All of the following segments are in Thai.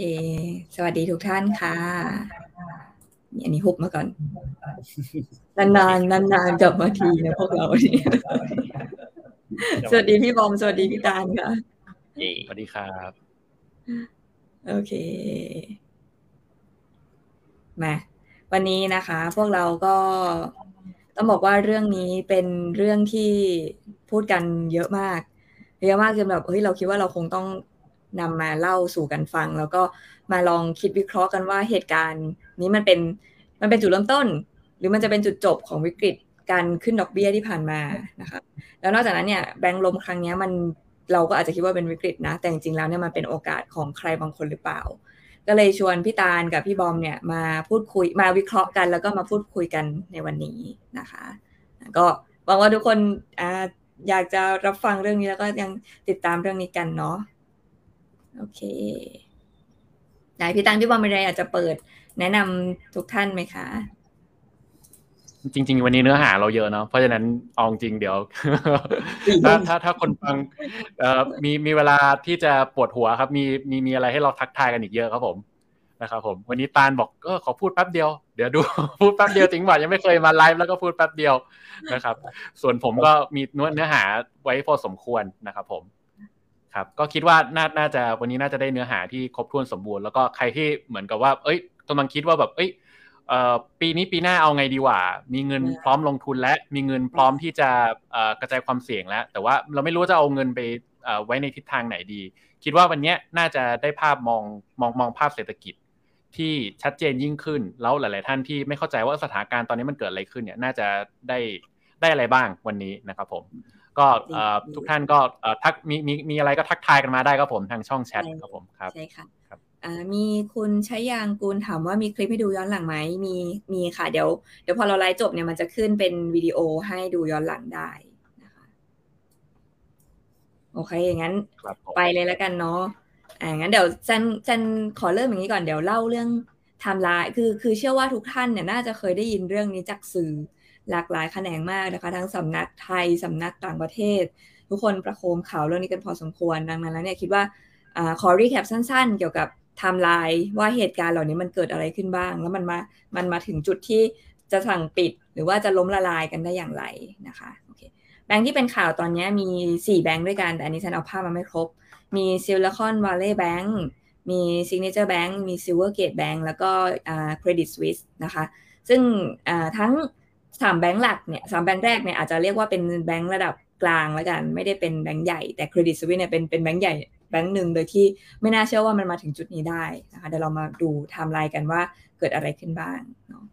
เย่สวัสดีทุกท่านค่ะ อันนี้หุบมาก่อน นานๆ นานๆกลับมาทีนะพวกเราเนี่ยสวัสดีพี่บอม สวัสดีพี่ตาลค่ะ สวัสดีครับ โอเค มา วันนี้นะคะ พวกเราก็ต้องบอกว่าเรื่องนี้เป็นเรื่องที่พูดกันเยอะมากเยอะมากจนแบบเฮ้ยเราคิดว่าเราคงต้อง นำมาเล่าสู่กันฟัง แล้วก็มาลองคิดวิเคราะห์กันว่าเหตุการณ์นี้มันเป็นมันเป็นจุดเริ่มต้น หรือมันจะเป็นจุดจบของวิกฤตการขึ้นดอกเบี้ยที่ผ่านมานะคะแล้วนอกจากนั้นเนี่ยแบงก์ลมครั้งนี้มันเราก็อาจจะคิดว่าเป็นวิกฤตนะ แต่จริงๆแล้วเนี่ยมันเป็นโอกาสของใครบางคนหรือเปล่า ก็เลยชวนพี่ตาลกับพี่บอมเนี่ยมาพูดคุยมาวิเคราะห์กัน แล้วก็มาพูดคุยกันในวันนี้นะคะ ก็หวังว่าทุกคนออยากจะรับฟังเรื่องนี้แล้วก็ยังติดตามเรื่องนี้กันเนาะ โอเคไหนพี่ตังพี่บอมมีอะไรอยากจะเปิด แนะนำทุกท่านไหมคะจริง ๆ วันนี้เนื้อหาเราเยอะเนาะเพราะฉะนั้นเอาจริงเดี๋ยว ถ้าถ้าถ้าคนฟังมีมีเวลาที่จะปวดหัวครับ มีมีมีอะไรให้เราทักทายกันอีกเยอะครับผมนะครับผมวันนี้ตาลบอกก็ขอพูดแป๊บเดียวเดี๋ยวดูพูดแป๊บเดียวจริงว่ายังไม่เคยมาไลฟ์แล้วก็พูดแป๊บเดียวนะครับ ส่วนผมก็มีเนื้อหาไว้พอสมควรนะครับผม ครับก็คิดว่าน่าน่าจะวันนี้น่าจะได้เนื้อหาที่ครบถ้วนสมบูรณ์แล้วก็ใครที่เหมือนกับว่า เอ้ยกำลังคิดว่าแบบ เอ้ยปีนี้ปีหน้าเอาไงดีว่า มีเงินพร้อมลงทุนและมีเงินพร้อมที่จะกระจายความเสี่ยงแล้ว แต่ว่าเราไม่รู้จะเอาเงินไปไว้ในทิศทางไหนดี คิดว่าวันนี้น่าจะได้ภาพมองมองมองภาพเศรษฐกิจที่ชัดเจนยิ่งขึ้น แล้วหลาย ๆ ท่านที่ไม่เข้าใจว่าสถานการณ์ตอนนี้มันเกิดอะไรขึ้นเนี่ยน่าจะได้ได้อะไรบ้างวันนี้นะครับผม ก็ทุกท่านก็ทักมีมีมีอะไรก็ทักทายกันมาได้ครับผมทางช่องแชทครับผมครับใช่ค่ะมีคุณใช้ยางกูลถามว่ามีคลิปให้ดูย้อนหลังไหมมีมีค่ะเดี๋ยวเดี๋ยวพอเราไลฟ์จบเนี่ยมันจะขึ้นเป็นวิดีโอให้ดูย้อนหลังได้นะคะโอเคอย่างนั้นไปเลยแล้วกันเนาะอ่างั้นเดี๋ยวแจนแจนขอเริ่มอย่างนี้ก่อนเดี๋ยวเล่าเรื่องไทม์ไลน์คือคือเชื่อว่าทุกท่านเนี่ยน่าจะเคยได้ยินเรื่องนี้จากสื่อ หลากหลายแขนงมากนะคะ ทั้งสำนักไทยสำนักต่างประเทศ ทุกคนประโคมข่าวเรื่องนี้กันพอสมควรดังนั้นแล้วเนี่ยคิดว่าอขอ recap สั้นๆ เกี่ยวกับไทม์ไลน์ว่าเหตุการณ์เหล่านี้มันเกิดอะไรขึ้นบ้าง แล้วมันมามันมาถึงจุดที่จะสั่งปิดหรือว่าจะล้มละลายกันได้อย่างไรนะคะโอเคแบงค์ที่เป็นข่าวตอนนี้มี 4 แบงค์ด้วยกัน แต่อันนี้ฉันเอาภาพมาไม่ครบ มี Silicon Valley Bank มี Signature Bank มี Silvergate Bank แล้วก็ Credit Suisse นะคะ ซึ่งทั้ง สามแบงก์หลักเนี่ยสามแบงก์แรกเนี่ยอาจจะเรียกว่าเป็นแบงก์ระดับกลางแล้วกัน ไม่ได้เป็นแบงก์ใหญ่แต่เครดิตสวิสเนี่ยเป็นเป็นแบงก์ใหญ่แบงก์หนึ่งโดยที่ไม่น่าเชื่อว่ามันมาถึงจุดนี้ได้นะคะเดี๋ยวเรามาดูไทม์ไลน์กันว่าเกิดอะไรขึ้นบ้างเนาะ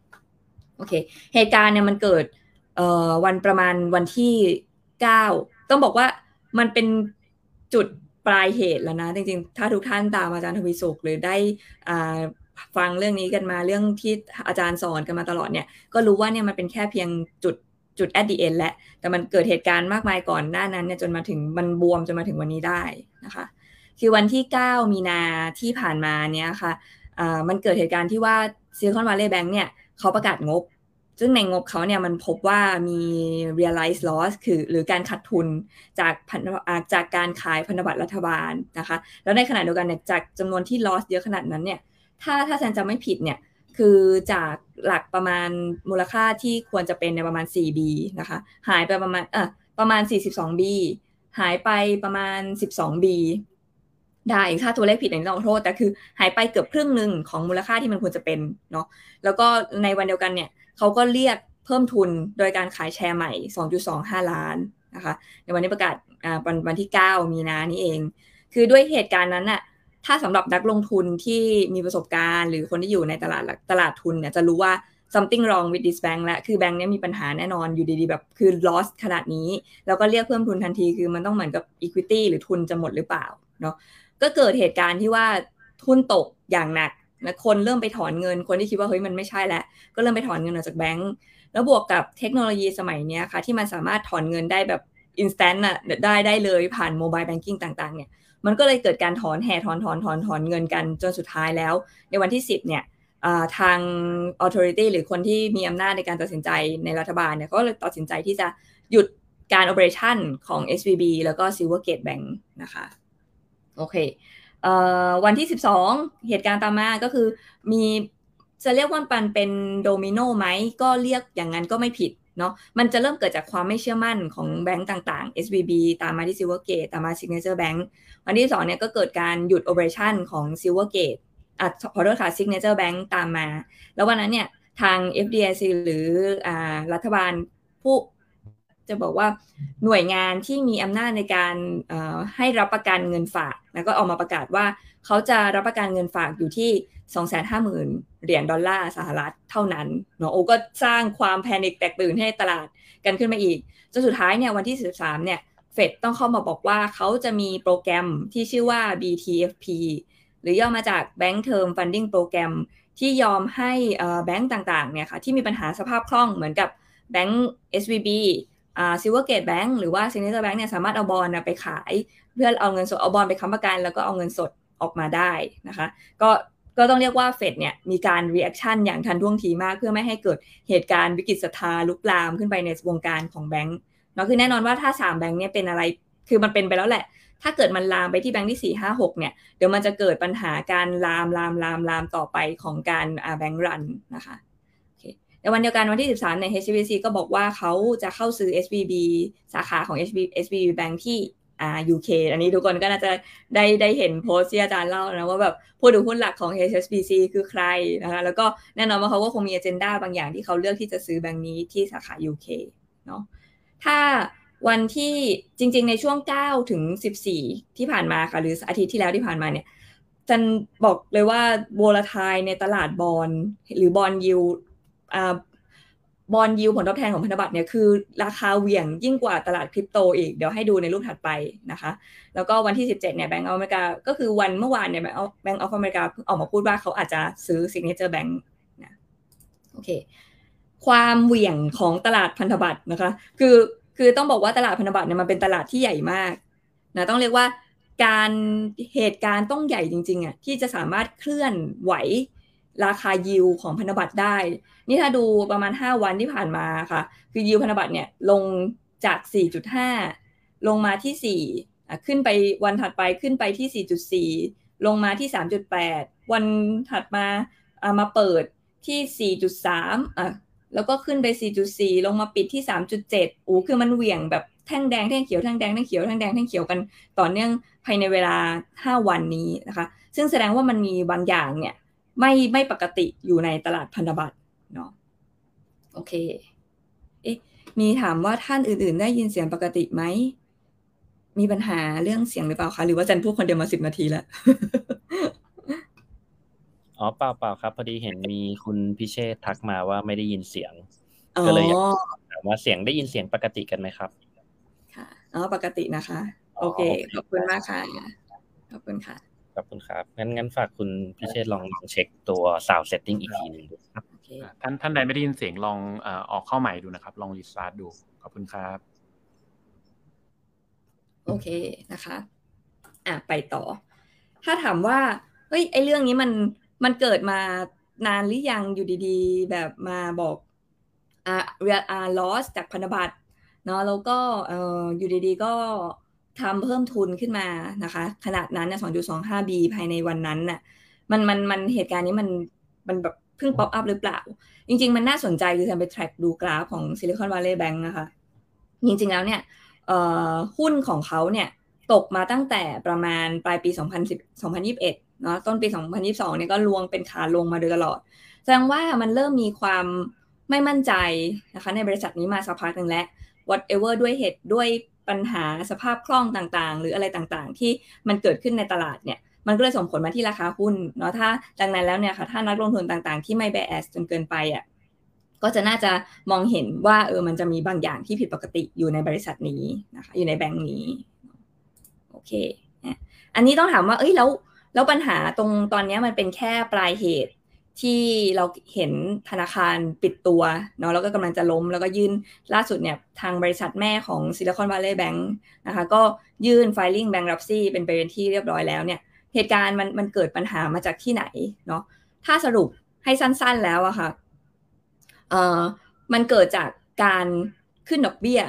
โอเค เหตุการณ์เนี่ยมันเกิดเอ่อวันประมาณวันที่เก้าต้องบอกว่ามันเป็นจุดปลายเหตุแล้วนะ จริงๆ ถ้าทุกท่านตามอาจารย์ทวีสุขหรือได้อ่า ฟังเรื่องนี้กันมาเรื่องที่อาจารย์สอนกันมาตลอดเนี่ย ก็รู้ว่าเนี่ยมันเป็นแค่เพียงจุดจุด at the end แหละ แต่มันเกิดเหตุการณ์มากมายก่อนหน้านั้นเนี่ยจนมาถึงมันบวมจนมาถึงวันนี้ได้นะคะ คือวันที่ 9 มีนาที่ผ่านมาเนี่ยค่ะมันเกิดเหตุการณ์ที่ว่า Silicon Valley Bank เนี่ยเขาประกาศงบ ซึ่งในงบเขาเนี่ยมันพบว่ามี realize loss คือหรือการขาดทุนจากจากการขายพันธบัตรรัฐบาลนะคะ แล้วในขณะเดียวกันเนี่ยจากจำนวนที่ loss เยอะขนาดนั้นเนี่ย ถ้าถ้าแซนจะไม่ผิดเนี่ยคือจากหลักประมาณมูลค่าที่ควรจะเป็นในประมาณ 4B นะคะ หายไปประมาณเออประมาณ 42B หายไปประมาณ 12B ได้ถ้าตัวเลขผิดอย่างนี้ต้องขอโทษ แต่คือหายไปเกือบครึ่งหนึ่งของมูลค่าที่มันควรจะเป็นเนาะแล้วก็ในวันเดียวกันเนี่ยเขาก็เรียกเพิ่มทุนโดยการขายแชร์ใหม่ 2.25 ล้านนะคะในวันนี้ประกาศวันวันที่ 9 มีนานี้เอง คือด้วยเหตุการณ์นั้นน่ะ ถ้าสำหรับนักลงทุนที่มีประสบการณ์ หรือคนที่อยู่ในตลาดตลาดทุนเนี่ยจะรู้ว่า something wrong with this bank และคือแบงค์เนี้ยมีปัญหาแน่นอนอยู่ดีๆ แบบคือ loss ขนาดนี้ แล้วก็เรียกเพิ่มทุนทันทีคือมันต้องเหมือนกับ equity หรือทุนจะหมดหรือเปล่าเนาะก็เกิดเหตุการณ์ที่ว่าทุนตกอย่างหนักนะคนเริ่มไปถอนเงินคนที่คิดว่าเฮ้ยมันไม่ใช่แล้ว ก็เริ่มไปถอนเงินออกจากแบงค์แล้วบวกกับเทคโนโลยีสมัยนี้ค่ะที่มันสามารถถอนเงินได้แบบ instant อะได้ได้เลยผ่านโมบายแบงกิ้งต่างๆเนี่ย มันก็เลยเกิดการถอนแห่ถอนถอนถอนถอนเงินกันจนสุดท้ายแล้ว ในวันที่ 10เนี่ยทาง authority หรือคนที่มีอำนาจในการตัดสินใจในรัฐบาลเนี่ยก็เลยตัดสินใจที่จะหยุดการ operation ของ SVB แล้วก็ Silvergate Bank นะคะโอเควันที่ 12 เหตุการณ์ตามมาก็คือมีจะเรียกว่ามันเป็นโดมิโนไหมก็เรียกอย่างนั้นก็ไม่ผิด เนาะมันจะเริ่มเกิดจากความไม่เชื่อมั่นของแบงก์ต่างๆ SVB ตามมาที่ Silvergate ตามมา Signature Bank วันที่2เนี่ยก็เกิดการหยุด operation ของ Silvergate อะขอโทษค่ะ Signature Bank ตามมา แล้ววันนั้นเนี่ยทาง FDIC หรืออ่ารัฐบาลผู้จะบอกว่าหน่วยงานที่มีอำนาจในการให้รับประกันเงินฝาก แล้วก็ออกมาประกาศว่า เขาจะรับประกันเงินฝากอยู่ที่ 250,000 เหรียญดอลลาร์สหรัฐเท่านั้นเนาะโอ้ก็สร้างความแพนิคแตกตื่นให้ตลาดกันขึ้นมาอีกจนสุดท้ายเนี่ยวันที่ 13 เนี่ยเฟดต้องเข้ามาบอกว่าเขาจะมีโปรแกรมที่ชื่อว่า BTFP หรือย่อมาจาก Bank Term Funding Program ที่ยอมให้แบงก์ต่างๆเนี่ยค่ะที่มีปัญหาสภาพคล่องเหมือนกับแบงก์ SVB อ่า Silvergate Bank หรือว่า Signature Bank เนี่ยสามารถเอาบอนด์ไปขาย เพื่อเอาเงินสดเอาบอนด์ไปค้ำประกันแล้วก็เอาเงินสด ออกมาได้นะคะ ก็ก็ต้องเรียกว่าเฟดเนี่ยมีการ reaction อย่างทันท่วงทีมาก เพื่อไม่ให้เกิดเหตุการณ์วิกฤตศรัทธาลุกลามขึ้นไปในวงการของแบงก์เนาะคือแน่นอนว่าถ้า 3 แบงก์เนี่ยเป็นอะไรคือมันเป็นไปแล้วแหละ ถ้าเกิดมันลามไปที่แบงก์ที่4 5 6เนี่ยเดี๋ยวมันจะเกิดปัญหาการลามลามลามลามต่อไปของการแบงก์รันนะคะในวันเดียวกันวันที่ 13 ใน HSBC ก็บอกว่าเขาจะเข้าซื้อ SBB สาขาของ SB SBB Bank ที่ อ่า UK อันนี้ทุกคนก็น่าจะได้ได้เห็นโพสต์ที่อาจารย์เล่านะว่าแบบผู้ถือหุ้นหลักของ HSBC คือใครนะคะแล้วก็แน่นอนว่าเขาก็คงมีอเจนดาบางอย่างที่เขาเลือกที่จะซื้อแบงค์นี้ที่สาขา UK เนาะถ้าวันที่จริง ๆ ในช่วง 9 ถึง 14 ที่ผ่านมาค่ะหรืออาทิตย์ที่แล้วที่ผ่านมาเนี่ยจันบอกเลยว่าโวลาทายในตลาดบอลหรือบอลยิว บอลยิวผลตอบแทนของพันธบัตรเนี่ยคือราคาเหวี่ยงยิ่งกว่าตลาดคริปโตอีก เดี๋ยวให้ดูในรูปถัดไปนะคะ แล้วก็วันที่ 17เนี่ยแบงก์อเมริกา ก็คือวันเมื่อวานเนี่ยแบงก์ออฟอเมริกาออกมาพูดว่าเขาอาจจะซื้อ Signature Bank นะโอเค ความเหวี่ยงของตลาดพันธบัตรนะคะ คือคือต้องบอกว่าตลาดพันธบัตรเนี่ยมันเป็นตลาดที่ใหญ่มากนะต้องเรียกว่าการเหตุการณ์ต้องใหญ่จริงๆอะที่จะสามารถเคลื่อนไหว ราคายิวของพันธบัตรได้ นี่ถ้าดูประมาณ 5 วันที่ผ่านมาค่ะ คือยิวพันธบัตรเนี่ยลงจาก 4.5 ลงมาที่ 4 ขึ้นไปวันถัดไปขึ้นไปที่ 4.4 ลงมาที่ 3.8 วันถัดมาามาเปิดที่ 4.3อะแล้วก็ขึ้นไป 4.4 ลงมาปิดที่ 3.7โอ้คือมันเหวี่ยงแบบแท่งแดงแท่งเขียวแท่งแดงแท่งเขียวแท่งแดงแท่งเขียวกันต่อเนื่องภายในเวลา 5 วันนี้นะคะ ซึ่งแสดงว่ามันมีบางอย่างเนี่ย ไม่ไม่ปกติอยู่ในตลาดพันธบัตรเนาะโอเคเอ๊ะมีถามว่าท่านอื่นๆ ได้ยินเสียงปกติไหมมีปัญหาเรื่องเสียงหรือเปล่าคะหรือว่าจันพูดคนเดียวมาสิบนาทีแล้วอ๋อเปล่าเปล่าครับ พอดีเห็นมีคุณพิเชษทักมาว่าไม่ได้ยินเสียง ก็เลยอยากถามว่าเสียงได้ยินเสียงปกติกันไหมครับ ค่ะอ๋อปกตินะคะ โอเค ขอบคุณมากค่ะ ขอบคุณค่ะ ขอบคุณครับ งั้นงั้นฝากคุณพิเชษลองเช็คตัว sound setting อีกทีหนึ่งดูครับท่านท่านใดไม่ได้ยินเสียงลองออกเข้าใหม่ดูนะครับ ลองรีสตาร์ทดู ขอบคุณครับ โอเคนะคะ อะไปต่อ ถ้าถามว่าเฮ้ยไอเรื่องนี้มันมันเกิดมานานหรือยังอยู่ดีๆ แบบมาบอกอ่าเรียอ่า loss จากพันธบัตรเนาะแล้วก็เอ่ออยู่ดีๆก็ ทำเพิ่มทุนขึ้นมานะคะ ขนาดนั้นนะ2.25 B ภายในวันนั้นน่ะมันมันมันเหตุการณ์นี้มันมันแบบเพิ่งป๊อปอัพหรือเปล่า จริง ๆ มันน่าสนใจคือทำไป track ดูกราฟของ Silicon Valley Bank นะคะ จริง ๆ แล้วเนี่ยหุ้นของเขาเนี่ยตกมาตั้งแต่ประมาณปลายปี 2010 2021เนาะต้นปี 2022เนี่ยก็ลวงเป็นขาลงมาโดยตลอด แสดงว่ามันเริ่มมีความไม่มั่นใจนะคะในบริษัทนี้มาสักพักหนึ่งแล้ว whatever ด้วยเหตุด้วย ปัญหาสภาพคล่องต่างๆ หรืออะไรต่างๆ ที่มันเกิดขึ้นในตลาดเนี่ยมันก็เลยส่งผลมาที่ราคาหุ้นเนาะถ้าดังนั้นแล้วเนี่ยค่ะถ้านักลงทุนต่างๆ ที่ไม่แบแอสจนเกินไปอะก็จะน่าจะมองเห็นว่าเออมันจะมีบางอย่างที่ผิดปกติอยู่ในบริษัทนี้นะคะอยู่ในแบงก์นี้โอเคอันนี้ต้องถามว่าเอ้ยแล้วแล้วปัญหาตรงตอนนี้มันเป็นแค่ปลายเหตุ ที่เราเห็นธนาคารปิดตัวเนาะแล้วก็กำลังจะล้ม แล้วก็ยื่นล่าสุดเนี่ยทางบริษัทแม่ของ Silicon Valley Bank นะคะก็ยื่น filing bankruptcy เป็นไปเป็นที่เรียบร้อยแล้วเนี่ยเหตุการณ์มันมันเกิดปัญหามาจากที่ไหนเนาะถ้าสรุปให้สั้นๆแล้วอะค่ะเอ่อมันเกิดจากการขึ้นดอกเบี้ย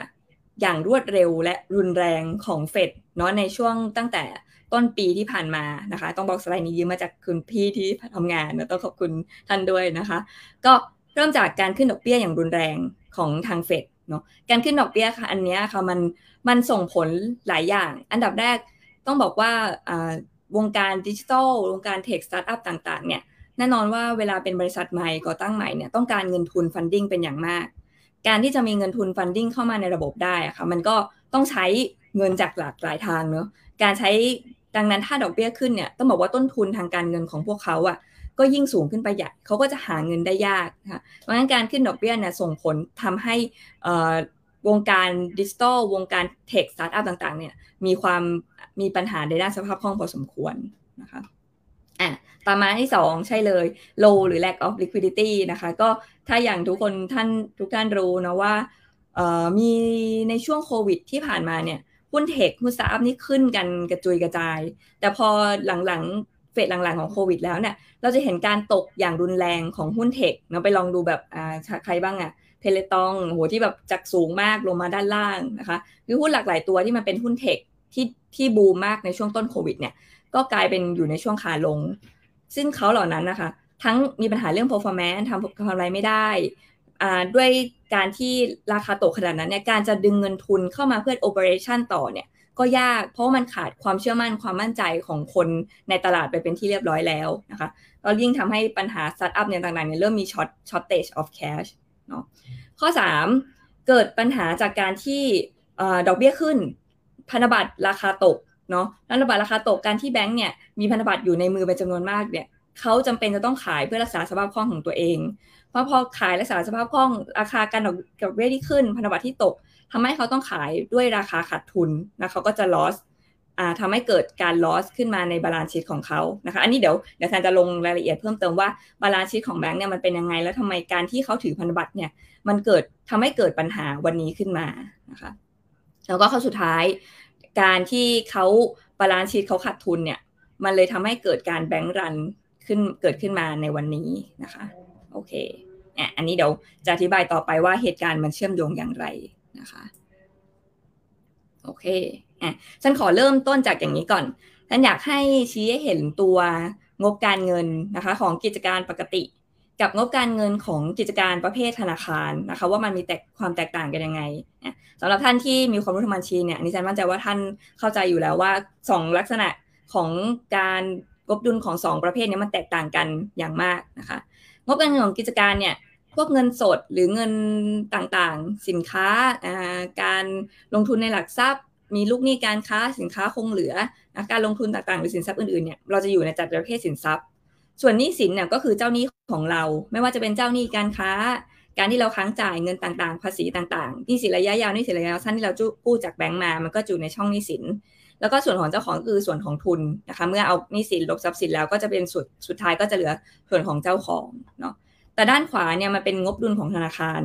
อย่างรวดเร็วและรุนแรงของเฟดเนาะในช่วงตั้งแต่ ต้นปีที่ผ่านมานะคะ ต้องบอกสไลด์นี้ยืมมาจากคุณพี่ที่ทำงานนะต้องขอบคุณท่านด้วยนะคะ ก็เริ่มจากการขึ้นดอกเบี้ยอย่างรุนแรงของทางเฟดเนาะการขึ้นดอกเบี้ยค่ะอันนี้ค่ะมันมันส่งผลหลายอย่าง อันดับแรกต้องบอกว่าวงการดิจิทัลวงการ tech startup ต่างๆเนี่ยแน่นอนว่าเวลาเป็นบริษัทใหม่ก่อตั้งใหม่เนี่ยต้องการเงินทุน funding เป็นอย่างมาก การที่จะมีเงินทุน funding เข้ามาในระบบได้อะค่ะมันก็ต้องใช้เงินจากหลากหลายทางเนาะการใช้ ดังนั้นถ้าดอกเบี้ยขึ้นเนี่ยต้องบอกว่าต้นทุนทางการเงินของพวกเขาอะก็ยิ่งสูงขึ้นไปใหญ่เขาก็จะหาเงินได้ยากนะคะเพราะฉะนั้นการขึ้นดอกเบี้ยเนี่ยส่งผลทำให้วงการดิจิทัลวงการ tech startup ต่างๆเนี่ยมีความมีปัญหาในด้านสภาพคล่องพอสมควรนะคะอะตามมาที่ 2 ใช่เลย low หรือ lack of liquidity นะคะก็ถ้าอย่างทุกคนท่านทุกท่านรู้นะว่ามีในช่วงโควิดที่ผ่านมาเนี่ย หุ้น tech หุ้นสตาร์ทอัพนี่ขึ้นกันกระจุยกระจาย แต่พอหลังๆเฟสหลังๆของโควิดแล้วเนี่ยเราจะเห็นการตกอย่างรุนแรงของหุ้นเทคเนาะไปลองดูแบบอ่าใครบ้างอะเทเลตองโหที่แบบจากสูงมากลงมาด้านล่างนะคะคือหุ้นหลากหลายตัวที่มันเป็นหุ้นเทคที่ที่บูมมากในช่วงต้นโควิดเนี่ยก็กลายเป็นอยู่ในช่วงขาลง ซึ่งเขาเหล่านั้นนะคะ ทั้งมีปัญหาเรื่อง performance ทำกำไรไม่ได้ด้วย การที่ราคาตกขนาดนั้นเนี่ยการจะดึงเงินทุนเข้ามาเพื่อ operation ต่อเนี่ยก็ยากเพราะมันขาดความเชื่อมั่นความมั่นใจของคนในตลาดไปเป็นที่เรียบร้อยแล้วนะคะก็ยิ่งทำให้ปัญหาสตาร์ทอัพเนี่ยต่างๆเนี่ยเริ่มมี short shortage of cash เนาะข้อ 3 เกิดปัญหาจากการที่ดอกเบี้ยขึ้น พันธบัตรราคาตกเนาะพันธบัตรราคาตกการที่แบงก์เนี่ยมีพันธบัตรอยู่ในมือเป็นจำนวนมากเนี่ยเขาจำเป็นจะต้องขายเพื่อรักษาสภาพคล่องของตัวเอง เพราะพอขายรักษาสภาพคล่องราคาการดอกเบี้ยที่ขึ้น พันธบัตรที่ตกทำให้เขาต้องขายด้วยราคาขาดทุนนะเขาก็จะ loss ทำให้เกิดการ loss ขึ้นมาใน balance sheet ของเขานะคะอันนี้เดี๋ยวเดี๋ยวแจนจะลงรายละเอียดเพิ่มเติมว่า balance sheet ของแบงก์เนี่ยมันเป็นยังไง แล้วทำไมการที่เขาถือพันธบัตรเนี่ยมันเกิดทำให้เกิดปัญหาวันนี้ขึ้นมานะคะแล้วก็ข้อสุดท้าย การที่เขา balance sheet เขาขาดทุนเนี่ยมันเลยทำให้เกิดการ bank run ขึ้นเกิดขึ้นมาในวันนี้นะคะ โอเค อันนี้เดี๋ยวจะอธิบายต่อไปว่าเหตุการณ์มันเชื่อมโยงอย่างไรนะคะโอเคอะฉันขอเริ่มต้นจากอย่างนี้ก่อนฉันอยากให้ชี้ให้เห็นตัวงบการเงินนะคะของกิจการปกติ กับงบการเงินของกิจการประเภทธนาคารนะคะ ว่ามันมีแตกความแตกต่างกันยังไงสำหรับท่านที่มีความรู้ทางบัญชีเนี่ยนี่ฉันมั่นใจว่าท่านเข้าใจอยู่แล้วว่า 2 ลักษณะของการงบดุลของ 2 ประเภทนี้มันแตกต่างกันอย่างมากนะคะ งบการเงินของกิจการเนี่ย พวกเงินสดหรือเงินต่างๆ สินค้าการลงทุนในหลักทรัพย์ มีลูกหนี้การค้าสินค้าคงเหลือการลงทุนต่างๆ หรือสินทรัพย์อื่นๆเนี่ยเราจะอยู่ในจัดประเภทสินทรัพย์ ส่วนหนี้สินเนี่ยก็คือเจ้าหนี้ของเรา ไม่ว่าจะเป็นเจ้าหนี้การค้า การที่เราค้างจ่ายเงินต่างๆ ภาษีต่างๆหนี้สินระยะยาวหนี้สินระยะสั้นที่เรากู้จากแบงก์มา มันก็อยู่ในช่องหนี้สินแล้วก็ส่วนของเจ้าของคือส่วนของทุนนะคะ เมื่อเอานี้สินลบทรัพย์สินแล้วก็จะเป็นสุดสุดท้ายก็จะเหลือส่วนของเจ้าของเนาะ แต่ด้านขวาเนี่ยมันเป็นงบดุลของธนาคาร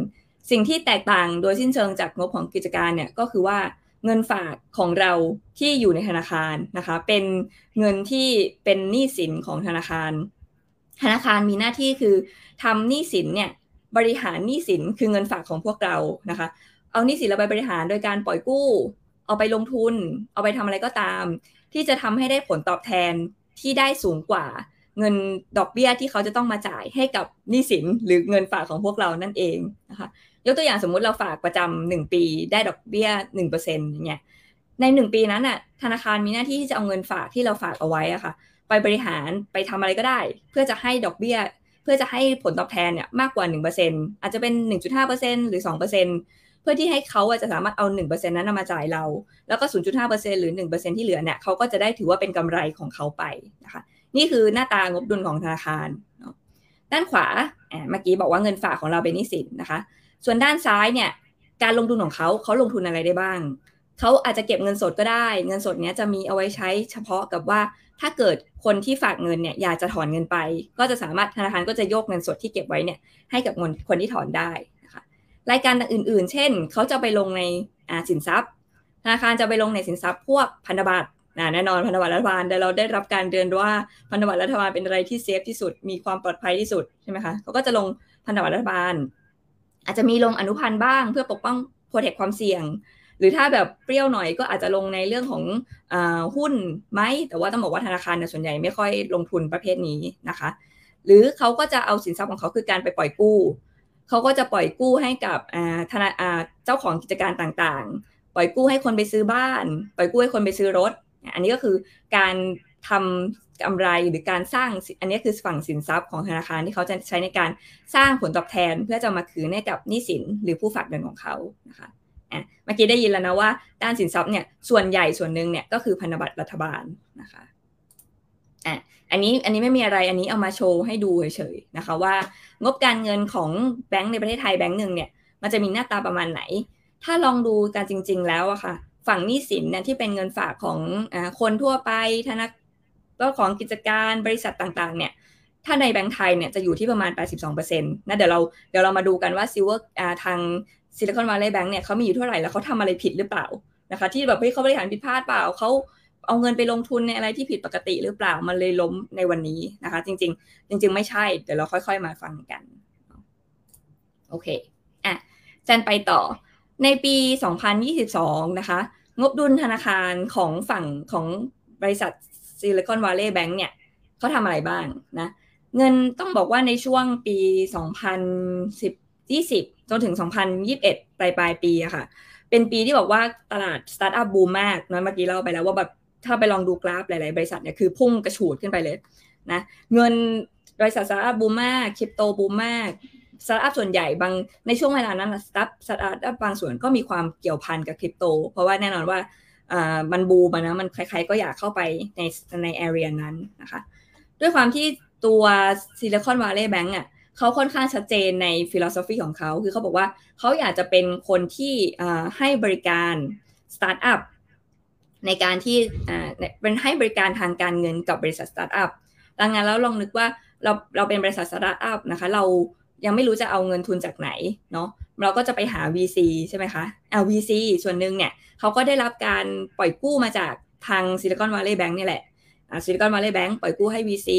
สิ่งที่แตกต่างโดยสิ้นเชิงจากงบของกิจการเนี่ยก็คือว่าเงินฝากของเราที่อยู่ในธนาคารนะคะ เป็นเงินที่เป็นหนี้สินของธนาคาร ธนาคารมีหน้าที่คือทำหนี้สินเนี่ยบริหารหนี้สินคือเงินฝากของพวกเรานะคะ เอาหนี้สินเราไปบริหารโดยการปล่อยกู้ เอาไปลงทุน เอาไปทำอะไรก็ตาม ที่จะทำให้ได้ผลตอบแทนที่ได้สูงกว่า เงินดอกเบี้ยที่เขาจะต้องมาจ่ายให้กับหนี้สินหรือเงินฝากของพวกเรานั่นเองนะคะยกตัวอย่างสมมุติเราฝากประจำหนึ่งปีได้ดอกเบี้ยหนึ่งเปอร์เซ็นต์อย่างเงี้ยในหนึ่งปีนั้นน่ะธนาคารมีหน้าที่ที่จะเอาเงินฝากที่เราฝากเอาไว้อะค่ะ ไปบริหารไปทำอะไรก็ได้ เพื่อจะให้ดอกเบี้ย เพื่อจะให้ผลตอบแทนเนี่ยมากกว่าหนึ่งเปอร์เซ็นอาจจะเป็นหนึ่งจุดห้าเปอร์เซ็นหรือสองเปอร์เซ็นเพื่อที่ให้เขาจะสามารถเอาหนึ่งเปอร์เซ็นนั้นมาจ่ายเรา แล้วก็ศูนย์จุดห้าเปอร์เซ็นหรือหนึ่งเปอร์เซ็นที่เหลือเนี่ยเขาก็จะได้ถือว่าเป็นกำไรของเขาไปนะคะ นี่คือหน้าตางบดุลของธนาคารด้านขวาเมื่อกี้บอกว่าเงินฝากของเราเป็นนิสินนะคะ ส่วนด้านซ้ายเนี่ยการลงทุนของเขาเขาลงทุนอะไรได้บ้าง เขาอาจจะเก็บเงินสดก็ได้ เงินสดเนี้ยจะมีเอาไว้ใช้เฉพาะกับว่า ถ้าเกิดคนที่ฝากเงินเนี่ยอยากจะถอนเงินไป ก็จะสามารถธนาคารก็จะโยกเงินสดที่เก็บไว้เนี่ยให้กับคนคนที่ถอนได้นะคะรายการอื่น ๆ เช่น เขาจะไปลงในสินทรัพย์ ธนาคารจะไปลงในสินทรัพย์พวกพันธบัตร แน่นอนพันธบัตรรัฐบาลแต่เราได้รับการเตือนว่าพันธบัตรรัฐบาลเป็นอะไรที่เซฟที่สุดมีความปลอดภัยที่สุดใช่ไหมคะเขาก็จะลงพันธบัตรรัฐบาล อาจจะมีลงอนุพันธ์บ้างเพื่อปกป้องโปรเทคความเสี่ยง หรือถ้าแบบเปรี้ยวหน่อยก็อาจจะลงในเรื่องของอหุ้นไหมแต่ว่าต้องบอกว่าธนาคารส่วนใหญ่ไม่ค่อยลงทุนประเภทนี้นะคะ หรือเขาก็จะเอาสินทรัพย์ของเขาคือการไปปล่อยกู้เขาก็จะปล่อยกู้ให้กับธนาเจ้าของกิจการต่างๆ ปล่อยกู้ให้คนไปซื้อบ้าน ปล่อยกู้ให้คนไปซื้อรถ อันนี้ก็คือการทำกำไรหรือการสร้างอันนี้คือฝั่งสินทรัพย์ของธนาคารที่เขาจะใช้ในการสร้างผลตอบแทน เพื่อจะมาคืนให้กับหนี้สินหรือผู้ฝากเงินของเขานะคะเมื่อกี้ได้ยินแล้วนะว่าด้านสินทรัพย์เนี่ยส่วนใหญ่ส่วนหนึ่งเนี่ยก็คือพันธบัตรรัฐบาลนะคะอะอันนี้อันนี้ไม่มีอะไรอันนี้เอามาโชว์ให้ดูเฉยๆนะคะว่างบการเงินของแบงก์ในประเทศไทยแบงก์หนึ่งเนี่ยมันจะมีหน้าตาประมาณไหน ถ้าลองดูการจริง ๆ แล้วอะค่ะ ฝั่งหนี้สินเนี่ยที่เป็นเงินฝากของอคนทั่วไปธนาก็ของกิจการบริษัทต่างๆ เนี่ยถ้าในแบงก์ไทยเนี่ยจะอยู่ที่ประมาณ 82%นะเดี๋ยวเราเดี๋ยวเรามาดูกันว่า Silver ทาง Silicon Valley Bank เนี่ยเขามีอยู่เท่าไหร่แล้วเขาทำอะไรผิดหรือเปล่านะคะที่แบบเฮ้ยเขาบริหารผิดพลาดเปล่าเขาเอาเงินไปลงทุนในอะไรที่ผิดปกติหรือเปล่ามันเลยล้มในวันนี้นะคะ จริง ๆ จริง ๆ ไม่ใช่ เดี๋ยวเราค่อย ๆ มาฟังกัน โอเคอะแจนไปต่อ ในปี 2022 นะคะ งบดุลธนาคารของฝั่งของบริษัทซิลิคอนวัลเลย์แบงก์เนี่ยเขาทำอะไรบ้างนะเงินต้องบอกว่าในช่วงปี2010 20 จนถึง 2021 ปลายปลายปีอะค่ะ เป็นปีที่บอกว่าตลาดสตาร์ทอัพบูมมากนะเมื่อกี้เล่าไปแล้วว่าแบบถ้าไปลองดูกราฟหลาย ๆ บริษัทเนี่ยคือพุ่งกระฉูดขึ้นไปเลยนะเงินบริษัทสตาร์ทอัพบูมมากคริปโตบูมมาก สตาร์ทอัพส่วนใหญ่บางในช่วงเวลานั้นสตาร์ทสตาร์ทอัพบางส่วนก็มีความเกี่ยวพันกับคริปโต เพราะว่าแน่นอนว่ามันบูมนะมันใครๆก็อยากเข้าไปในใน area นั้นนะคะด้วยความที่ตัวซิลิคอนวัลเลย์แบงก์อะเขาค่อนข้างชัดเจนใน philosophy ของเขา คือเขาบอกว่าเขาอยากจะเป็นคนที่ให้บริการสตาร์ทอัพในการที่เป็นให้บริการทางการเงินกับบริษัทสตาร์ทอัพดังนั้นแล้วลองนึกว่าเราเราเป็นบริษัทสตาร์ทอัพนะคะเรา ยังไม่รู้จะเอาเงินทุนจากไหนเนาะเราก็จะไปหา VC ใช่ไหมคะเอา VC ส่วนหนึ่งเนี่ยเขาก็ได้รับการปล่อยกู้มาจากทางซิลิคอนวัลเลย์แบงก์นี่แหละซิลิคอนวัลเลย์แบงก์ปล่อยกู้ให้ VC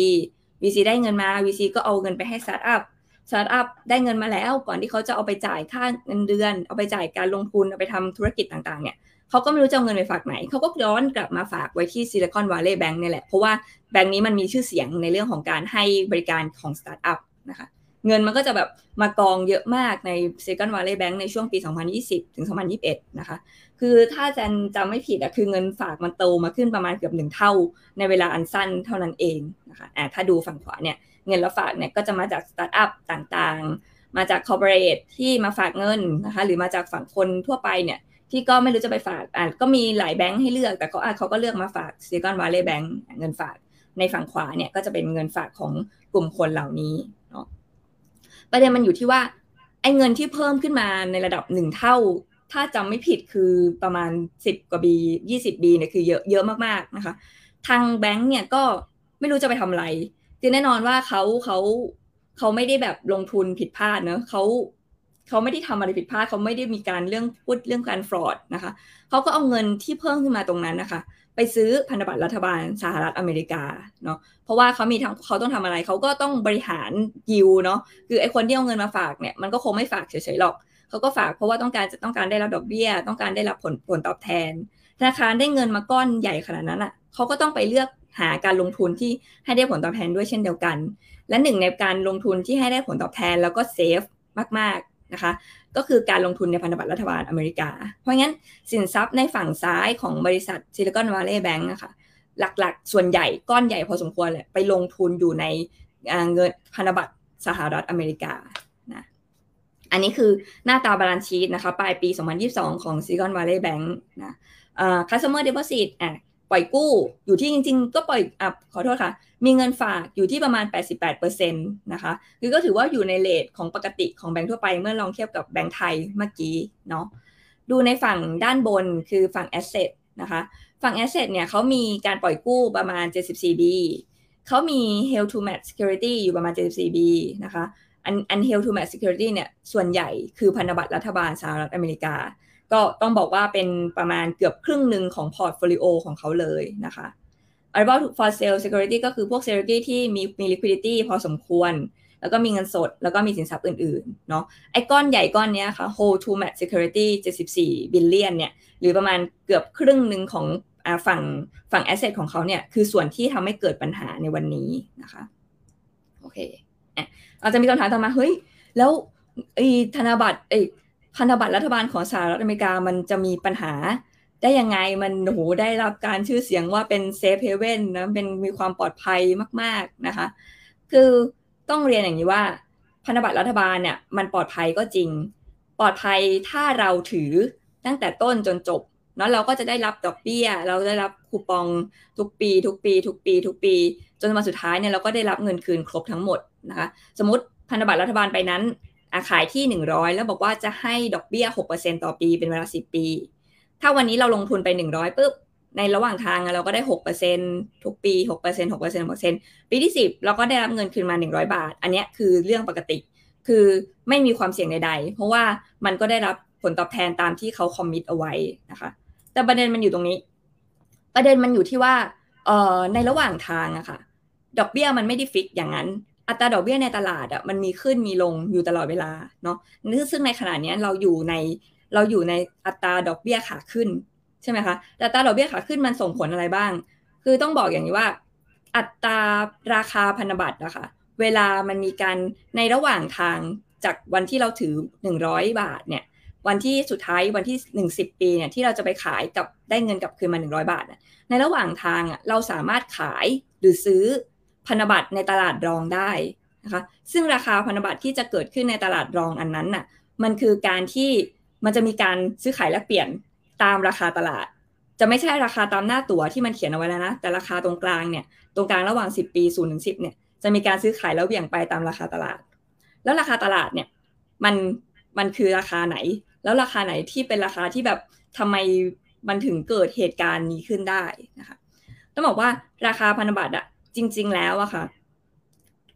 VC ได้เงินมา VC ก็เอาเงินไปให้สตาร์ทอัพสตาร์ทอัพได้เงินมาแล้ว ก่อนที่เขาจะเอาไปจ่ายค่าเงินเดือน เอาไปจ่ายการลงทุน เอาไปทำธุรกิจต่างๆ เนี่ยเขาก็ไม่รู้จะเอาเงินไปฝากไหน เขาก็ย้อนกลับมาฝากไว้ที่ซิลิคอนวัลเลย์แบงก์นี่แหละ เพราะว่าแบงก์นี้มันมีชื่อเสียงในเรื่องของการให้บริการของสตาร์ทอัพนะคะ เงินมันก็จะแบบมากองเยอะมากในซิลิคอนวัลเลย์แบงก์ในช่วงปี 2020 ถึง 2021 นะคะ คือถ้าแซนจำไม่ผิดอะคือเงินฝากมันโตมาขึ้นประมาณเกือบหนึ่งเท่า ในเวลาอันสั้นเท่านั้นเองนะคะอ่าถ้าดูฝั่งขวาเนี่ยเงินเราฝากเนี่ยก็จะมาจากสตาร์ทอัพต่างๆ มาจาก corporate ที่มาฝากเงินนะคะหรือมาจากฝั่งคนทั่วไปเนี่ยที่ก็ไม่รู้จะไปฝากอ่าก็มีหลายแบงค์ให้เลือก แต่ก็อ่าเขาก็เลือกมาฝากซิลิคอนวัลเลย์แบงค์เงินฝากในฝั่งขวาเนี่ยก็จะเป็นเงินฝากของกลุ่มคนเหล่านี้ ประเด็นมันอยู่ที่ว่าไอ้เงินที่เพิ่มขึ้นมาในระดับหนึ่งเท่า ถ้าจำไม่ผิดคือประมาณสิบกว่าบียี่สิบบีเนี่ยคือเยอะเยอะมากๆนะคะ ทางแบงก์เนี่ยก็ไม่รู้จะไปทำอะไรคือแน่นอนว่าเขาเขาเขาไม่ได้แบบลงทุนผิดพลาดเนอะเขาเขาไม่ได้ทำอะไรผิดพลาดเขาไม่ได้มีการเรื่องพูดเรื่องการฟรอดนะคะเขาก็เอาเงินที่เพิ่มขึ้นมาตรงนั้นนะคะ ไปซื้อพันธบัตรรัฐบาลสหรัฐอเมริกาเนาะเพราะว่าเขามีทั้งเขาต้องทำอะไรเขาก็ต้องบริหารยิวเนาะคือไอ้คนที่เอาเงินมาฝากเนี่ยมันก็คงไม่ฝากเฉยๆหรอกเขาก็ฝากเพราะว่าต้องการจะต้องการได้รับดอกเบี้ย ต้องการได้รับผลผลตอบแทนธนาคารได้เงินมาก้อนใหญ่ขนาดนั้นอะเขาก็ต้องไปเลือกหาการลงทุนที่ให้ได้ผลตอบแทนด้วยเช่นเดียวกัน และหนึ่งในการลงทุนที่ให้ได้ผลตอบแทนแล้วก็เซฟมากๆนะคะ ก็คือการลงทุนในพันธบัตรรัฐบาลอเมริกา เพราะงั้นสินทรัพย์ในฝั่งซ้ายของบริษัทซิลิคอนวัลเลย์แบงก์นะคะหลักๆ ส่วนใหญ่ก้อนใหญ่พอสมควรเลยไปลงทุนอยู่ในเงินพันธบัตรสหรัฐอเมริกานะอันนี้คือหน้าตา balance sheet นะคะปลายปี 2022 ของ Silicon Valley Bank นะเอ่อ customer deposit อะ ปล่อยกู้อยู่ที่จริง ๆ ก็ปล่อยอะขอโทษค่ะ มีเงินฝากอยู่ที่ประมาณ 88%นะคะคือก็ถือว่าอยู่ใน rate ของปกติของแบงก์ทั่วไปเมื่อลองเทียบกับแบงก์ไทยเมื่อกี้เนาะดูในฝั่งด้านบนคือฝั่ง asset นะคะฝั่ง asset เนี่ยเขามีการปล่อยกู้ประมาณ 74B เขามี held to maturity security อยู่ประมาณ 74B นะคะอันอัน held to maturity security เนี่ยส่วนใหญ่คือพันธบัตรรัฐบาลสหรัฐอเมริกา ก็ต้องบอกว่าเป็นประมาณเกือบครึ่งหนึ่งของ portfolio ของเขาเลยนะคะ a r b o u for sale security ก็คือพวก security ที่มีมี liquidity พอสมควร แล้วก็มีเงินสด แล้วก็มีสินทรัพย์อื่นๆ เนาะไอ้ก้อนใหญ่ก้อนนี้ค่ะ hold to match security 74 billion เนี่ย หรือประมาณเกือบครึ่งหนึ่งของฝั่งฝั่ง asset ของเขาเนี่ย คือส่วนที่ทำให้เกิดปัญหาในวันนี้นะคะ โอเคอาจจะมีคำถามต่อมา เฮ้ย แล้วไอ้ธนบัตรไอ้ พันธบัตรรัฐบาลของสหรัฐอเมริกามันจะมีปัญหา ได้ยังไงมันโหได้รับการชื่อเสียงว่าเป็นเซฟเฮเว่นนะเป็นมีความปลอดภัยมาก ๆนะคะ คือต้องเรียนอย่างนี้ว่า พันธบัตรรัฐบาลเนี่ยมันปลอดภัยก็จริง ปลอดภัยถ้าเราถือตั้งแต่ต้นจนจบเนาะเราก็จะได้รับดอกเบี้ย เราได้รับคูปองทุกปี ทุกปี ทุกปี ทุกปี จนมาสุดท้ายเนี่ยเราก็ได้รับเงินคืนครบทั้งหมดนะคะ สมมติพันธบัตรรัฐบาลไปนั้น ขายที่ 100 แล้วบอกว่าจะให้ดอกเบี้ย 6%ต่อปีเป็นเวลา 10 ปี ถ้าวันนี้เราลงทุนไป 100ปุ๊บในระหว่างทางเราก็ได้ 6%ทุกปี 6% 6% 6%ปีที่ 10 เราก็ได้รับเงินคืนมา 100 บาท อันนี้คือเรื่องปกติ คือไม่มีความเสี่ยงใดๆ เพราะว่ามันก็ได้รับผลตอบแทนตามที่เขาคอมมิตเอาไว้นะคะ แต่ประเด็นมันอยู่ตรงนี้ ประเด็นมันอยู่ที่ว่าในระหว่างทางอะค่ะ ดอกเบี้ยมันไม่ได้ฟิกอย่างนั้น อัตราดอกเบี้ยในตลาดอะมันมีขึ้นมีลงอยู่ตลอดเวลาเนาะนี่ซึ่งในขณะนี้เราอยู่ในเราอยู่ในอัตราดอกเบี้ยขาขึ้นใช่ไหมคะแต่อัตราดอกเบี้ยขาขึ้นมันส่งผลอะไรบ้าง คือต้องบอกอย่างนี้ว่า อัตราราคาพันธบัตรนะคะเวลามันมีการในระหว่างทางจากวันที่เราถือ 100 บาทเนี่ยวันที่สุดท้ายวันที่หนึ่งสิบปีเนี่ยที่เราจะไปขายกับได้เงินกลับคืนมาหนึ่งร้อยบาท ในระหว่างทางอะเราสามารถขายหรือซื้อ พันธบัตรในตลาดรองได้นะคะซึ่งราคาพันธบัตรที่จะเกิดขึ้นในตลาดรองอันนั้นน่ะมันคือการที่มันจะมีการซื้อขายและเปลี่ยนตามราคาตลาด จะไม่ใช่ราคาตามหน้าตั๋วที่มันเขียนเอาไว้แล้วนะแต่ราคาตรงกลางเนี่ยตรงกลางระหว่าง 10 ปี0ูนย์ถึงสิเนี่ยจะมีการซื้อขายแล้วเบี่ยงไปตามราคาตลาด แล้วราคาตลาดเนี่ยมันมันคือราคาไหน แล้วราคาไหนที่เป็นราคาที่แบบทำไมมันถึงเกิดเหตุการณ์นี้ขึ้นได้นะคะต้องบอกว่าราคาพันธบัตรอะ จริง ๆ แล้วอะค่ะ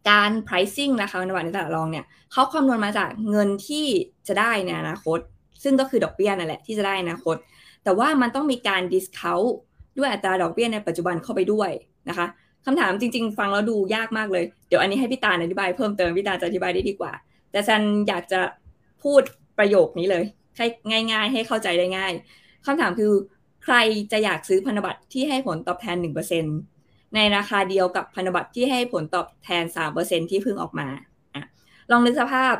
การ pricing ราคาพันธบัตรในตลาดรองเนี่ยเขาคำนวณมาจากเงินที่จะได้ในอนาคต ซึ่งก็คือดอกเบี้ยนั่นแหละที่จะได้อนาคต แต่ว่ามันต้องมีการ discount ด้วยอัตราดอกเบี้ยในปัจจุบันเข้าไปด้วยนะคะคำถามจริง ๆ ฟังแล้วดูยากมากเลย เดี๋ยวอันนี้ให้พี่ตาอธิบายเพิ่มเติมพี่ตาจะอธิบายได้ดีกว่า แต่ฉันอยากจะพูดประโยคนี้เลยให้ง่าย ๆ ให้เข้าใจได้ง่ายคำถามคือใครจะอยากซื้อพันธบัตรที่ให้ผลตอบแทน1% ในราคาเดียวกับพันธบัตรที่ให้ผลตอบแทน 3%ที่เพิ่งออกมาอลองนึกสภาพ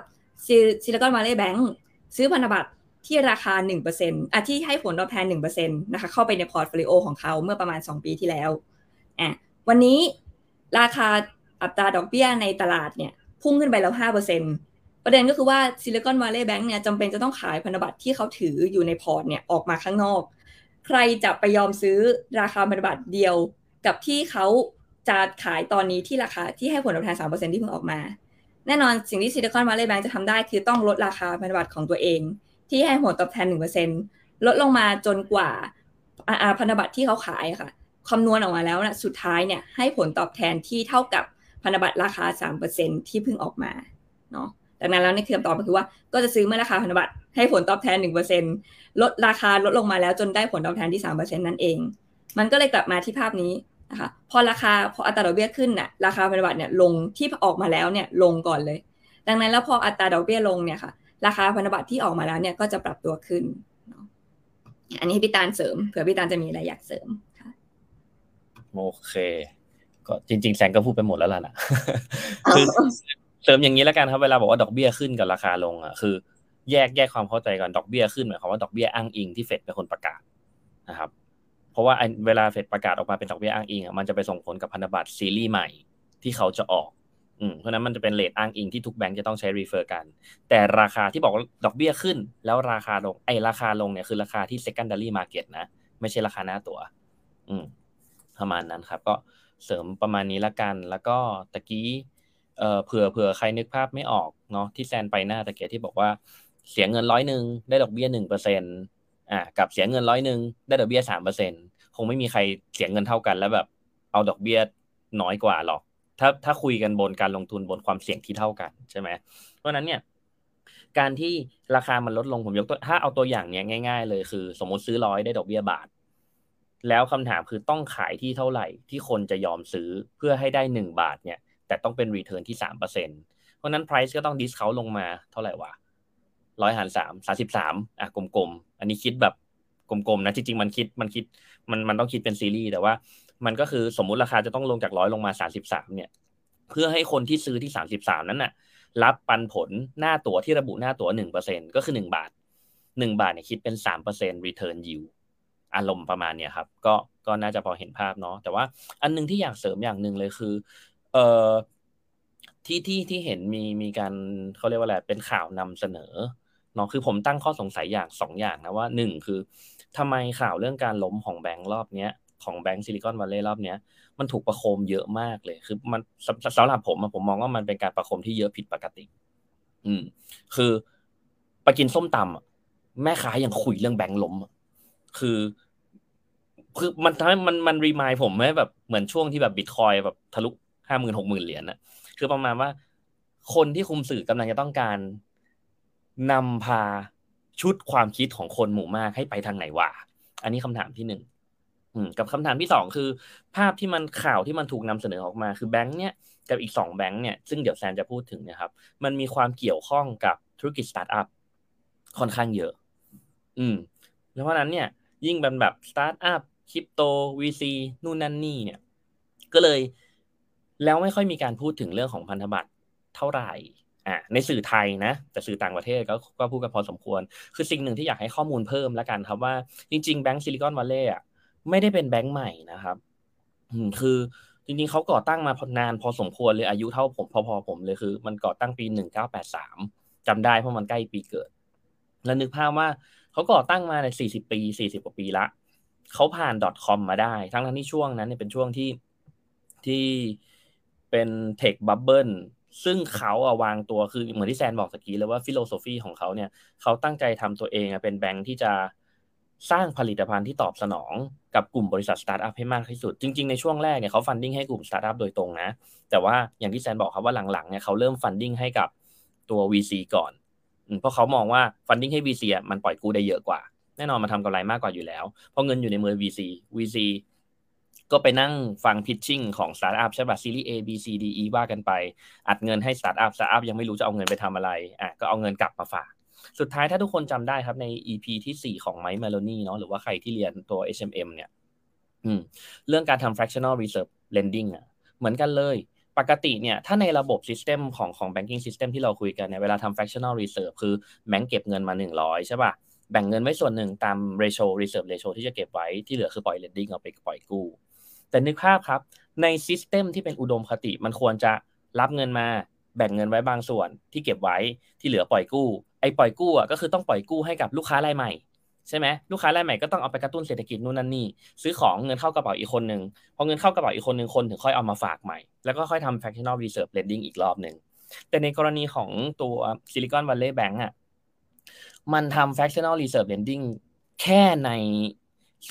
ซิลิคอนวัลเลย์แบงก์ซื้อพันธบัตรที่ราคา 1%อะที่ให้ผลตอบแทน 1%นะคะเข้าไปใน portfolio ของเขาเมื่อประมาณ 2 ปีที่แล้วอะวันนี้ราคาอัตราดอกเบี้ยในตลาดเนี่ยพุ่งขึ้นไปแล้ว 5%ประเด็นก็คือว่าซิลิคอนวัลเลย์แบงก์เนี่ยจำเป็นจะต้องขายพันธบัตรที่เขาถืออยู่ในพอร์ตเนี่ยออกมาข้างนอก ใครจะไปยอมซื้อราคาพันธบัตรเดียว กับที่เขาจะขายตอนนี้ที่ราคาที่ให้ผลตอบแทนสามเปอร์เซ็นที่เพิ่งออกมา แน่นอนสิ่งที่ซิลิคอนวัลเลย์แบงก์จะทำได้คือต้องลดราคาพันธบัตรของตัวเอง ที่ให้ผลตอบแทนหนึ่งเปอร์เซ็นลดลงมาจนกว่าพันธบัตรที่เขาขายค่ะคำนวณออกมาแล้วนะสุดท้ายเนี่ยให้ผลตอบแทนที่เท่ากับพันธบัตรราคา 3%ที่เพิ่งออกมาเนาะดังนั้นแล้วในคำตอบก็คือว่าก็จะซื้อเมื่อราคาพันธบัตรให้ผลตอบแทนหนึ่งเปอร์เซ็นลดราคาลดลงมาแล้วจนได้ผลตอบแทนที่สามเปอร์เซ็นนั่นเอง มันก็เลยกลับมาที่ภาพนี้นะคะพอราคาพออัตราดอกเบี้ยขึ้นน่ะราคาพันธบัตรเนี่ยลงที่ออกมาแล้วเนี่ยลงก่อนเลย ดังนั้นแล้วพออัตราดอกเบี้ยลงเนี่ยค่ะราคาพันธบัตรที่ออกมาแล้วเนี่ยก็จะปรับตัวขึ้น อันนี้พี่ตาลเสริมเผื่อพี่ตาลจะมีอะไรอยากเสริมค่ะโอเค ก็จริง ๆ แสงก็พูดไปหมดแล้วล่ะนะคือเสริมอย่างนี้แล้วกันครับเวลาบอกว่าดอกเบี้ยขึ้นกับราคาลงอะคือ แยกแยกความเข้าใจก่อนดอกเบี้ยขึ้นหมายความว่าดอกเบี้ยอ้างอิงที่เฟดเป็นคนประกาศนะครับเพ ราะว่าเวลาเฟดประกาศออกมาเป็นดอกเบี้ยอ้างอิงอะมันจะไปส่งผลกับพันธบัตรซีรีส์ใหม่ที่เขาจะออกอืมเพราะนั้นมันจะเป็นเลทอ้างอิงที่ทุกแบงก์จะต้องใช้รีเฟอร์กัน แต่ราคาที่บอกดอกเบี้ยขึ้น แล้วราคาลงไอ้ราคาลงเนี่ยคือราคาที่ secondary market นะ ไม่ใช่ราคาหน้าตัว อืมประมาณนั้นครับ ก็เสริมประมาณนี้ละกัน แล้วก็ตะกี้เอ่อเผื่อเผื่อใครนึกภาพไม่ออกเนาะที่แซนไปหน้าตะเกียที่บอกว่าเสียเงินร้อยหนึ่งได้ดอกเบี้ยหนึ่งเปอร์เซ็นต์อ่ากับเสียเงินร้อยหนึ่งได้ดอกเบี้ยสามเปอร์เซ็นค งไม่มีใครเสียเงินเท่ากัน แล้วแบบ เอาดอกเบี้ยน้อยกว่าหรอก ถ้าถ้าคุยกันบนการลงทุนบนความเสี่ยงที่เท่ากันใช่ไหมเพราะนั้นเนี่ย การที่ราคามันลดลงผมยกตัวถ้าเอาตัวอย่างเนี้ยง่าย ๆ เลยคือ สมมติซื้อร้อยได้ดอกเบี้ยบาท แล้วคำถามคือต้องขายที่เท่าไหร่ที่คนจะยอมซื้อเพื่อให้ได้หนึ่งบาทเนี่ย แต่ต้องเป็นรีเทิร์นที่สามเปอร์เซ็นตเพราะนั้น price ก็ต้อง discount ลงมาเท่าไหร่วะร้อยหารสามสาสิบสามอะกลมๆ อันนี้คิดแบบ กลมๆนะจริงๆมันคิดมันคิดมันมันต้องคิดเป็นซีรีส์แต่ว่า มันก็คือสมมุติราคาจะต้องลงจากร้อยลงมาสาสิบสามเนี่ย เพื่อให้คนที่ซื้อที่สามสิบสามนั้นน่ะ รับปันผลหน้าตั๋วที่ระบุหน้าตั๋วหนึ่งเปอร์เซ็นก็คือหนึ่งบาทหนึ่งบาทเนี่ยคิดเป็นสามเปอร์เซ็นต์ return yield อารมณ์ประมาณเนี่ยครับ ก็ก็น่าจะพอเห็นภาพเนาะแต่ว่าอันนึงที่อยากเสริมอย่างหนึ่งเลยคือ เอ่อที่ที่ที่เห็นมีมีการเขาเรียกว่าอะไรเป็นข่าวนำเสนอเนาะคือผมตั้งข้อสงสัยอย่างสองอย่างนะว่าหนึ่งคือ ทำไมข่าวเรื่องการล้มของแบงก์รอบเนี้ยของแบงก์ซิลิคอนวัลเลย์รอบเนี้ยมันถูกประโคมเยอะมากเลย คือมันสำหรับผมผมมองว่ามันเป็นการประโคมที่เยอะผิดปกติ อืม คือไปกินส้มตำแม่ค้ายังคุยเรื่องแบงก์ล้มคือคือมันทำให้มันมัน remind ผมไหมแบบเหมือนช่วงที่แบบบิตคอยน์แบบทะลุห้าหมื่นหกหมื่นเหรียญนะคือประมาณว่า คนที่คุมสื่อกำลังจะต้องการนำพา ชุดความคิดของคนหมู่มากให้ไปทางไหนวะอันนี้คำถามที่หนึ่งกับคำถามที่สองคือ ภาพที่มันข่าวที่มันถูกนำเสนอออกมา คือแบงค์เนี้ยกับอีกสองแบงค์เนี่ยซึ่งเดี๋ยวแซนจะพูดถึงนะครับ มันมีความเกี่ยวข้องกับธุรกิจสตาร์ทอัพค่อนข้างเยอะ อืมเพราะนั้นเนี่ย ยิ่งเป็นแบบสตาร์ทอัพคริปโตVC นู่นนั่นนี่เนี่ย ก็เลยแล้วไม่ค่อยมีการพูดถึงเรื่องของพันธบัตรเท่าไหร่ อ่าในสื่อไทยนะ แต่สื่อต่างประเทศก็ก็พูดกันพอสมควร คือสิ่งหนึ่งที่อยากให้ข้อมูลเพิ่มแล้วกันครับว่าจริงๆแบงก์ซิลิคอนวัลเลย์อะไม่ได้เป็นแบงก์ใหม่นะครับคือจริงๆเขาก่อตั้งมานานพอสมควรเลยอายุเท่าผมพอๆผมเลยคือ มันก่อตั้งปีหนึ่งเก้าแปดสามจำได้เพราะมันใกล้ปีเกิด แล้วนึกภาพว่าเขาก่อตั้งมาในสี่สิบปีสี่สิบกว่าปีละเขาผ่าน .com มาได้ ทั้งทั้งที่ช่วงนั้นเนี่ยเป็นช่วงที่ที่เป็น tech bubble ซึ่งเขาอะวางตัวคือเหมือนที่แซนบอกตะกี้เลยว่า philosophy ของเขาเนี่ยเขาตั้งใจทำตัวเองเป็นแบงค์ที่จะสร้างผลิตภัณฑ์ที่ตอบสนองกับกลุ่มบริษัทสตาร์ทอัพให้มากที่สุด จริง ๆ ในช่วงแรกเนี่ยเขา funding ให้กลุ่มสตาร์ทอัพโดยตรงนะ แต่ว่าอย่างที่แซนบอกครับว่าหลังๆเนี่ยเขาเริ่ม funding ให้กับตัว VC ก่อน เพราะเขามองว่า funding ให้ VC อะมันปล่อยกู้ได้เยอะกว่า แน่นอนมาทำกำไรมากกว่าอยู่แล้ว เพราะเงินอยู่ในมือ VC VC ก็ไปนั่งฟัง pitching ของสตาร์ทอัพใช่ป่ะซีรีส์ A B C D E ว่ากันไป อัดเงินให้สตาร์ทอัพสตาร์ทอัพยังไม่รู้จะเอาเงินไปทำอะไรอะก็เอาเงินกลับมาฝากสุดท้ายถ้าทุกคนจำได้ครับใน EP ที่ 4 ของ Mike Maloney เนาะหรือว่าใครที่เรียนตัว HMM เนี่ยอืมเรื่องการทำ fractional reserve lending อะเหมือนกันเลย ปกติเนี่ยถ้าในระบบ system ของของ banking system ที่เราคุยกันเนี่ยเวลาทำ fractional reserve คือแบงก์เก็บเงินมา 100 ใช่ป่ะแบ่งเงินไว้ส่วนหนึ่งตาม ratio reserve ratio ที่จะเก็บไว้ที่เหลือคือปล่อย lending เอาไปปล่อยกู้ แต่นึกภาพครับ ในซิสเต็มที่เป็นอุดมคติมันควรจะรับเงินมาแบ่งเงินไว้บางส่วนที่เก็บไว้ที่เหลือปล่อยกู้ไอ้ปล่อยกู้อะก็คือต้องปล่อยกู้ให้กับลูกค้ารายใหม่ใช่ไหมลูกค้ารายใหม่ก็ต้องเอาไปกระตุ้นเศรษฐกิจนู่นนั่นนี่ซื้อของเงินเข้ากระเป๋าอีกคนนึงพอเงินเข้ากระเป๋าอีกคนนึงคนถึงค่อยเอามาฝากใหม่ แล้วก็ค่อยทำ fractional reserve lending อีกรอบหนึ่งแต่ในกรณีของตัว Silicon Valley Bank อะมันทำ fractional reserve lending แค่ใน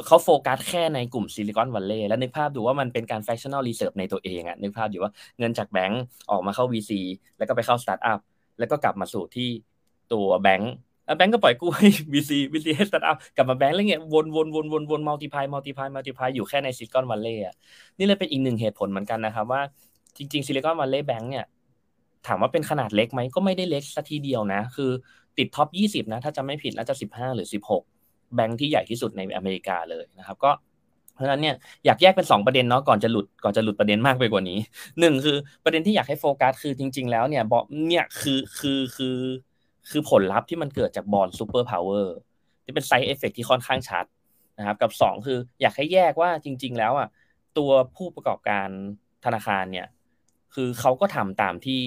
เขาโฟกัสแค่ในกลุ่ม Silicon Valley แล้วนึกภาพดูว่ามันเป็นการ fractional reserve ในตัวเองอะนึกภาพอยู่ว่าเงินจากแบงก์ออกมาเข้า VC แล้วก็ไปเข้าสตาร์ทอัพแล้วก็กลับมาสู่ที่ตัวแบงก์แล้วแบงก์ก็ปล่อยกู้ให้ VC VC ให้สตาร์ทอัพกลับมาแบงก์แล้วเงี้ยวนวนวนวนวน multiply multiply multiply อยู่แค่ใน Silicon Valley อะนี่เลยเป็นอีกหนึ่งเหตุผลเหมือนกันนะครับว่าจริงๆ Silicon Valley Bank เนี่ยถามว่าเป็นขนาดเล็กไหมก็ไม่ได้เล็กซะทีเดียวนะ คือติดท็อป 20 นะ ถ้าจะไม่ผิดแล้วจะ 15 หรือ 16 แบงก์ที่ใหญ่ที่สุดในอเมริกาเลยนะครับ ก็เพราะฉะนั้นเนี่ยอยากแยกเป็น 2 ประเด็นเนาะก่อนจะหลุดก่อนจะหลุดประเด็นมากไปกว่านี้หนึ่งคือประเด็นที่อยากให้โฟกัสคือจริง ๆ แล้วเนี่ยบอเนี่ยคือคือคือคือผลลัพธ์ที่มันเกิดจากบอล superpower ที่เป็น side effect ที่ค่อนข้างชัดนะครับ กับ 2 คืออยากให้แยกว่าจริง ๆ แล้วอะตัวผู้ประกอบการธนาคารเนี่ยคือเขาก็ทำตามที่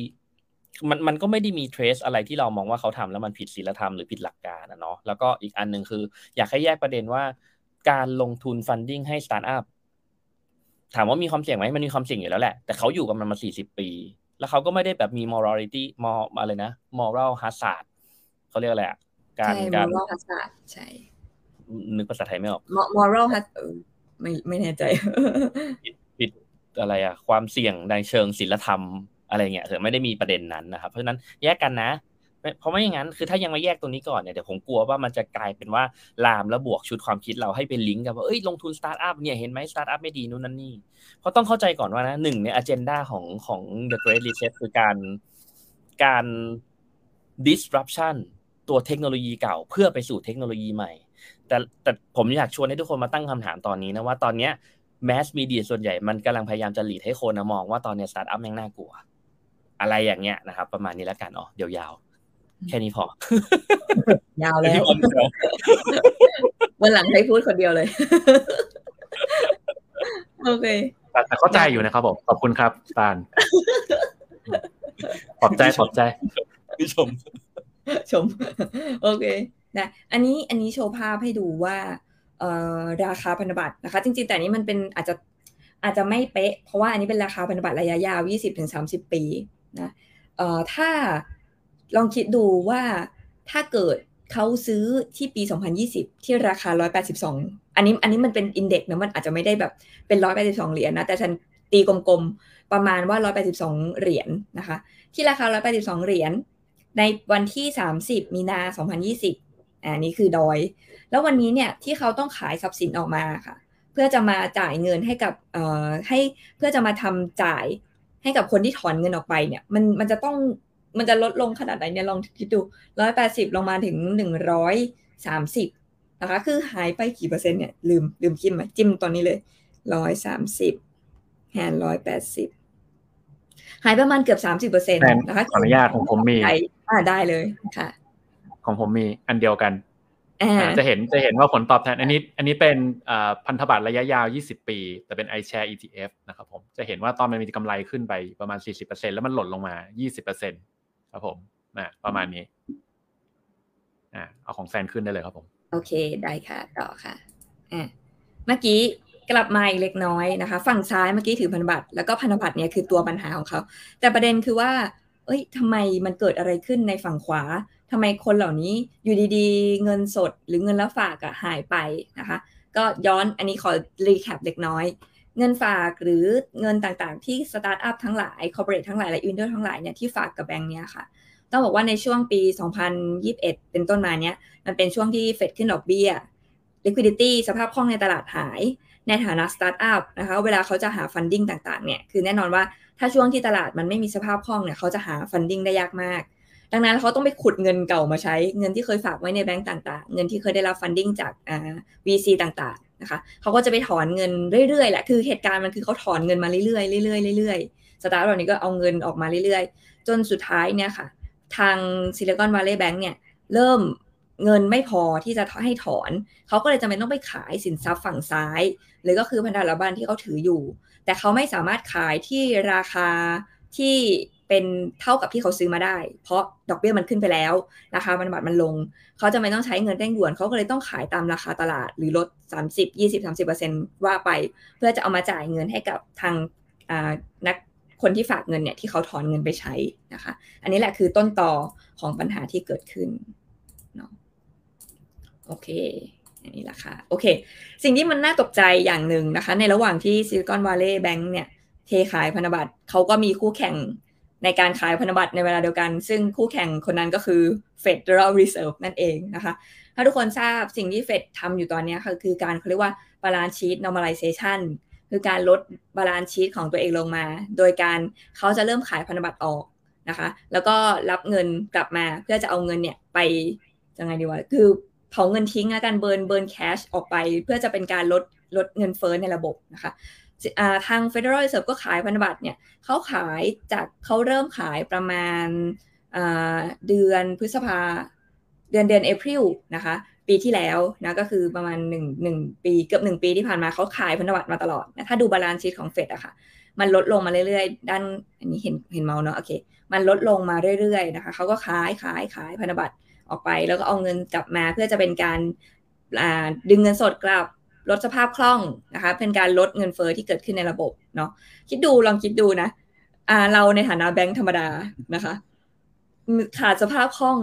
มันมันก็ไม่ได้มี trace อะไรที่เรามองว่าเขาทำแล้วมันผิดศีลธรรมหรือผิดหลักการนะเนาะแล้วก็อีกอันหนึ่งคือ อยากให้แยกประเด็นว่า การลงทุน funding ให้สตาร์ทอัพถามว่ามีความเสี่ยงไหมมันมีความเสี่ยงอยู่แล้วแหละ แต่เขาอยู่กับมันมาสี่สิบปี แล้วเขาก็ไม่ได้แบบมี morality มออะไรนะ moral hazard เขาเรียกอะไรอะการการ moral hazard ใช่นึกภาษาไทยไม่ออก moral hazard ไม่ไม่แน่ใจผิดอะไรอะ ความเสี่ยงในเชิงศีลธรรม อะไรเงี้ยเออไม่ได้มีประเด็นนั้นนะครับ เพราะฉะนั้นแยกกันนะเพราะไม่อย่างนั้นคือถ้ายังไม่แยกตรงนี้ก่อนเนี่ยเดี๋ยวผมกลัวว่ามันจะกลายเป็นว่าลามแล้วบวกชุดความคิดเราให้เป็นลิงก์กับว่าเอ้ยลงทุนสตาร์ทอัพเนี่ยเห็นไหมสตาร์ทอัพไม่ดีนู่นนั่นนี่เพราะต้องเข้าใจก่อนว่านะหนึ่งใน agenda ของของ The Great Reset คือการการ disruption ตัวเทคโนโลยีเก่าเพื่อไปสู่เทคโนโลยีใหม่ แต่แต่ผมอยากชวนให้ทุกคนมาตั้งคำถามตอนนี้นะว่าตอนเนี้ย mass media ส่วนใหญ่มันกำลังพยายามจะ lead ให้คนมองว่าตอนเนี้ยสตาร์ทอัพยังน่ากลัว อะไรอย่างเงี้ยนะครับ ประมาณนี้แล้วกันอ๋อเดี๋ยวยาวแค่นี้พอ ยาวแล้ววันหลังให้พูดคนเดียวเลย โอเคแต่เข้าใจอยู่นะครับผมขอบคุณครับตาลขอบใจขอบใจพี่ชม ชม โอเคนะอันนี้อันนี้โชว์ภาพให้ดูว่าราคาพันธบัตรนะคะ จริงๆ แต่นี้มันเป็นอาจจะอาจจะไม่เป๊ะ เพราะว่าอันนี้เป็นราคาพันธบัตรระยะยาว 20-30 ปี นะถ้าลองคิดดูว่าถ้าเกิดเขาซื้อที่ปี 2020 ที่ราคา 182 อันนี้อันนี้มันเป็นอินเด็กซ์นะมันอาจจะไม่ได้แบบเป็น 182 เหรียญนะแต่ฉันตีกลมๆ ประมาณว่า 182 เหรียญนนะคะ ที่ราคา 182 เหรียญในวันที่ 30 มีนา 2020อันนี้คือดอย แล้ววันนี้เนี่ยที่เขาต้องขายทรัพย์สินออกมาค่ะ เพื่อจะมาจ่ายเงินให้กับเอ่อให้เพื่อจะมาทำจ่าย ให้กับคนที่ถอนเงินออกไปเนี่ยมันมันจะต้องมันจะลดลงขนาดไหนเนี่ยลองคิดดูร้อยแปดสิบลงมาถึงหนึ่งร้อยสามสิบนะคะ คือหายไปกี่เปอร์เซ็นต์เนี่ยลืมลืมคิดไหมจิ้มตอนนี้เลยร้อยสามสิบแฮนร้อยแปดสิบหายประมาณเกือบสามสิบเปอร์เซ็นต์นะคะขออนุญาตของผมมีอ่าได้เลยค่ะ ของผมมีอันเดียวกัน จะเห็นจะเห็นว่าผลตอบแทน อันนี้ อันนี้เป็นพันธบัตรระยะยาว 20 ปี แต่เป็น iShare ETF นะครับผมจะเห็นว่าตอนมันมีกำไรขึ้นไปประมาณ 40%แล้วมันหล่นลงมา 20%ครับผมนะประมาณนี้อ่าเอาของแซนขึ้นได้เลยครับผม โอเคได้ค่ะ ต่อค่ะอ่าเมื่อกี้กลับมาอีกเล็กน้อยนะคะ ฝั่งซ้ายเมื่อกี้ถือพันธบัตรแล้วก็พันธบัตรเนี่ยคือตัวปัญหาของเขา แต่ประเด็นคือว่า เอ้ยทำไมมันเกิดอะไรขึ้นในฝั่งขวา ทำไมคนเหล่านี้อยู่ดีๆ เงินสดหรือเงินแล้วฝากอะหายไปนะคะ ก็ย้อนอันนี้ขอ recap เล็กน้อย เงินฝากหรือเงินต่างๆ ที่สตาร์ทอัพทั้งหลาย corporate ทั้งหลายและอินเดอร์ทั้งหลายเนี่ยที่ฝากกับแบงก์เนี่ยค่ะ ต้องบอกว่าในช่วงปี 2021 เป็นต้นมาเนี้ยมันเป็นช่วงที่เฟดขึ้นดอกเบี้ย liquidity สภาพคล่องในตลาดหายในฐานะสตาร์ทอัพนะคะเวลาเขาจะหา funding ต่างๆเนี่ยคือแน่นอนว่าถ้าช่วงที่ตลาดมันไม่มีสภาพคล่องเนี่ยเขาจะหา funding ได้ยากมาก ดังนั้นเขาต้องไปขุดเงินเก่ามาใช้เงินที่เคยฝากไว้ในแบงก์ต่างๆ เงินที่เคยได้รับ funding จากอ่า VC ต่างๆนะคะเขาก็จะไปถอนเงินเรื่อยๆแหละคือเหตุการณ์มันคือเขาถอนเงินมาเรื่อยๆเรื่อยๆเรื่อยๆสตาร์ทอัพนี้ก็เอาเงินออกมาเรื่อยๆ จนสุดท้ายเนี่ยค่ะ ทาง Silicon Valley Bank เนี่ยเริ่มเงินไม่พอที่จะให้ถอน เขาก็เลยจำเป็นต้องไปขายสินทรัพย์ฝั่งซ้าย หรือก็คือพันธบัตรที่เขาถืออยู่ แต่เขาไม่สามารถขายที่ราคาที่ เป็นเท่ากับที่เขาซื้อมาได้ เพราะดอกเบี้ยมันขึ้นไปแล้วราคาพันธบัตรมันลง เขาจะไม่ต้องใช้เงินเร่งด่วนเขาก็เลยต้องขายตามราคาตลาด หรือลด 30 20 30 ว่าไป เพื่อจะเอามาจ่ายเงินให้กับทางนักคนที่ฝากเงินเนี่ยที่เขาถอนเงินไปใช้นะคะ อันนี้แหละคือต้นต่อของปัญหาที่เกิดขึ้นเนาะโอเคอันนี้แหละค่ะโอเค สิ่งที่มันน่าตกใจอย่างหนึ่งนะคะ ในระหว่างที่ Silicon Valley Bank เนี่ยเทขายพันธบัตรเขาก็มีคู่แข่ง ในการขายพันธบัตรในเวลาเดียวกัน ซึ่งคู่แข่งคนนั้นก็คือ Federal Reserve นั่นเองนะคะ ถ้าทุกคนทราบสิ่งที่เฟดทำอยู่ตอนนี้คือการเขาเรียกว่า balance sheet normalization คือการลด balance sheet ของตัวเองลงมา โดยการเขาจะเริ่มขายพันธบัตรออกนะคะ แล้วก็รับเงินกลับมาเพื่อจะเอาเงินเนี่ยไปยังไงดีวะ คือเผาเงินทิ้งแล้วกัน burn burn cash ออกไป เพื่อจะเป็นการลดลดเงินเฟ้อในระบบนะคะ ทาง Federal Reserve ก็ขายพันธบัตรเนี่ยเขาขายจากเขาเริ่มขายประมาณเดือนพฤษภาเดือนเดือน April นะคะปีที่แล้วนะก็คือประมาณหนึ่งหนึ่งปีเกือบหนึ่งปีที่ผ่านมาเขาขายพันธบัตรมาตลอดนะถ้าดู balance sheet ของเฟดอะค่ะมันลดลงมาเรื่อยๆ ด้านอันนี้เห็นเห็นเมาส์เนาะโอเคมันลดลงมาเรื่อยๆนะคะเขาก็ขายขายขายพันธบัตรออกไป แล้วก็เอาเงินกลับมาเพื่อจะเป็นการดึงเงินสดกลับ ลดสภาพคล่องนะคะ เป็นการลดเงินเฟอ้อที่เกิดขึ้นในระบบเนาะคิดดูลองคิดดูนะเราในฐานะแบงค์ธรรมดานะคะ ขาดสภาพคล่อง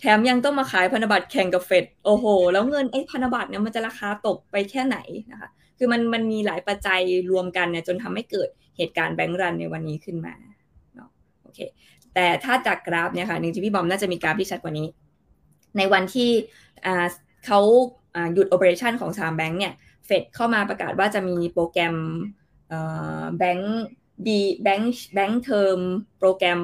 แถมยังต้องมาขายพันธบัตรแข่งกับเฟดโอ้โห แล้วเงินไอ้พันธบัตรเนี่ยมันจะราคาตกไปแค่ไหนนะคะ คือมันมันมีหลายปัจจัยรวมกันเนี่ยจนทำให้เกิดเหตุการณ์ bank run ในวันนี้ขึ้นมาเนาะโอเค แต่ถ้าจากกราฟเนี่ยค่ะหนึ่งที่พี่บอมน่าจะมีกราฟที่ชัดกว่านี้ ในวันที่เขา หยุด operation ของสามแบงก์เนี่ยเฟดเข้ามาประกาศว่าจะมีโปรแกรมแบงก์ดีแบงก์ bank term program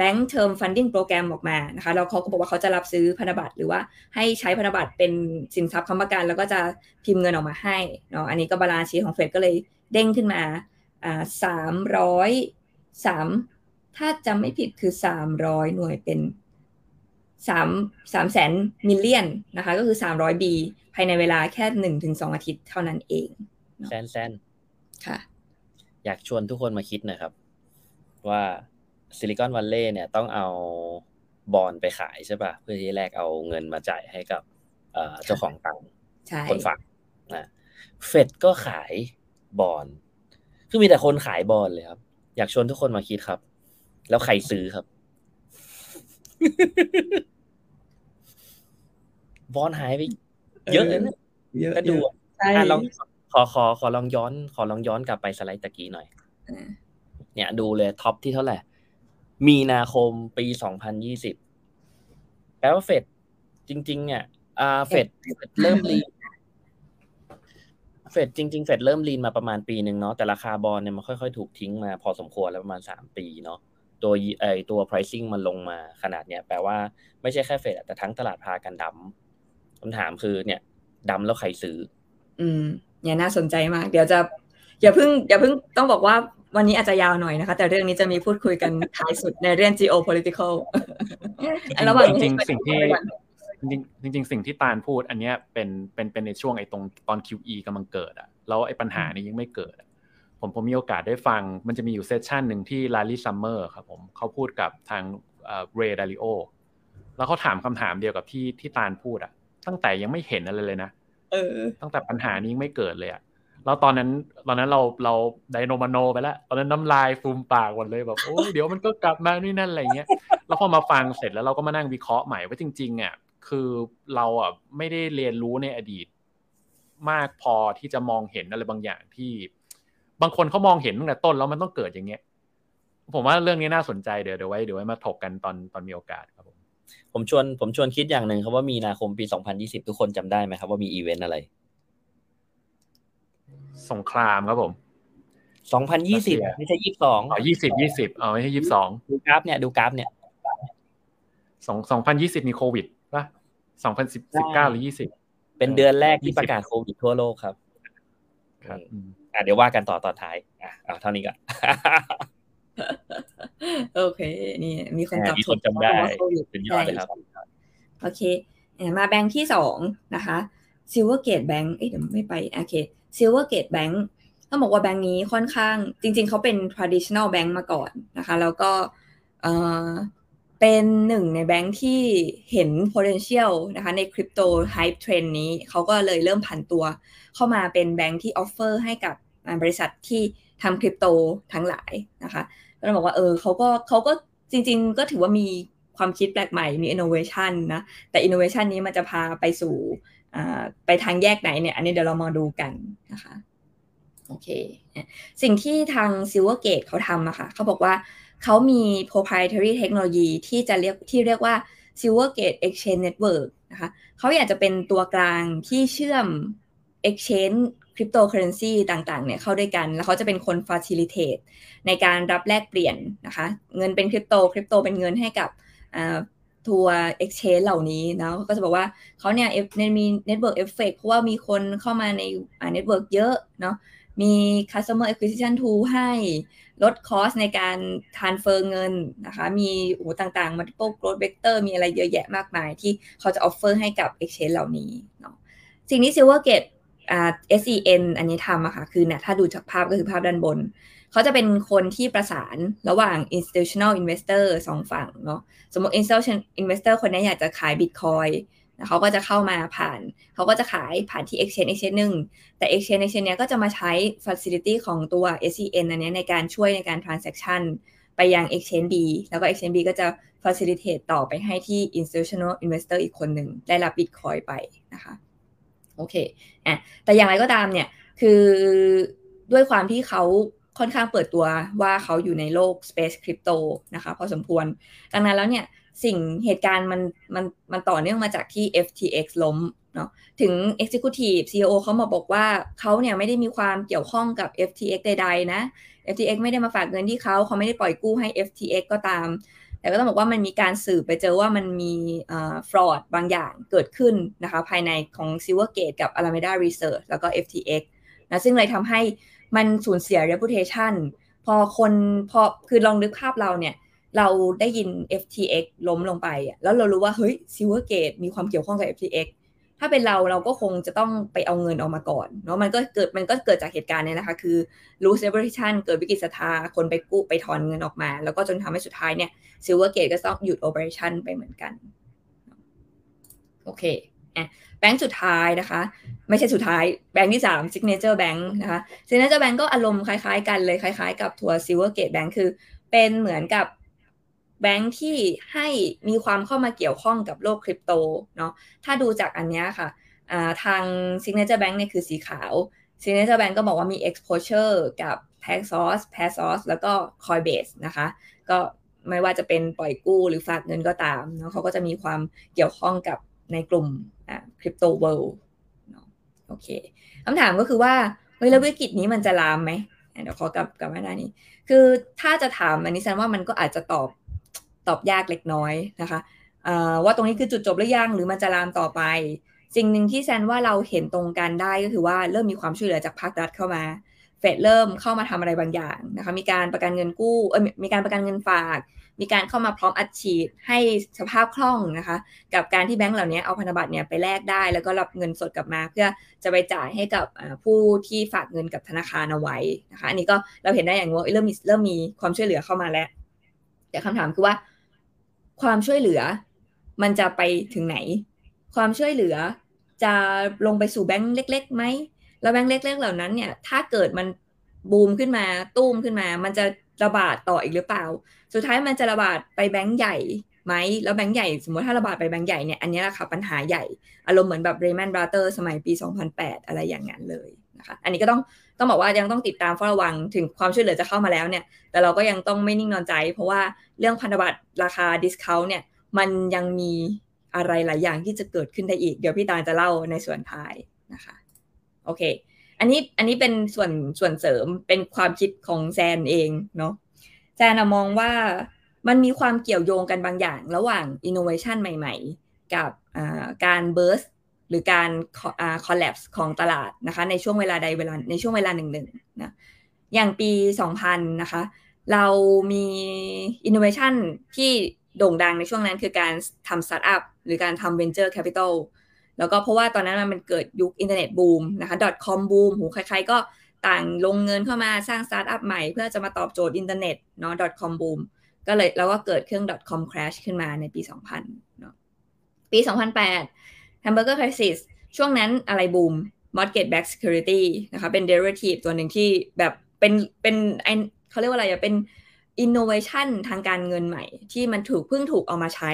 Bank Term Funding Program ออกมานะคะแล้วเขาก็บอกว่าเขาจะรับซื้อพันธบัตรหรือว่าให้ใช้พันธบัตรเป็นสินทรัพย์ค้ำประกัน แล้วก็จะพิมพ์เงินออกมาให้เนาะอันนี้ก็ balance sheet ของเฟดก็เลยเด้งขึ้นมาอ่าสามร้อยสามถ้าจำไม่ผิดคือสามร้อยหน่วยเป็น สามสามแสน million นะคะ ก็คือสามร้อย B ภายในเวลาแค่หนึ่งถึงสองอาทิตย์เท่านั้นเองแซนแซนค่ะ อยากชวนทุกคนมาคิดหน่อยครับ ว่า Silicon Valley เนี่ยต้องเอาบอลไปขายใช่ป่ะ เพื่อที่แลกเอาเงินมาจ่ายให้กับเอ่อเจ้าของตังค์ใช่คนฝากนะเฟดก็ขายบอลคือมีแต่คนขายบอลเลยครับ อยากชวนทุกคนมาคิดครับ แล้วใครซื้อครับ บอลหายไปเยอะเลยนะเยอะก็ดูเยอะใช่อะลองขอขอขอลองย้อน ขอลองย้อนกลับไปสไลด์ตะกี้หน่อยอ่าเนี่ยดูเลยท็อปที่เท่าไหร่ มีนาคมปีสองพันยี่สิบแปลว่าเฟดจริง ๆ เนี่ยอ่าเฟดเฟดเริ่มลีนเฟดจริงๆเฟดเริ่มลีนมาประมาณปีหนึ่งเนาะแต่ราคาบอลเนี่ยมันค่อยๆ ถูกทิ้งมาพอสมควรแล้วประมาณสามปีเนาะตัวไอตัว pricing มันลงมาขนาดเนี้ยแปลว่าไม่ใช่แค่เฟดอะแต่ทั้งตลาดพากันดำ คำถามคือเนี่ยดำแล้วใครซื้อ อืมเนี่ยน่าสนใจมาก เดี๋ยวจะอย่าเพิ่งอย่าเพิ่งต้องบอกว่าวันนี้อาจจะยาวหน่อยนะคะ แต่เรื่องนี้จะมีพูดคุยกันท้ายสุดในเรื่อง geopolitical อันระหว่างจริงให้ๆสิ่งที่ไปก่อนจริงๆจริงๆสิ่งที่ตาลพูด อันเนี้ยเป็นเป็นเป็นในช่วงไอ้ตรงตอน QE กำลังเกิดอะแล้วไอ้ปัญหานี้ยังไม่เกิดอะผมผมมีโอกาสได้ฟัง มันจะมีอยู่ session หนึ่งที่ Larry Summers ครับผมเขาพูดกับทาง Ray Dalio แล้วเขาถามคำถามเดียวกับที่ที่ตาลพูดอะ ตั้งแต่ยังไม่เห็นอะไรเลยนะเออ ตั้งแต่ปัญหานี้ยังไม่เกิดเลยอะแล้วตอนนั้น ตอนนั้นเราเราไดโนมาโนไปแล้ว ตอนนั้นน้ำลายฟูมปากหมดเลยแบบโอ้ยเดี๋ยวมันก็กลับมานี่นั่นอะไรเงี้ยแล้วพอมาฟังเสร็จแล้วเราก็มานั่งวิเคราะห์ใหม่ว่าจริงๆอะคือเราอะไม่ได้เรียนรู้ในอดีต มากพอที่จะมองเห็นอะไรบางอย่างที่ บางคนเขามองเห็นตั้งแต่ต้นแล้วมันต้องเกิดอย่างเงี้ย ผมว่าเรื่องนี้น่าสนใจเดี๋ยวเดี๋ยวไว้เดี๋ยวไว้มาถกกันตอนตอนมีโอกาสครับผม ผมชวนผมชวนคิดอย่างหนึ่งครับว่ามีนาคมปี2020ทุกคนจำได้ไหมครับว่ามีอีเวนต์อะไร สงครามครับผม2020ไม่ใช่22อ๋อยี่สิบยี่สิบอ๋อไม่ใช่ยี่สิบสองดูกราฟเนี่ยดูกราฟเนี่ยสองสองพันยี่สิบมีโควิดป่ะสองพันสิบสิบเก้าหรือยี่สิบเป็นเดือนแรกที่ประกาศโควิดทั่วโลกครับ ครับอืมอะเดี๋ยวว่ากันต่อตอนท้ายอะเอาเท่านี้ก่อน โอเค นี่มีคนตอบมีถูคนกจำได้ว่าโควิดสุดยอดเลยครับ โอเคเอ่อมาแบงค์ที่สองนะคะ Silvergate Bank เอ้ยเดี๋ยวไม่ไปโอเค Silvergate Bank ต้องบอกว่าแบงค์นี้ค่อนข้าง จริง ๆ เขาเป็น traditional bank มาก่อนนะคะ แล้วก็เอ่อเป็นหนึ่งในแบงค์ที่เห็น potential นะคะในคริปโต hype trend นี้เขาก็เลยเริ่มผันตัวเข้ามาเป็นแบงค์ที่ offer ให้กับอ่าบริษัทที่ทำคริปโตทั้งหลายนะคะ ก็ต้องบอกว่าเออเขาก็เขาก็จริง ๆ ก็ถือว่ามีความคิดแปลกใหม่มี innovation นะ แต่ innovation นี้มันจะพาไปสู่ไปทางแยกไหนเนี่ยอันนี้เดี๋ยวเรามาดูกันนะคะโอเค สิ่งที่ทาง Silvergate เขาทำอะค่ะเขาบอกว่าเขามี proprietary technology ที่จะเรียกที่เรียกว่า Silvergate Exchange Network นะคะเขาอยากจะเป็นตัวกลางที่เชื่อม exchange cryptocurrency ต่างๆเนี่ยเข้าด้วยกัน แล้วเขาจะเป็นคน facilitate ในการรับแลกเปลี่ยนนะคะ เงินเป็นคริปโตคริปโตเป็นเงินให้กับทัวร์ exchange เหล่านี้นะก็จะบอกว่าเขาเนี่ยเอฟมี network effect เพราะว่ามีคนเข้ามาในอ่า network เยอะเนาะมี customer acquisition tool ให้ลดคอสในการ transfer เงินนะคะ มีโอ้ต่างๆ multiple growth vector มีอะไรเยอะแยะมากมายที่เขาจะ offer ให้กับ exchange เหล่านี้เนาะสิ่งที่ Silvergate SEN อันนี้ทำอะค่ะคือเนี่ยถ้าดูจากภาพก็คือภาพด้านบน เขาจะเป็นคนที่ประสานระหว่าง institutional investor สองฝั่งเนาะสมมติ institutional investor คนนี้อยากจะขาย Bitcoin นะเขาก็จะเข้ามาผ่าน เขาก็จะขายผ่านที่ exchange exchange หนึ่งแต่ exchange exchange เนี้ยก็จะมาใช้ facility ของตัว SEN อันนี้ในการช่วยในการ transaction ไปยัง exchange B แล้วก็ exchange B ก็จะ facilitate ต่อไปให้ที่ institutional investor อีกคนหนึ่งได้รับ Bitcoin ไปนะคะ โอเคอะแต่อย่างไรก็ตามเนี่ยคือด้วยความที่เขาค่อนข้างเปิดตัวว่าเขาอยู่ในโลก Space Crypto นะคะพอสมควร ดังนั้นแล้วเนี่ยสิ่งเหตุการณ์มันมันมันต่อเนื่องมาจากที่ FTX ล้มเนาะถึง Executive CEO เขามาบอกว่าเขาเนี่ยไม่ได้มีความเกี่ยวข้องกับ FTX ใดๆนะ FTX ไม่ได้มาฝากเงินที่เขาเขาไม่ได้ปล่อยกู้ให้ FTX ก็ตาม แต่ก็ต้องบอกว่ามันมีการสืบไปเจอว่ามันมีฟรอดบางอย่างเกิดขึ้นนะคะภายในของ Silvergate กับ Alameda Research แล้วก็ FTX นะซึ่งเลยทำให้มันสูญเสีย reputation พอคนพอคือลองนึกภาพเราเนี่ย เราได้ยิน FTX ล้มลงไป แล้วเรารู้ว่า เฮ้ย Silvergate มีความเกี่ยวข้องกับ FTX ถ้าเป็นเราเราก็คงจะต้องไปเอาเงินออกมาก่อนเนาะมันก็เกิดมันก็เกิดจากเหตุการณ์นี้นะคะ คือ lose reputation เกิดวิกฤตศรัทธาคนไปกู้ไปถอนเงินออกมา แล้วก็จนทำให้สุดท้ายเนี่ย Silvergate ก็ต้องหยุด operation ไปเหมือนกันโอเคแบงค์สุดท้ายนะคะ ไม่ใช่สุดท้ายแบงค์ที่3 Signature Bank นะคะ Signature Bank ก็อารมณ์คล้ายๆ กันเลยคล้ายๆ กับทัวร์ Silvergate Bank คือเป็นเหมือนกับ แบงค์ที่ให้มีความเข้ามาเกี่ยวข้องกับโลกคริปโตเนาะถ้าดูจากอันนี้ค่ะทาง Signature Bank เนี่ยคือสีขาว Signature Bank ก็บอกว่ามี exposure กับ Paxos Paxos แล้วก็ Coinbase นะคะ ก็ไม่ว่าจะเป็นปล่อยกู้หรือฝากเงินก็ตามเนาะเขาก็จะมีความเกี่ยวข้องกับในกลุ่มคริปโตเวิลด์โอเคคำถามก็คือว่าเฮ้ยแล้ววิกฤตนี้มันจะลามไหมเดี๋ยวขอกลับกลับมาด้านนี้ คือถ้าจะถามอันนี้แสดงว่ามันก็อาจจะตอบ ตอบยากเล็กน้อยนะคะว่าตรงนี้คือจุดจบหรือยังหรือมันจะลามต่อไป สิ่งหนึ่งที่แซนว่าเราเห็นตรงกันได้ก็คือว่าเริ่มมีความช่วยเหลือจากภาครัฐเข้ามาเฟดเริ่มเข้ามาทำอะไรบางอย่างนะคะมีการประกันเงินกู้เออมีการประกันเงินฝาก มีการเข้ามาพร้อมอัดฉีดให้สภาพคล่องนะคะกับการที่แบงก์เหล่านี้เอาพันธบัตรเนี่ยไปแลกได้ แล้วก็รับเงินสดกลับมา เพื่อจะไปจ่ายให้กับผู้ที่ฝากเงินกับธนาคารเอาไว้นะคะอันนี้ก็เราเห็นได้อย่างว่าเริ่มมีเริ่มมีความช่วยเหลือเข้ามาแล้วแต่คำถามคือว่า ความช่วยเหลือ มันจะไปถึงไหน ความช่วยเหลือจะลงไปสู่แบงค์เล็กๆไหมแล้วแบงค์เล็ก ๆ เหล่านั้นเนี่ย ถ้าเกิดมันบูมขึ้นมาตุ้มขึ้นมา มันจะระบาดต่ออีกหรือเปล่า สุดท้ายมันจะระบาดไปแบงค์ใหญ่ไหม แล้วแบงค์ใหญ่สมมติถ้าระบาดไปแบงค์ใหญ่เนี่ย อันนี้แหละค่ะปัญหาใหญ่ อารมณ์เหมือนแบบเรย์แมนบราเตอร์สมัยปี 2008 อะไรอย่างนั้นเลยนะคะ อันนี้ก็ต้อง ต้องบอกว่ายังต้องติดตามเฝ้าระวังถึงความช่วยเหลือจะเข้ามาแล้วเนี่ย แต่เราก็ยังต้องไม่นิ่งนอนใจ เพราะว่าเรื่องพันธบัตรราคา discount เนี่ยมันยังมีอะไรหลายอย่างที่จะเกิดขึ้นได้อีก เดี๋ยวพี่ตาจะเล่าในส่วนท้ายนะคะโอเค อันนี้อันนี้เป็นส่วนส่วนเสริมเป็นความคิดของแซนเองเนาะแซนมองว่ามันมีความเกี่ยวโยงกันบางอย่างระหว่างอินโนเวชันใหม่ ๆ กับการ burst หรือการ collapse ของตลาดนะคะในช่วงเวลาใดเวลาในช่วงเวลาหนึ่งหนึ่งนะอย่างปี 2000 นะคะ เรามีอินโนเวชันที่โด่งดังในช่วงนั้นคือการทำสตาร์ทอัพหรือการทำ venture capital แล้วก็เพราะว่าตอนนั้นมันเกิดยุคอินเทอร์เน็ตบูมนะคะ .com บูมหูใครๆก็ต่างลงเงินเข้ามาสร้างสตาร์ทอัพใหม่เพื่อจะมาตอบโจทย์อินเทอร์เน็ตเนาะ .com บูมก็เลยแล้วก็เกิดเครื่อง .com crash ขึ้นมาในปี 2000เนาะปี 2008 Hamburger Crisis ช่วงนั้นอะไรบูม mortgage backed security นะคะเป็น derivative ตัวหนึ่งที่แบบเป็นเป็นไอเขาเรียกว่าอะไรอะเป็น innovation ทางการเงินใหม่ ที่มันถูกเพิ่งถูกเอามาใช้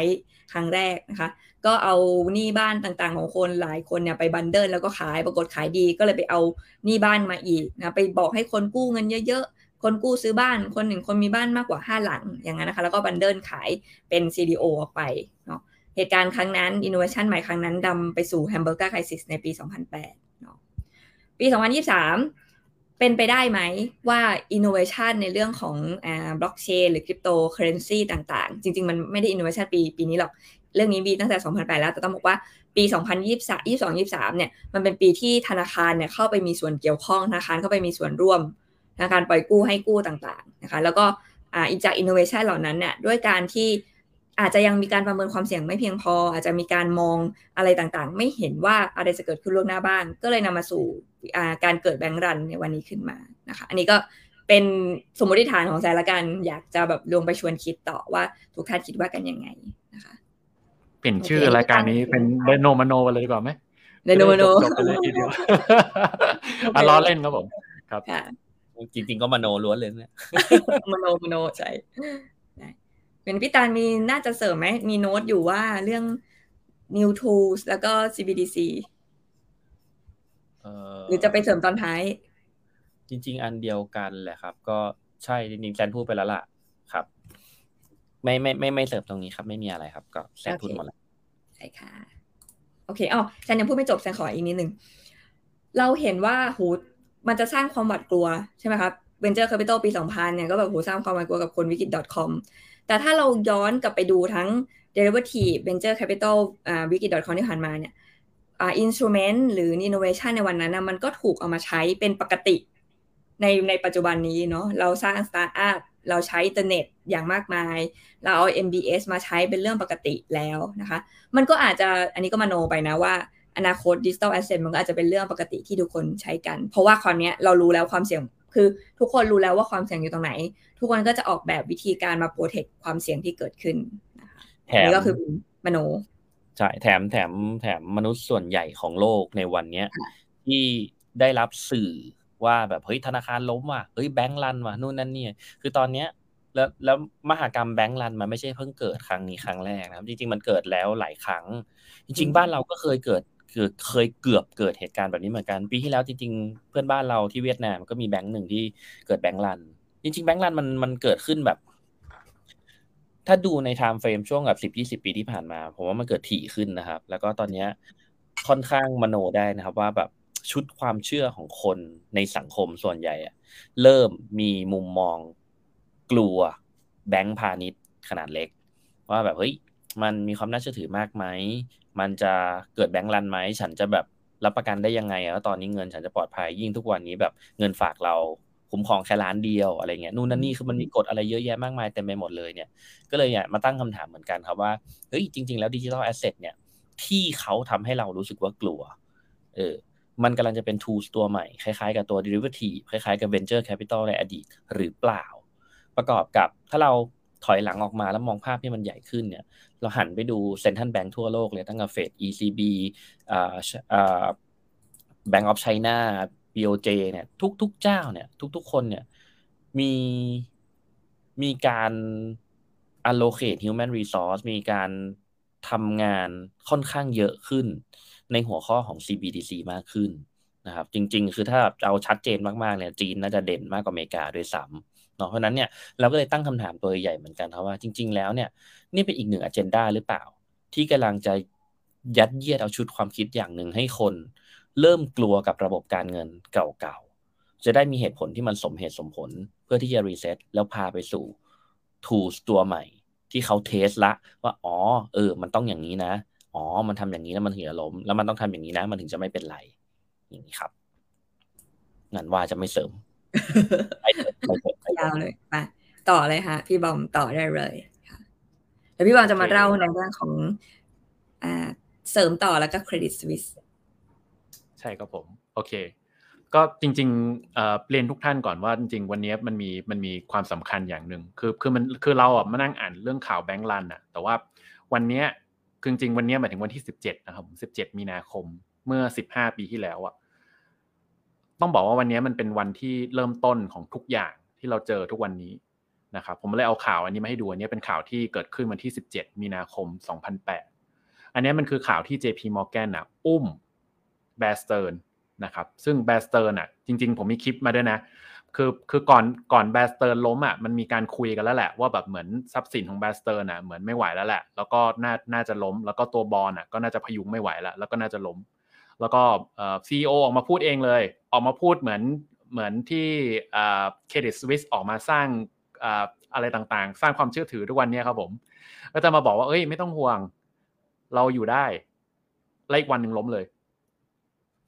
ครั้งแรกนะคะ ก็เอาหนี้บ้านต่างๆ ของคนหลายคนเนี่ยไปบันเดิลแล้วก็ขายปรากฏขายดีก็เลยไปเอาหนี้บ้านมาอีกนะไปบอกให้คนกู้เงินเยอะๆ คนกู้ซื้อบ้าน คนหนึ่งคนมีบ้านมากกว่า 5 หลังอย่างนั้นนะคะ แล้วก็บันเดิลขายเป็น CDO ออกไปเนาะ เหตุการณ์ครั้งนั้น innovation ใหม่ครั้งนั้นดำไปสู่ Hamburger Crisis ในปี 2008เนาะปี 2023 เป็นไปได้ไหมว่า innovation ในเรื่องของอ่า blockchain หรือ cryptocurrency ต่างๆ จริง ๆ มันไม่ได้ innovation ปีปีนี้หรอก เรื่องนี้มีตั้งแต่ 2008 แล้วแต่ต้องบอกว่าปี 2023 22 23 เนี่ย มันเป็นปีที่ธนาคารเนี่ยเข้าไปมีส่วนเกี่ยวข้องธนาคารเข้าไปมีส่วนร่วมธนาคารปล่อยกู้ให้กู้ต่างๆนะคะแล้วก็อ่าจาก innovation เหล่านั้นเนี่ยด้วยการที่ อาจจะยังมีการประเมินความเสี่ยงไม่เพียงพอ อาจจะมีการมองอะไรต่างๆ ไม่เห็นว่าอะไรจะเกิดขึ้นล่วงหน้าบ้าง ก็เลยนำมาสู่การเกิดแบงก์รันในวันนี้ขึ้นมานะคะ อันนี้ก็เป็นสมมติฐานของแซละกัน อยากจะแบบลงไปชวนคิดต่อว่าทุกท่านคิดว่ากันยังไงนะคะ เปลี่ยนชื่อรายการนี้เป็นเดโนมโนเลยดีกว่าไหมเดโนมโนจบไปเลยทีเดียวอะล้อเล่นครับผมครับจริง ๆ ก็มโนล้วนเลยเนี่ยมโนมโนใช่ เป็นพี่ตาลมีน่าจะเสริมไหม มีโน้ตอยู่ว่าเรื่อง new tools แล้วก็ CBDC หรือจะไปเสริมตอนท้าย จริง ๆ อันเดียวกันแหละครับ ก็ใช่จริงๆแซนพูดไปแล้วล่ะครับ ไม่ไม่ไม่ไม่เสริมตรงนี้ครับ ไม่มีอะไรครับ ก็แซนพูดหมดแล้วใช่ค่ะ โอเคอ๋อแซนยังพูดไม่จบแซนขออีกนิดนึงเราเห็นว่าหูมันจะสร้างความหวาดกลัวใช่ไหมครับ Venture Capital ปี 2000 เนี่ยก็แบบโหสร้างความหวาดกลัวกับคนวิกฤต .com แต่ถ้าเราย้อนกลับไปดูทั้ง derivative venture capital อ่าวิกฤต .com ที่ผ่านมาเนี่ยอ่า instrument หรือ innovation ในวันนั้นนะมันก็ถูกเอามาใช้เป็นปกติในในปัจจุบันนี้เนาะเราสร้างสตาร์ทอัพเราใช้อินเทอร์เน็ตอย่างมากมาย เราเอา MBS มาใช้เป็นเรื่องปกติแล้วนะคะ มันก็อาจจะอันนี้ก็มโนไปนะว่า อนาคต digital asset มันก็อาจจะเป็นเรื่องปกติที่ทุกคนใช้กัน เพราะว่าคราวนี้เรารู้แล้วความเสี่ยง คือทุกคนรู้แล้วว่าความเสี่ยงอยู่ตรงไหน ทุกคนก็จะออกแบบวิธีการมา protect ความเสี่ยงที่เกิดขึ้นนะคะนี่ก็คือมโนใช่แถมแถมแถมมนุษย์ส่วนใหญ่ของโลกในวันเนี้ยที่ได้รับสื่อว่าแบบเฮ้ยธนาคารล้มว่ะเฮ้ย bank run ว่ะนู่นนั่นนี่คือตอนเนี้ยแล้วแล้วมหากรรมแบงก์รันมันไม่ใช่เพิ่งเกิดครั้งนี้ครั้งแรกนะครับ จริง ๆ มันเกิดแล้วหลายครั้ง จริง ๆ บ้านเราก็เคยเกิด คือเคยเกือบเกิดเหตุการณ์แบบนี้เหมือนกัน ปีที่แล้วจริงๆ เพื่อนบ้านเราที่เวียดนามก็มีแบงก์หนึ่งที่เกิดแบงก์รัน จริงๆแบงก์รันมันมันเกิดขึ้นแบบ ถ้าดูในไทม์เฟรมช่วงแบบสิบยี่สิบปีที่ผ่านมาผมว่ามันเกิดถี่ขึ้นนะครับ แล้วก็ตอนนี้ค่อนข้างมโนได้นะครับ ว่าแบบชุดความเชื่อของคนในสังคมส่วนใหญ่อะเริ่มมีมุมมองกลัวแบงก์พาณิชย์ขนาดเล็ก ว่าแบบเฮ้ยมันมีความน่าเชื่อถือมากไหม มันจะเกิดแบงก์รันไหมฉันจะแบบรับประกันได้ยังไงว่าตอนนี้เงินฉันจะปลอดภัยยิ่งทุกวันนี้แบบเงินฝากเราคุ้มครองแค่ล้านเดียวอะไรเงี้ยนู่นนั่นนี่คือมันมีกฎอะไรเยอะแยะมากมายเต็มไปหมดเลยเนี่ย ก็เลยอยากมาตั้งคำถามเหมือนกันครับว่าเฮ้ยจริง ๆแล้วดิจิทัลแอสเซทเนี่ย ที่เขาทำให้เรารู้สึกว่ากลัว เออ มันกำลังจะเป็น tools ตัวใหม่ คล้ายๆกับตัว derivative คล้ายๆกับ venture capital ในอดีตหรือเปล่า ประกอบกับถ้าเราถอยหลังออกมาแล้วมองภาพที่มันใหญ่ขึ้นเนี่ย เราหันไปดูเซ็นทรัลแบงก์ทั่วโลกเลยตั้งแต่เฟด ECB อ่าอ่า Bank of China BOJ เนี่ยทุกๆเจ้าเนี่ย ทุกๆคนเนี่ยมีมีการ allocate human resource มีการทำงานค่อนข้างเยอะขึ้น ในหัวข้อของ CBDC มากขึ้นนะครับ จริง ๆ คือถ้าเอาชัดเจนมากๆเนี่ยจีนน่าจะเด่นมากกว่าอเมริกาด้วยซ้ำ เนาะเพราะนั้นเนี่ยเราก็เลยตั้งคำถามตัวใหญ่เหมือนกันครับว่าจริง ๆ แล้วเนี่ยนี่เป็นอีกหนึ่งอันเจนดาหรือเปล่า ที่กำลังจะยัดเยียดเอาชุดความคิดอย่างหนึ่งให้คน เริ่มกลัวกับระบบการเงินเก่าๆจะได้มีเหตุผลที่มันสมเหตุสมผล เพื่อที่จะรีเซ็ตแล้วพาไปสู่ tools ตัวใหม่ ที่เขาเทสละว่าอ๋อเออ มันต้องอย่างนี้นะอ๋อ มันทำอย่างนี้แล้วมันถึงจะล้ม แล้วมันต้องทำอย่างนี้นะ มันถึงจะไม่เป็นไร อย่างนี้ครับ งั้นว่าจะไม่เสริม ยาวเลยมาต่อเลยค่ะ พี่บอมต่อได้เลยค่ะแล้วพี่บอมจะมาเล่าในเรื่องของอ่าเสริมต่อแล้วก็เครดิตสวิสใช่ครับผม โอเค ก็จริงๆเรียนทุกท่านก่อนว่าจริงๆ วันนี้มันมีมันมีความสำคัญอย่างหนึ่งคือคือมันคือเราอะมานั่งอ่านเรื่องข่าวแบงก์ลันอะ แต่ว่าวันนี้คือจริงวันนี้หมายถึงวันที่สิบเจ็ดนะครับสิบเจ็ดมีนาคมเมื่อสิบห้าปีที่แล้วอะ ต้องบอกว่าวันนี้มันเป็นวันที่เริ่มต้นของทุกอย่างที่เราเจอทุกวันนี้นะครับผมเลยเอาข่าวอันนี้มาให้ดูอันนี้เป็นข่าวที่เกิดขึ้นวันที่สิบเจ็ดมีนาคมสองพันแปดอันนี้มันคือข่าวที่ JP Morgan นะอุ้มBear Stearns นะครับซึ่ง Bear Stearns อะจริง ๆ ผมมีคลิปมาด้วยนะคือคือก่อนก่อน Bear Stearns ล้มอะมันมีการคุยกันแล้วแหละว่าแบบเหมือนทรัพย์สินของ Bear Stearns น่ะเหมือนไม่ไหวแล้วแหละ แล้วก็น่าน่าจะล้ม แล้วก็ตัวบอลอะก็น่าจะพยุงไม่ไหวแล้วแล้วก็น่าจะล้ม แล้วก็เอ่อ CEO ออกมาพูดเองเลย ออกมาพูดเหมือนเหมือนที่ Credit Suisse ออกมาสร้างอะไรต่างๆ สร้างความเชื่อถือทุกวันนี้ครับผม ก็จะมาบอกว่าเอ้ยไม่ต้องห่วง เราอยู่ได้ไล่วันหนึ่งล้มเลย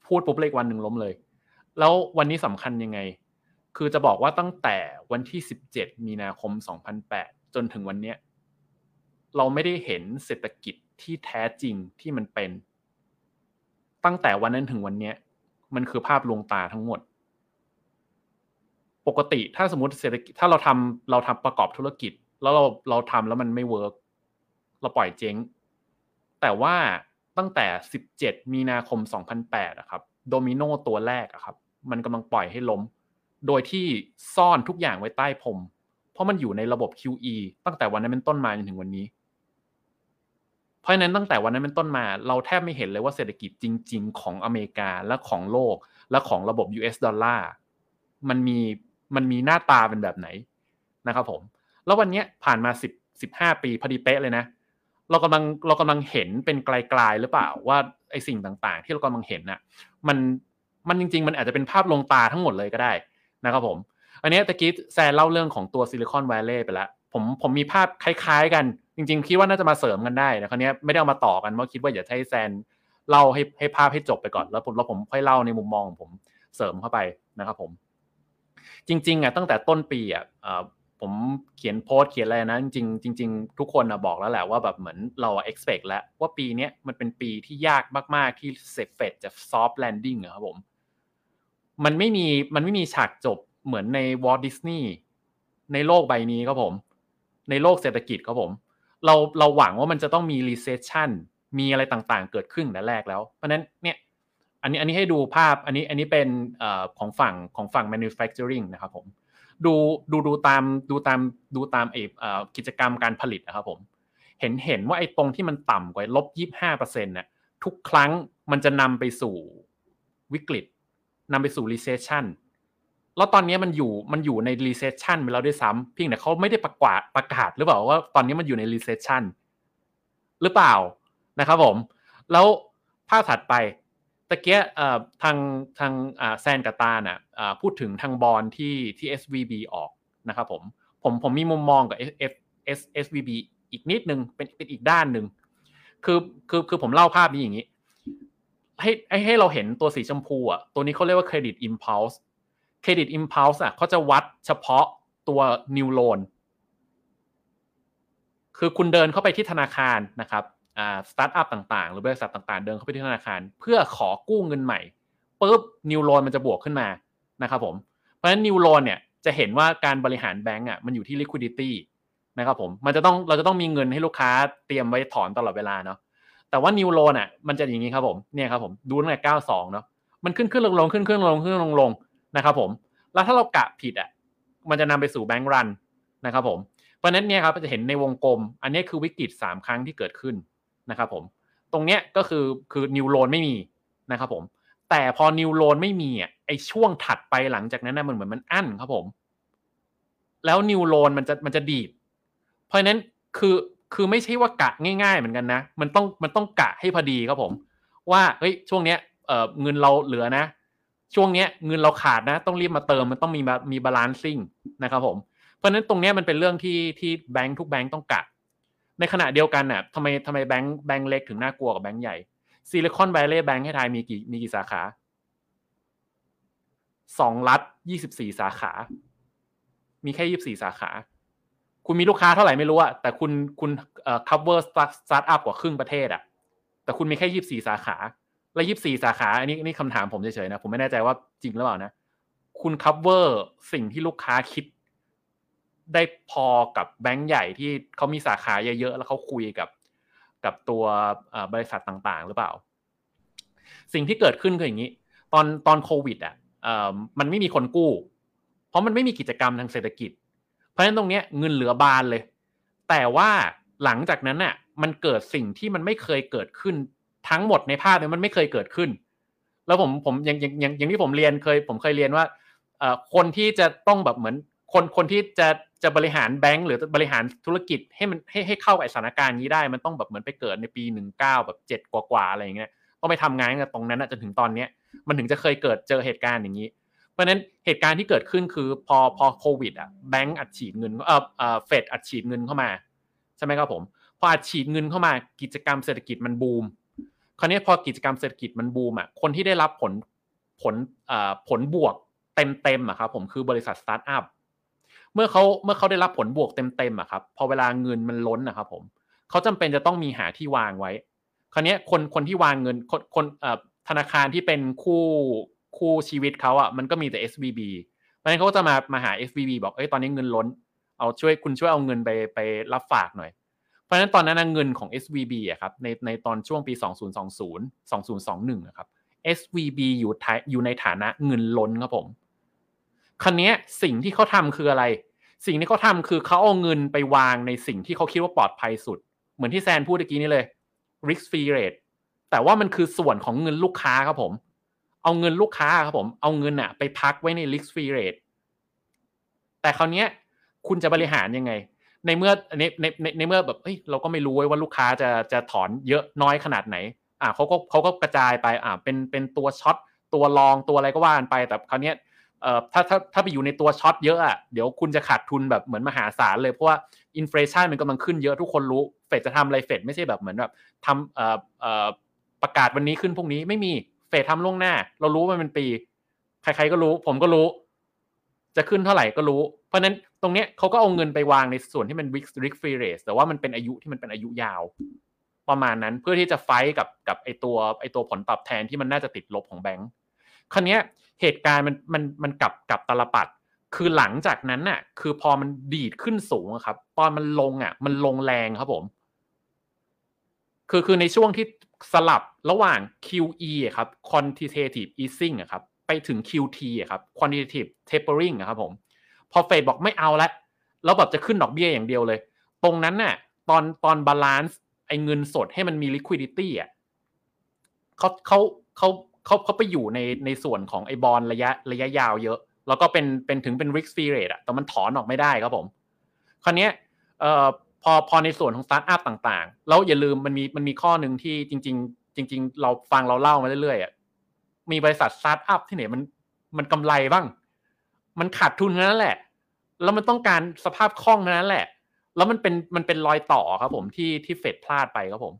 พูดปุ๊บเลขวันหนึ่งล้มเลย แล้ววันนี้สำคัญยังไง คือจะบอกว่าตั้งแต่วันที่ 17 มีนาคม 2008 จนถึงวันนี้เราไม่ได้เห็นเศรษฐกิจที่แท้จริงที่มันเป็น ตั้งแต่วันนั้นถึงวันนี้มันคือภาพลวงตาทั้งหมด ปกติถ้าสมมติเศรษฐกิจถ้าเราทำเราทำประกอบธุรกิจ แล้วเราเราทำแล้วมันไม่ work เราปล่อยเจ๊ง แต่ว่าตั้งแต่ 17 มีนาคม 2008อะครับโดมิโนตัวแรกอะครับ มันกำลังปล่อยให้ล้ม โดยที่ซ่อนทุกอย่างไว้ใต้พรมเพราะมันอยู่ในระบบ QE ตั้งแต่วันนั้นเป็นต้นมาจนถึงวันนี้ เพราะฉะนั้นตั้งแต่วันนั้นเป็นต้นมา เราแทบไม่เห็นเลยว่าเศรษฐกิจจริง ๆ ของอเมริกาและของโลกและของระบบ US dollarมันมีมันมีหน้าตาเป็นแบบไหนนะครับผม แล้ววันนี้ผ่านมาสิบสิบห้าปีพอดีเป๊ะเลยนะ เรากำลังเรากำลังเห็นเป็นไกลๆหรือเปล่าว่าไอสิ่งต่างๆ ที่เรากำลังเห็นน่ะมันมันจริง ๆ มันอาจจะเป็นภาพลงตาทั้งหมดเลยก็ได้นะครับผม อันนี้ตะกี้แซนเล่าเรื่องของตัวซิลิคอนแวลเลย์ไปแล้วผมผมมีภาพคล้าย ๆ กัน จริงๆคิดว่าน่าจะมาเสริมกันได้แต่คราวนี้ไม่ได้เอามาต่อกันเพราะคิดว่าอย่าให้แซนเล่าให้ให้ภาพให้จบไปก่อนแล้วผมแล้วผมค่อยเล่าในมุมมองของผมเสริมเข้าไปนะครับผม จริงๆอะตั้งแต่ต้นปีอะผมเขียนโพสเขียนอะไรนะจริงจริงๆทุกคนนะบอกแล้วแหละว่าแบบเหมือนเรา expect แล้วว่าปีนี้มันเป็นปีที่ยากมากๆที่เซฟเฟดจะ soft landing ครับผม มันไม่มีมันไม่มีฉากจบเหมือนใน Walt Disney ในโลกใบนี้ครับผม ในโลกเศรษฐกิจครับผม เราเราหวังว่ามันจะต้องมี recession มีอะไรต่างๆ เกิดขึ้นแต่แรกแล้ว เพราะนั้นเนี่ยอันนี้อันนี้ให้ดูภาพอันนี้อันนี้เป็นอของฝั่งของฝั่ง manufacturing นะครับผมดูดูดูตามดูตามดูตามไอ้กิจกรรมการผลิตนะครับผมเห็นเห็นว่าไอ้ตรงที่มันต่ำกว่าลบยี่ห้าเปอร์เซ็นต์น่ะทุกครั้งมันจะนำไปสู่วิกฤตนำไปสู่ recession แล้วตอนนี้มันอยู่มันอยู่ใน recession ไปแล้วด้วยซ้ำเพียงแต่เขาไม่ได้ประกาศประกาศหรือเปล่าว่าตอนนี้มันอยู่ใน recession หรือเปล่านะครับผม แล้วภาพถัดไปตะเกียทางทางแซนกับตาน่ะพูดถึงทางบอลที่ที่ SVB ออกนะครับผมผมผมมีมุมมองกับ F S SVB อีกนิดนึงเป็นเป็นอีกด้านหนึ่งคือคือคือผมเล่าภาพนี้อย่างนี้ ให้ให้เราเห็นตัวสีชมพูอะตัวนี้เขาเรียกว่า Credit Impulse Credit Impulse อ่ ครดิตอิมพาส์อะเขาจะวัดเฉพาะตัว New Loan คือคุณเดินเข้าไปที่ธนาคารนะครับสตาร์ทอัพต่างๆ หรือบริษัทต่างๆ เดินเข้าไปที่ธนาคาร เพื่อขอกู้เงินใหม่ปุ๊บ new loan มันจะบวกขึ้นมานะครับผมเพราะฉะนั้น new loan เนี่ยจะเห็นว่าการบริหารแบงก์อะมันอยู่ที่ liquidity นะครับผมมันจะต้องเราจะต้องมีเงินให้ลูกค้าเตรียมไว้ถอนตลอดเวลาเนาะแต่ว่า new loan อะมันจะอย่างนี้ครับผมเนี่ยครับผมดูตั้งแต่92เนาะมันขึ้นขึ้นลงลงขึ้นขึ้นลงขึ้นลงลง นะครับผมแล้วถ้าเรากะผิดอะมันจะนำไปสู่แบงก์รันนะครับผมเพราะนั้นเนี่ยครับจะเห็นในวงกลม อันนี้คือวิกฤต 3 ครั้งที่เกิดขึ้นนะครับผมตรงเนี้ยก็คือคือนิวโรนไม่มีนะครับผมแต่พอนิวโรนไม่มีอะไอช่วงถัดไปหลังจากนั้นนะมันเหมือนมันอั้นครับผม แล้วนิวโรนมันจะมันจะดีด เพราะฉะนั้นคือคือไม่ใช่ว่ากะง่าย ๆ เหมือนกันนะ มันต้องมันต้องกะให้พอดีครับผม ว่าเฮ้ยช่วงเนี้ยเงินเราเหลือนะ ช่วงเนี้ยเงินเราขาดนะ ต้องรีบมาเติมมันต้องมีมี balancing นะครับผมเพราะฉะนั้นตรงเนี้ยมันเป็นเรื่องที่ที่แบงค์ทุกแบงค์ต้องกะในขณะเดียวกันน่ะทำไมทำไมแบงค์แบงค์เล็กถึงน่ากลัวกับแบงค์ใหญ่ Silicon Valley Bank ให้ทยมีกี่มีกี่สาขาสองรัฐยี่สิบสี่สาขา มีแค่ยี่สิบสี่สาขา คุณมีลูกค้าเท่าไหร่ไม่รู้อะแต่คุณคุณเอ่อ cover start up กว่าครึ่งประเทศอะแต่คุณมีแค่ยี่สิบสี่สาขา และยี่สิบสี่สาขา อันนี้นี่คำถามผมเฉยๆนะ ผมไม่แน่ใจว่าจริงหรือเปล่านะ คุณ cover สิ่งที่ลูกค้าคิด ได้พอกับแบงก์ใหญ่ที่เขามีสาขาเยอะๆ แล้วเขาคุยกับ กับตัวบริษัทต่างๆ หรือเปล่า สิ่งที่เกิดขึ้นคืออย่างนี้ ตอนตอนโควิดอะมันไม่มีคนกู้ เพราะมันไม่มีกิจกรรมทางเศรษฐกิจ เพราะฉะนั้นตรงนี้เงินเหลือบานเลย แต่ว่าหลังจากนั้นน่ะมันเกิดสิ่งที่มันไม่เคยเกิดขึ้น ทั้งหมดในภาพเนี่ยมันไม่เคยเกิดขึ้น แล้วผมผมอย่างอย่างอย่างอย่างที่ผมเรียนเคย ผมเคยเรียนว่าคนที่จะต้องแบบเหมือนคนคนที่จะจะบริหารแบงก์หรือบริหารธุรกิจให้มันให้ให้เข้ากับสถานการณ์นี้ได้ มันต้องแบบเหมือนไปเกิดในปีหนึ่งเก้าแบบเจ็ดกว่าๆอะไรอย่างเงี้ยต้องไปทำงานกับตรงนั้นจนถึงตอนเนี้ยมันถึงจะเคยเกิดเจอเหตุการณ์อย่างนี้ เพราะฉะนั้นเหตุการณ์ที่เกิดขึ้นคือพอพอโควิดอะแบงก์อัดฉีดเงินเออเออเฟดอัดฉีดเงินเข้ามาใช่ไหมครับผมพออัดฉีดเงินเข้ามากิจกรรมเศรษฐกิจมันบูม คราวนี้พอกิจกรรมเศรษฐกิจมันบูมอะคนที่ได้รับผลผลผลบวกเต็มเต็มอะครับผมคือบริษัทสตาร์ทอัพเมื่อเขาเมื่อเขาได้รับผลบวกเต็มๆอะครับพอเวลาเงินมันล้นนะครับผมเขาจำเป็นจะต้องมีหาที่วางไว้ คราวนี้คนคนที่วางเงินคนคนธนาคารที่เป็นคู่คู่ชีวิตเขาอะมันก็มีแต่ SVB เพราะฉะนั้นเขาก็จะมามาหา SVB บอกเอ้ยตอนนี้เงินล้น เอาช่วยคุณช่วยเอาเงินไปไปรับฝากหน่อย ราะฉะนั้นตอนนั้นเงินของ SVB อะครับในในตอนช่วงปี 2020 2021อะครับ SVB อยู่อยู่ในฐานะเงินล้นครับผมคันนี้สิ่งที่เขาทำคืออะไร สิ่งที่เขาทาคือเขาเอาเงินไปวางในสิ่งที่เขาคิดว่าปลอดภัยสุด เหมือนที่แซนพูดเมื่อกี้นี้เลย risk free rate แต่ว่ามันคือส่วนของเงินลูกค้าครับผม เอาเงินลูกค้าครับผม เอาเงินอะไปพักไว้ใน risk free rate แต่คราวนี้คุณจะบริหารยังไง ในเมื่อในในในในเมื่อแบบเฮ้ยเราก็ไม่รู้ว่าลูกค้าจะจะถอนเยอะน้อยขนาดไหน อ่าเขาก็เขาก็กระจายไปอ่าเป็นเป็นตัวช็อตตัวรองตัวอะไรก็ว่ากันไปแต่คราวนี้เอ่อถ้าถ้าถ้าไปอยู่ในตัวช็อตเยอะอะเดี๋ยวคุณจะขาดทุนแบบเหมือนมหาศาลเลยเพราะว่าอินฟลชันมันกำลังขึ้นเยอะทุกคนรู้เฟดจะทำอะไรเฟดไม่ใช่แบบเหมือนแบบทำเอ่อเอ่อประกาศวันนี้ขึ้นพรุ่งนี้ไม่มีเฟดทำล่วงหน้า เรารู้ว่ามันเป็นปี ใครๆก็รู้ ผมก็รู้ จะขึ้นเท่าไหร่ก็รู้ เพราะนั้นตรงเนี้ยเขาก็เอาเงินไปวางในส่วนที่มัน risk free rate แต่ว่ามันเป็นอายุที่มันเป็นอายุยาว ประมาณนั้นเพื่อที่จะไฟกับกับไอตัวไอตัวผลตอบแทนที่มันน่าจะติดลบของแบงก์คราวนี้เหตุการณ์มันมันมันกลับกับตลปัด คือหลังจากนั้นน่ะ คือพอมันดีดขึ้นสูงครับตอนมันลงอะ มันลงแรงครับผม คือคือในช่วงที่สลับระหว่าง QE ครับ quantitative easing ครับ ถึง QT อะครับ quantitative tapering อะครับผม พอเฟดบอกไม่เอาละแล้วแบบจะขึ้นดอกเบี้ยอย่างเดียวเลย ตรงนั้นน่ะ ตอนตอน balance ไอ้เงินสดให้มันมี liquidity อะเขาเขาเขาเขาเขาไปอยู่ในในส่วนของไอ้บอลระยะระยะยาวเยอะ แล้วก็เป็นเป็นถึงเป็น risk free rate อะแต่มันถอนออกไม่ได้ครับผม คราวนี้เอ่อพอพอในส่วนของสตาร์ทอัพต่างๆ แล้วอย่าลืมมันมีมันมีข้อหนึ่งที่จริง ๆ จริง ๆ เราฟังเราเล่ามาเรื่อยๆอะ มีบริษัทสตาร์ทอัพที่ไหนมันมันกำไรบ้าง มันขาดทุนนั้นแหละ แล้วมันต้องการสภาพคล่องนั้นแหละ แล้วมันเป็นมันเป็นรอยต่อครับผมที่ที่เฟดพลาดไปครับผม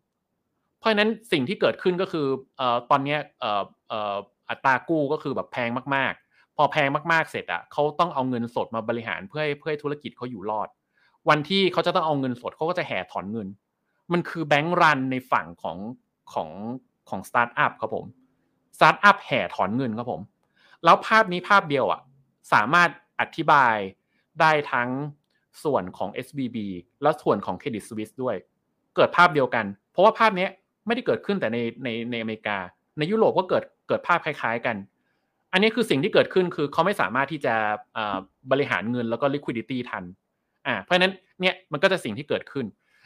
เพราะฉะนั้นสิ่งที่เกิดขึ้นก็คือเอ่อตอนเนี้ยเอ่อเอ่ออัตรากู้ก็คือแบบแพงมากๆ พอแพงมากๆเสร็จอะเขาต้องเอาเงินสดมาบริหารเพื่อให้เพื่อให้ธุรกิจเขาอยู่รอด วันที่เขาจะต้องเอาเงินสดเขาก็จะแห่ถอนเงิน มันคือ bank run ในฝั่งของของของสตาร์ทอัพครับผม สตาร์ทอัพแห่ถอนเงินครับผม แล้วภาพนี้ภาพเดียวอะสามารถอธิบายได้ทั้งส่วนของ SVB และส่วนของ Credit Suisse ด้วย เกิดภาพเดียวกัน เพราะว่าภาพนี้ไม่ได้เกิดขึ้นแต่ในในในอเมริกา ในยุโรปก็เกิดเกิดภาพคล้าย ๆกัน อันนี้คือสิ่งที่เกิดขึ้นคือเขาไม่สามารถที่จะบริหารเงินแล้วก็ liquidity ทันอ่าเพราะฉะนั้นเนี่ยมันก็จะสิ่งที่เกิดขึ้น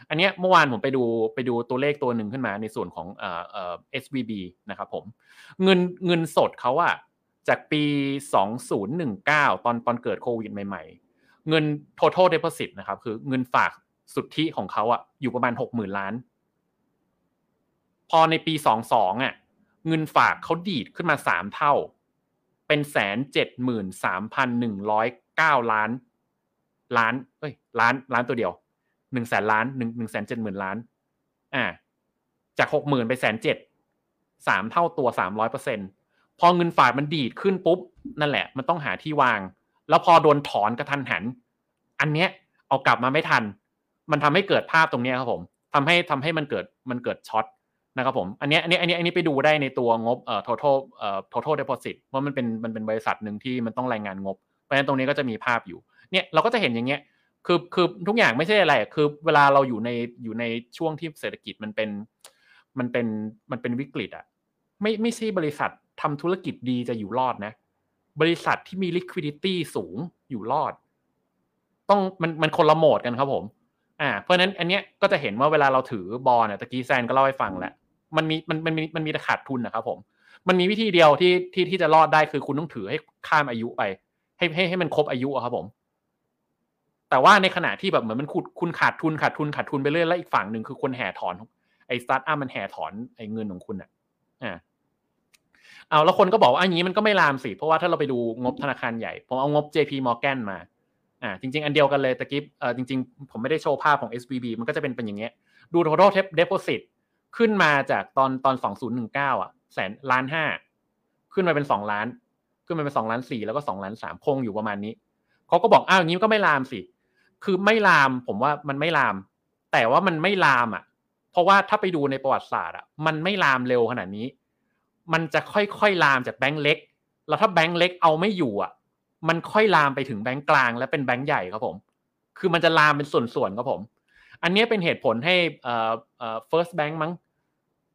อันนี้เมื่อวานผมไปดูไปดูตัวเลขตัวหนึ่งขึ้นมาในส่วนของเอ่อเอ่อ SVB นะครับผมเงินเงินสดเขาอะจากปี 2019 ตอนตอนเกิดโควิดใหม่ ๆ เงิน total deposit นะครับคือเงินฝากสุทธิของเขาอะอยู่ประมาณ 60,000 ล้าน พอในปี 22อะเงินฝากเขาดีดขึ้นมา 3 เท่า เป็นแสนเจ็ดหมื่นสามพันหนึ่งร้อยเก้าล้าน ล้านเอ้ยล้านล้านตัวเดียว หนึ่งแสนล้านหนึ่งหนึ่งแสนเจ็ดหมื่นล้าน อ่า จากหกหมื่นไปแสนเจ็ดสามเท่าตัวสามร้อยเปอร์เซ็นพอเงินฝากมันดีดขึ้นปุ๊บ นั่นแหละ มันต้องหาที่วาง แล้วพอโดนถอนกระทันหัน อันเนี้ยเอากลับมาไม่ทัน มันทำให้เกิดภาพตรงนี้ครับผมทำให้ทำให้มันเกิดมันเกิดช็อตนะครับผม อันนี้อันนี้อันนี้อันนี้ไปดูได้ในตัวงบเอ่อ total เอ่อ total deposit ว่ามันเป็นมันเป็นบริษัทหนึ่งที่มันต้องรายงานงบ เพราะฉะนั้นตรงนี้ก็จะมีภาพอยู่ เนี่ยเราก็จะเห็นอย่างเงี้ย คือคือทุกอย่างไม่ใช่อะไร คือเวลาเราอยู่ในอยู่ในช่วงที่เศรษฐกิจมันเป็นมันเป็นมันเป็นวิกฤตอะไม่ไม่ใช่บริษัททำธุรกิจดีจะอยู่รอดนะ บริษัทที่มี liquidity สูงอยู่รอด ต้องมันมันคนละโหมดกันครับผม อ่า เพราะฉะนั้นอันเนี้ยก็จะเห็นว่าเวลาเราถือบอลเนี่ยตะกี้แซนก็เล่าให้ฟังแล้วมันมีมันมันมีมันมีแต่ขาดทุนนะครับผม มันมีวิธีเดียวที่ที่ที่จะรอดได้คือคุณต้องถือให้ข้ามอายุไป ให้ให้ให้มันครบอายุครับผม แต่ว่าในขณะที่แบบเหมือนมันคุณคุณขาดทุนขาดทุนขาดทุนไปเรื่อยแล้วอีกฝั่งหนึ่งคือคนแห่ถอนไอ้สตาร์ทอัพมันแห่ถอนไอ้เงินของคุณอะอ่าเอาแล้วคนก็บอกว่าอันนี้มันก็ไม่ลามสิเพราะว่าถ้าเราไปดูงบธนาคารใหญ่ผมเอางบ JP Morgan มาอ่าจริง ๆ อันเดียวกันเลยตะกี้เออจริง ๆ ผมไม่ได้โชว์ภาพของ SVB มันก็จะเป็นเป็นอย่างเงี้ยดู total deposit ขึ้นมาจากตอนตอน 2019 อะแสนล้านห้าขึ้นมาเป็นสองล้าน ขึ้นมาเป็นสองล้านสี่แล้วก็สองล้านสามคงอยู่ประมาณนี้เขาก็บอกอ้าวอย่างนี้ก็ไม่ลามสิ คือไม่ลามผมว่ามันไม่ลาม แต่ว่ามันไม่ลามอะ เพราะว่าถ้าไปดูในประวัติศาสตร์อะมันไม่ลามเร็วขนาดนี้ มันจะค่อยๆลามจากแบงก์เล็ก แล้วถ้าแบงก์เล็กเอาไม่อยู่อะ มันค่อยลามไปถึงแบงก์กลางและเป็นแบงก์ใหญ่ครับผม คือมันจะลามเป็นส่วนๆครับผม อันนี้เป็นเหตุผลให้เอ่อเอ่อ first bank มั้ง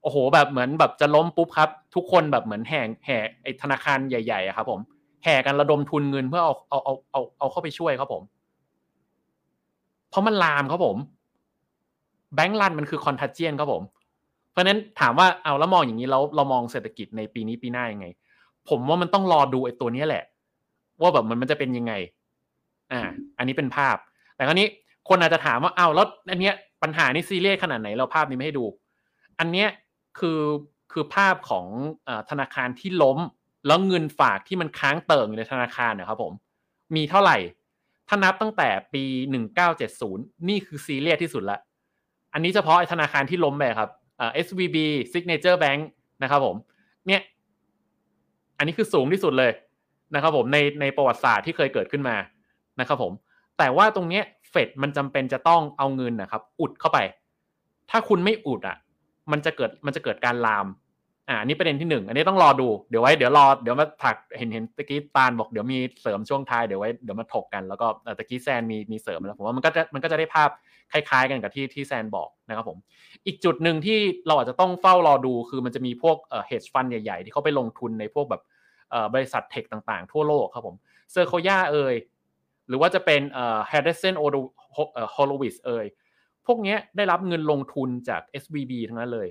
โอ้โห แบบเหมือนแบบจะล้มปุ๊บครับ ทุกคนแบบเหมือนแห่แห่ไอธนาคารใหญ่ๆครับผมแห่กันระดมทุนเงินเพื่อเอาเอาเอาเอาเอาเข้าไปช่วยครับผม เพราะมันลามครับผมแบงก์รันมันคือคอนทัจเจียนครับผม เพราะนั้นถามว่าเอาแล้วมองอย่างนี้แล้วเรามองเศรษฐกิจในปีนี้ปีหน้ายังไง ผมว่ามันต้องรอดูไอ้ตัวนี้แหละ ว่าแบบมันมันจะเป็นยังไง อ่า อันนี้เป็นภาพ แต่คราวนี้คนอาจจะถามว่าเอาแล้วอันเนี้ยปัญหานี่ซีเรียสขนาดไหนเราภาพนี้ไม่ให้ดู อันเนี้ยคือคือภาพของอธนาคารที่ล้ม แล้วเงินฝากที่มันค้างเติ่งอยู่ในธนาคารนะครับผม มีเท่าไหร่ ถ้านับตั้งแต่ปี 1970 นี่คือซีเรียสที่สุดละ อันนี้เฉพาะธนาคารที่ล้มไปครับเอ่อ SVB Signature Bank นะครับผม เนี่ย อันนี้คือสูงที่สุดเลยนะครับผมในในประวัติศาสตร์ที่เคยเกิดขึ้นมานะครับผม แต่ว่าตรงเนี้ยเฟดมันจำเป็นจะต้องเอาเงินนะครับ อุดเข้าไป ถ้าคุณไม่อุดอะ มันจะเกิดมันจะเกิดการลาม อ่านี่ประเด็นที่หนึ่งอันนี้ต้องรอดูเดี๋ยวไว้เดี๋ยวรอเดี๋ยวมาถักเห็นเห็นตะกี้ตาลบอกเดี๋ยวมีเสริมช่วงท้ายเดี๋ยวไว้เดี๋ยวมาถกกันแล้วก็ตะกี้แซนมีมีเสริมแล้วผมว่ามันก็จะมันก็จะได้ภาพคล้ายๆ กันกับที่ที่แซนบอกนะครับผมอีกจุดหนึ่งที่เราอาจจะต้องเฝ้ารอดูคือมันจะมีพวกเอ่อ hedge fund ใหญ่ๆ ที่เขาไปลงทุนในพวกแบบเอ่อบริษัทเทคต่างๆ ทั่วโลกครับผมเซอร์โคย่าเอ่ยหรือว่าจะเป็นเอ่อ Harrison Horowitz เอ่ยพวกนี้ได้รับเงินลงทุนจาก SVB ทั้งนั้นเลย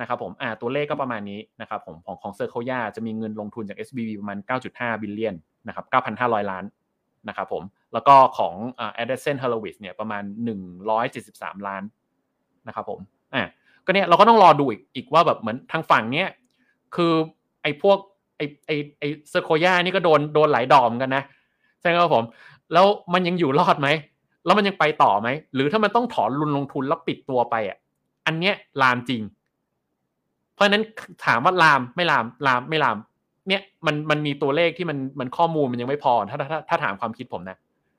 นะครับผมอ่าตัวเลขก็ประมาณนี้นะครับผมของของ Sequoia จะมีเงินลงทุนจาก SVB ประมาณ 9.5 billion นะครับ 9,500 ล้านนะครับผมแล้วก็ของอ่า Andreessen Horowitz เนี่ยประมาณ 173 ล้านนะครับผมอ่าก็เนี่ยเราก็ต้องรอดูอีกอีกว่าแบบเหมือนทางฝั่งเนี้ยคือไอ้พวกไอ้ไอ้ไอ้ Sequoia นี่ก็โดนโดนหลายดอกกันนะใช่ไหมครับผม แล้วมันยังอยู่รอดไหม แล้วมันยังไปต่อไหม หรือถ้ามันต้องถอนลุนลงทุนแล้วปิดตัวไปอะอันเนี้ยลามจริง ราะนั้นถามว่าลามไม่ลามลามไม่ลาม เนี่ยมันมันมีตัวเลขที่มันมันข้อมูลมันยังไม่พอถ้าถ้าถ้าถามความคิดผมนะ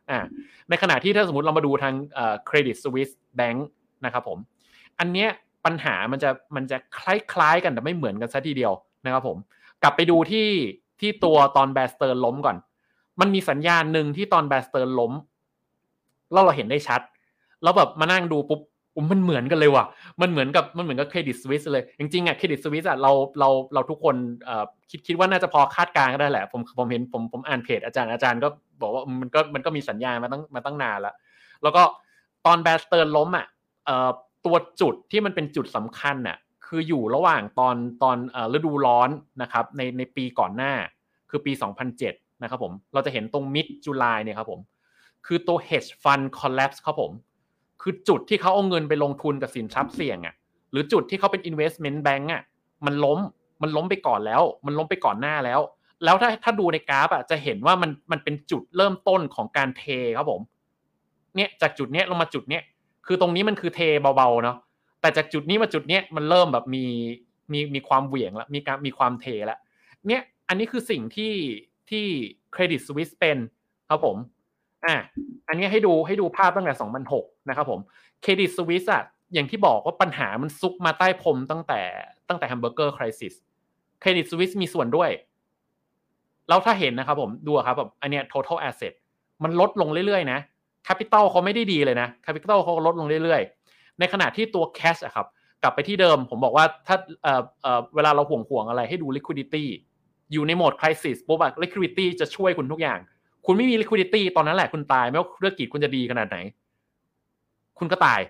อ่าในขณะที่ถ้าสมมติเรามาดูทางเอ่อเครดิตสวิสแบงค์นะครับผมอันเนี้ยปัญหามันจะมันจะคล้ายๆกันแต่ไม่เหมือนกันซะทีเดียวนะครับผมกลับไปดูที่ที่ตัวตอน Bear Stearns ล้มก่อน มันมีสัญญาณหนึ่งที่ตอน Bear Stearns ล้มแล้วเราเห็นได้ชัด แล้วแบบมานั่งดูปุ๊บ มันเหมือนกันเลยว่ะ มันเหมือนกับมันเหมือนกับเครดิตสวิสเลย จริงๆอะเครดิตสวิสอะเราเราเราทุกคนคิดคิดว่าน่าจะพอคาดการณ์ก็ได้แหละ ผมผมเห็นผมผมอ่านเพจอาจารย์อาจารย์ก็บอกว่ามันก็มันก็มีสัญญาณมาตั้งมาตั้งนานแล้ว แล้วก็ตอน Bear Stearns ล้มอะตัวจุดที่มันเป็นจุดสำคัญน่ะคืออยู่ระหว่างตอนตอนฤดูร้อนนะครับในในปีก่อนหน้าคือปี 2007 นะครับผม เราจะเห็นตรงมิดจุลายเนี่ยครับผม คือตัว hedge fund collapse ครับผม คือจุดที่เขาเอาเงินไปลงทุนกับสินทรัพย์เสี่ยงอะหรือจุดที่เขาเป็น investment bank อะมันล้มมันล้มไปก่อนแล้ว มันล้มไปก่อนหน้าแล้ว แล้วถ้าถ้าดูในกราฟอะจะเห็นว่ามันมันเป็นจุดเริ่มต้นของการเทครับผม เนี่ยจากจุดเนี้ยลงมาจุดเนี้ยคือตรงนี้มันคือเทเบาๆเนาะแต่จากจุดนี้มาจุดเนี้ยมันเริ่มแบบมีมีมีความเหวี่ยงแล้วมีการมีความเทแล้วเนี่ยอันนี้คือสิ่งที่ที่เครดิตสวิสเป็นครับผม อะอันนี้ให้ดูให้ดูภาพตั้งแต่ 2006 นะครับผมเครดิตสวิสอะอย่างที่บอกว่าปัญหามันซุกมาใต้พรมตั้งแต่ตั้งแต่ hamburger crisis เครดิตสวิสมีส่วนด้วย แล้วถ้าเห็นนะครับผมดูครับแบบอันเนี้ย total asset มันลดลงเรื่อยๆนะ capital เขาไม่ได้ดีเลยนะ capital เขาลดลงเรื่อยๆ ในขณะที่ตัว cash อะครับ กลับไปที่เดิมผมบอกว่าถ้าเอ่อเอ่อเวลาเราห่วงห่วงอะไรให้ดู liquidity อยู่ในโหมด crisis ปุ๊บอะ liquidity จะช่วยคุณทุกอย่าง คุณไม่มี liquidity ตอนนั้นแหละคุณตายไม่ว่าธุรกิจคุณจะดีขนาดไหน คุณก็ตาย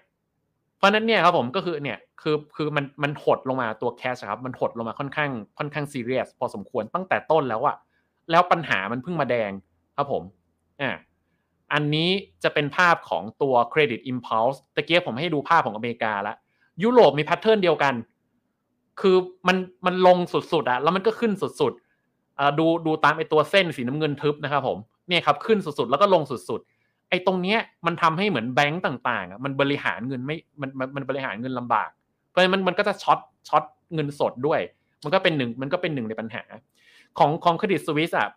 เพราะนั้นเนี่ยครับผมก็คือเนี่ยคือคือมันมันหดลงมาตัว cash ครับมันหดลงมาค่อนข้างค่อนข้าง serious พอสมควรตั้งแต่ต้นแล้วอะแล้วปัญหามันเพิ่งมาแดงครับผมอ่าอันนี้จะเป็นภาพของตัว credit impulse ตะเกียบผมให้ดูภาพของอเมริกาล้วยุโรปมีแพทเทิร์นเดียวกัน คือมันมันลงสุดๆอะแล้วมันก็ขึ้นสุดๆดูดูตามไอตัวเส้นสีน้ำเงินทึบนะครับผม เนี่ยครับขึ้นสุดๆ แล้วก็ลงสุดๆ ไอ้ตรงเนี้ยมันทำให้เหมือนแบงก์ต่างๆอะมันบริหารเงินไม่มันมันบริหารเงินลำบาก เพราะฉะนั้นมันมันก็จะช็อตช็อตเงินสดด้วย มันก็เป็นหนึ่งมันก็เป็นหนึ่งในปัญหา ของของเครดิตสวิสอะ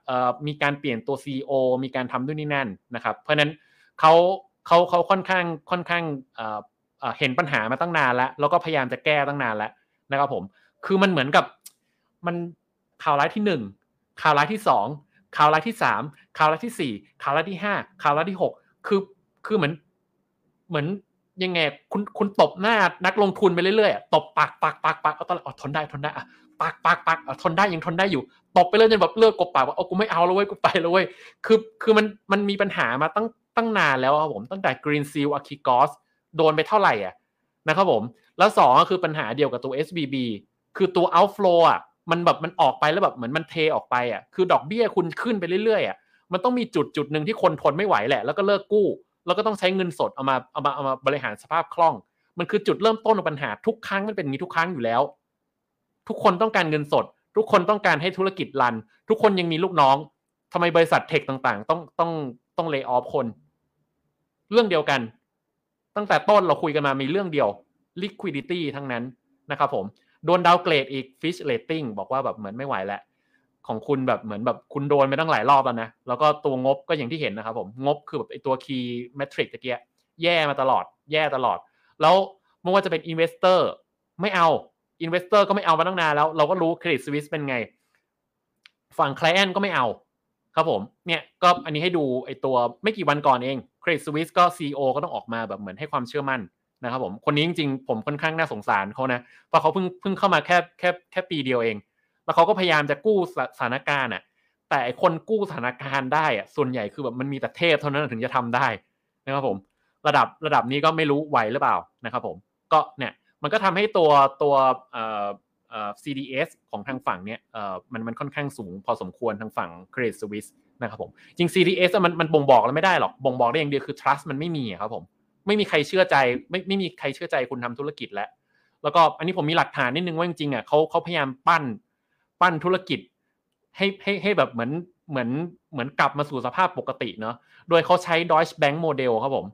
มีการเปลี่ยนตัว CEO มีการทำด้วยนี่นั่นนะครับเพราะฉะนั้นเขาเขาเขาค่อนข้างค่อนข้างเห็นปัญหามาตั้งนานแล้ว แล้วก็พยายามจะแก้ตั้งนานแล้วนะครับผม คือมันเหมือนกับมันข่าวร้ายที่หนึ่งข่าวร้ายที่สองข่าวร้ายที่สาม ข่าวร้ายที่สี่ข่าวร้ายที่ห้าข่าวร้ายที่หกคือคือเหมือนเหมือนยังไงคุณคุณตบหน้านักลงทุนไปเรื่อยๆตบปากปากปากปากเอาตลอดทนได้ทนได้อะปากปากปากทนได้ยังทนได้อยู่ตบไปเรื่อยจนแบบเลิกกบปากว่าเอากูไม่เอาแล้วเว้ยกูไปแล้วเว้ยคือคือมันมันมีปัญหามาตั้งตั้งนานแล้วครับผมตั้งแต่ Green Seal a k i g o s โดนไปเท่าไหร่อะนะครับผม แล้วสองก็คือปัญหาเดียวกับตัว SBB คือตัว outflow อะมันแบบมันออกไปแล้วแบบเหมือนมันเทออกไปอะคือดอกเบี้ยคุณขึ้นไปเรื่อยๆอะ มันต้องมีจุดจุดหนึ่งที่คนทนไม่ไหวแหละ แล้วก็เลิกกู้ แล้วก็ต้องใช้เงินสดเอามาเอามาเอามาบริหารสภาพคล่อง มันคือจุดเริ่มต้นของปัญหาทุกครั้งมันเป็นอย่างนี้ทุกครั้งอยู่แล้ว ทุกคนต้องการเงินสด ทุกคนต้องการให้ธุรกิจรัน ทุกคนยังมีลูกน้องทำไมบริษัทเทคต่างๆ ต้องต้องต้องเลิกออฟคน เรื่องเดียวกัน ตั้งแต่ต้นเราคุยกันมามีเรื่องเดียว liquidity ทั้งนั้นนะครับผมโดนดาวเกรดอีก fish rating บอกว่าแบบเหมือนไม่ไหวแล้ว ของคุณแบบเหมือนแบบคุณโดนไปตั้งหลายรอบแล้วนะ แล้วก็ตัวงบก็อย่างที่เห็นนะครับผมงบคือแบบไอตัว key metric ตะเกียแย่มาตลอด แย่ตลอด แล้วไม่ว่าจะเป็น investor ไม่เอา investor ก็ไม่เอามาตั้งนานแล้ว เราก็รู้ credit Suisse เป็นไง ฝั่ง client ก็ไม่เอา ครับผมเนี่ยก็อันนี้ให้ดูไอตัวไม่กี่วันก่อนเอง credit Suisse ก็ CEO ก็ต้องออกมาแบบเหมือนให้ความเชื่อมั่นนะครับผมคนนี้จริงๆ ผมค่อนข้างน่าสงสารเขานะเพราะเขาเพิ่งเพิ่งเข้ามาแค่แค่แค่ปีเดียวเอง แล้วเขาก็พยายามจะกู้สถานการณ์อะ แต่คนกู้สถานการณ์ได้อะส่วนใหญ่คือแบบมันมีแต่เทพเท่านั้นถึงจะทำได้นะครับผม ระดับระดับนี้ก็ไม่รู้ไหวหรือเปล่านะครับผมก็เนี่ยมันก็ทำให้ตัวตัวเอ่อเอ่อ CDS ของทางฝั่งเนี้ยเอ่อมันมันค่อนข้างสูงพอสมควรทางฝั่ง Credit Suisse นะครับผมจริง CDS มันมันบ่งบอกแล้วไม่ได้หรอกบ่งบอกได้อย่างเดียวคือ trust มันไม่มีครับผมไม่มีใครเชื่อใจไม่ไม่มีใครเชื่อใจคุณทำธุรกิจแล้ว แล้วก็อันนี้ผมมีหลักฐานนิดนึงว่าจริงๆอะเขาเขาพยายามปั้น ปั้นธุรกิจ ให้ให้ให้แบบเหมือนเหมือนเหมือนกลับมาสู่สภาพปกติเนาะโดยเขาใช้ Deutsche Bank Model ครับผม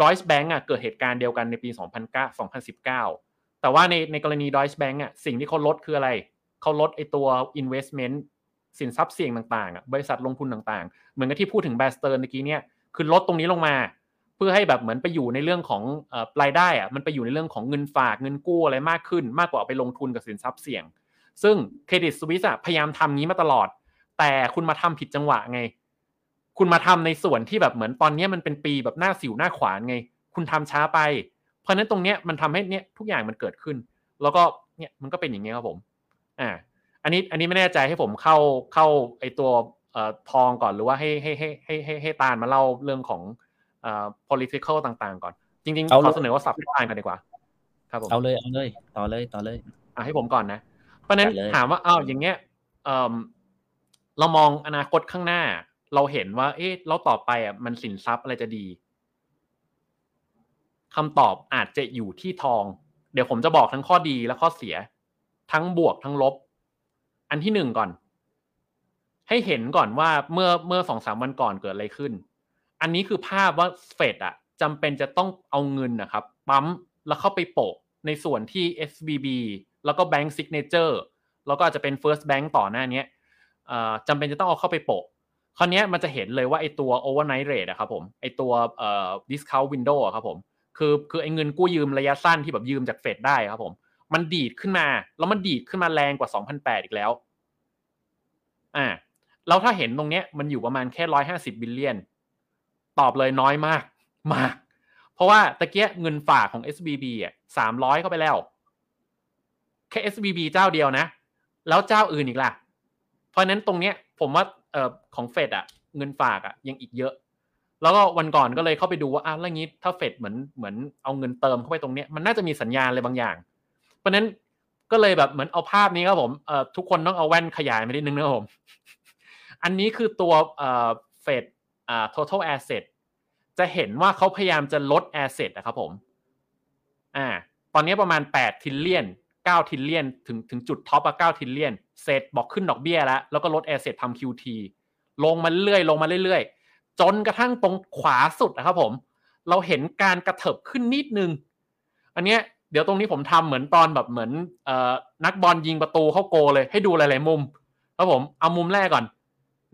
Deutsche Bank อะเกิดเหตุการณ์เดียวกันในปี 2009 2019 แต่ว่าในในกรณี Deutsche Bank อะสิ่งที่เขาลดคืออะไร เขาลดไอตัว investment สินทรัพย์เสี่ยงต่างๆอะบริษัทลงทุนต่างๆ เหมือนกับที่พูดถึงแบสเตอร์เมื่อกี้เนี่ยคือลดตรงนี้ลงมา เพื่อให้แบบเหมือนไปอยู่ในเรื่องของรายได้อะมันไปอยู่ในเรื่องของเงินฝากเงินกู้อะไรมากขึ้น มากกว่าไปลงทุนกับสินทรัพย์เสี่ยง ซึ่งเครดิตสวิสอะพยายามทำนี้มาตลอด แต่คุณมาทำผิดจังหวะไง คุณมาทำในส่วนที่แบบเหมือนตอนนี้มันเป็นปีแบบหน้าสิวหน้าขวานไง คุณทำช้าไป เพราะนั้นตรงเนี้ยมันทำให้เนี้ยทุกอย่างมันเกิดขึ้น แล้วก็เนี่ยมันก็เป็นอย่างเงี้ยครับผมอ่าอันนี้อันนี้ไม่แน่ใจให้ผมเข้าเข้าไอตัวเอ่อทองก่อนหรือว่าให้ให้ให้ให้ให้ให้ตาลมาเล่าเรื่องของเอ่อ political ต่างๆ ก่อน จริงๆขอเสนอว่าสับให้ตาลกันดีกว่า ครับผมเอาเลยเอาเลย ต่อเลยต่อเลยอะให้ผมก่อนนะเพ ราะนั้นถามว่าอ้าวอย่างเงี้ยเออเรามองอนาคตข้างหน้า เราเห็นว่า เอ๊ะแล้วต่อไปอะมันสินทรัพย์อะไรจะดีคำตอบอาจจะอยู่ที่ทอง เดี๋ยวผมจะบอกทั้งข้อดีและข้อเสีย ทั้งบวกทั้งลบ อันที่หนึ่งก่อน ให้เห็นก่อนว่าเมื่อเมื่อสองสามวันก่อนเกิดอะไรขึ้น อันนี้คือภาพว่าเฟดอะจำเป็นจะต้องเอาเงินนะครับ ปั๊มแล้วเข้าไปโปะในส่วนที่ SVB แล้วก็ Bank Signature แล้วก็อาจจะเป็น First Bank ต่อหน้านี้จำเป็นจะต้องเอาเข้าไปโปะคราวนี้มันจะเห็นเลยว่าไอตัว overnight rate อะครับผมไอตัว discount window อะครับผมคือคือไอเงินกู้ยืมระยะสั้นที่แบบยืมจากเฟดได้ครับผม มันดีดขึ้นมา แล้วมันดีดขึ้นมาแรงกว่า 2008 อีกแล้วอ่าแล้วถ้าเห็นตรงเนี้ยมันอยู่ประมาณแค่150บิลเลียน ตอบเลยน้อยมาก มาก เพราะว่าตะเกียเงินฝากของ SBB อะ300เข้าไปแล้ว แค่ SBB เจ้าเดียวนะ แล้วเจ้าอื่นอีกล่ะ เพราะนั้นตรงเนี้ยผมว่าเออของเฟดอะเงินฝากอะยังอีกเยอะ แล้วก็วันก่อนก็เลยเข้าไปดูว่าอะแล้วงี้ถ้าเฟดเหมือนเหมือนเอาเงินเติมเข้าไปตรงเนี้ยมันน่าจะมีสัญญาณอะไรบางอย่าง เพราะนั้นก็เลยแบบเหมือนเอาภาพนี้ครับผมเอ่อทุกคนต้องเอาแว่นขยายมานิดนึงนะครับผม อันนี้คือตัวเอ่อเฟดอ่า total asset จะเห็นว่าเขาพยายามจะลด asset นะครับผม อ่า ตอนนี้ประมาณ8 trillion 9 trillion ถึงถึงจุด top อะ9 trillionเสร็จบอกขึ้นดอกเบี้ยแล้ว แล้วก็ลด asset ทำ QT ลงมาเรื่อยลงมาเรื่อยๆ จนกระทั่งตรงขวาสุดนะครับผม เราเห็นการกระเถิบขึ้นนิดนึง อันเนี้ยเดี๋ยวตรงนี้ผมทำเหมือนตอนแบบเหมือนเอ่อนักบอลยิงประตูเข้าโกลเลยให้ดูหลายๆมุมครับผมเอามุมแรกก่อน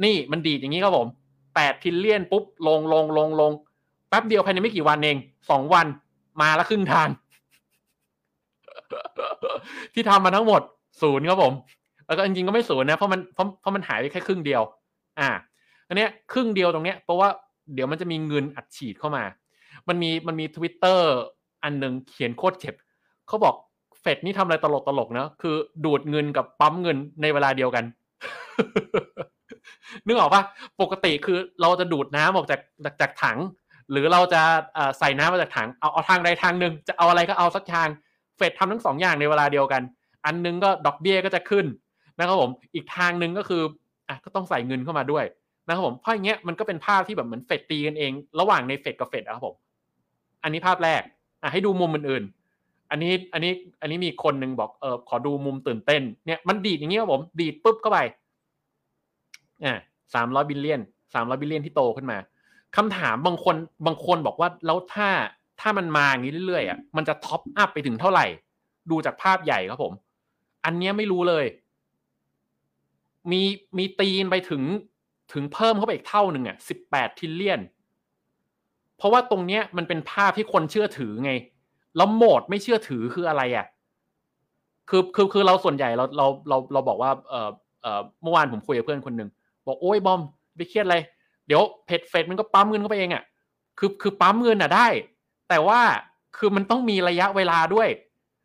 นี่มันดีดอย่างนี้ครับผม8 trillion ปุ๊บลงลงลงลงแป๊บเดียวภายในไม่กี่วันเองสองวันมาแล้วครึ่งทาง ที่ทำมาทั้งหมดศูนย์ครับผม แล้วก็จริงๆก็ไม่ศูนย์นะเพราะมันเพราะเพราะมันหายไปแค่ครึ่งเดียว อ่าอันเนี้ยครึ่งเดียวตรงเนี้ยเพราะว่าเดี๋ยวมันจะมีเงินอัดฉีดเข้ามา มันมีมันมีทวิตเตอร์อันหนึ่งเขียนโคตรเจ็บเขาบอกเฟดนี่ทำอะไรตลกตลกนะคือดูดเงินกับปั๊มเงินในเวลาเดียวกัน นึกออกปะปกติคือเราจะดูดน้ำออกจากจากจากถัง หรือเราจะใส่น้ำมาจากถังเอาเอาทางใดทางหนึ่งจะเอาอะไรก็เอาสักทาง เฟดทำทั้งสองอย่างในเวลาเดียวกัน อันนึงก็ดอกเบี้ยก็จะขึ้นนะครับผม อีกทางหนึ่งก็คืออะก็ต้องใส่เงินเข้ามาด้วยนะครับผมเพราะอย่างเงี้ยมันก็เป็นภาพที่แบบเหมือนเฟดตีกันเอง ระหว่างในเฟดกับเฟดนะครับผม อันนี้ภาพแรกอะให้ดูมุมอื่นๆ อันนี้อันนี้อันนี้มีคนหนึ่งบอกเออขอดูมุมตื่นเต้นเนี่ยมันดีดอย่างนี้ยครับผมดีดปุ๊บเข้าไปอ่าสามร้อย billion สามร้อย billion ที่โตขึ้นมาคำถามบางคนบางคนบอกว่าแล้วถ้า ถ้ามันมาอย่างนี้เรื่อยๆอะมันจะ top up ไปถึงเท่าไหร่ ดูจากภาพใหญ่ครับผม อันนี้ไม่รู้เลย มีมีตีนไปถึงถึงเพิ่มเข้าไปอีกเท่าหนึ่งอะสิบแปด trillion เพราะว่าตรงเนี้ยมันเป็นภาพที่คนเชื่อถือไง แล้วโหมดไม่เชื่อถือคืออะไรอะคือคือคือเราส่วนใหญ่เราเราเราเราบอกว่าเออเออเมื่อวานผมคุยกับเพื่อนคนหนึ่งบอกโอ้ยบอมไปเครียดอะไร เดี๋ยวเพจเฟดมันก็ปั๊มเงินเข้าไปเองอะคือคือปั๊มเงินอะได้ แต่ว่าคือมันต้องมีระยะเวลาด้วย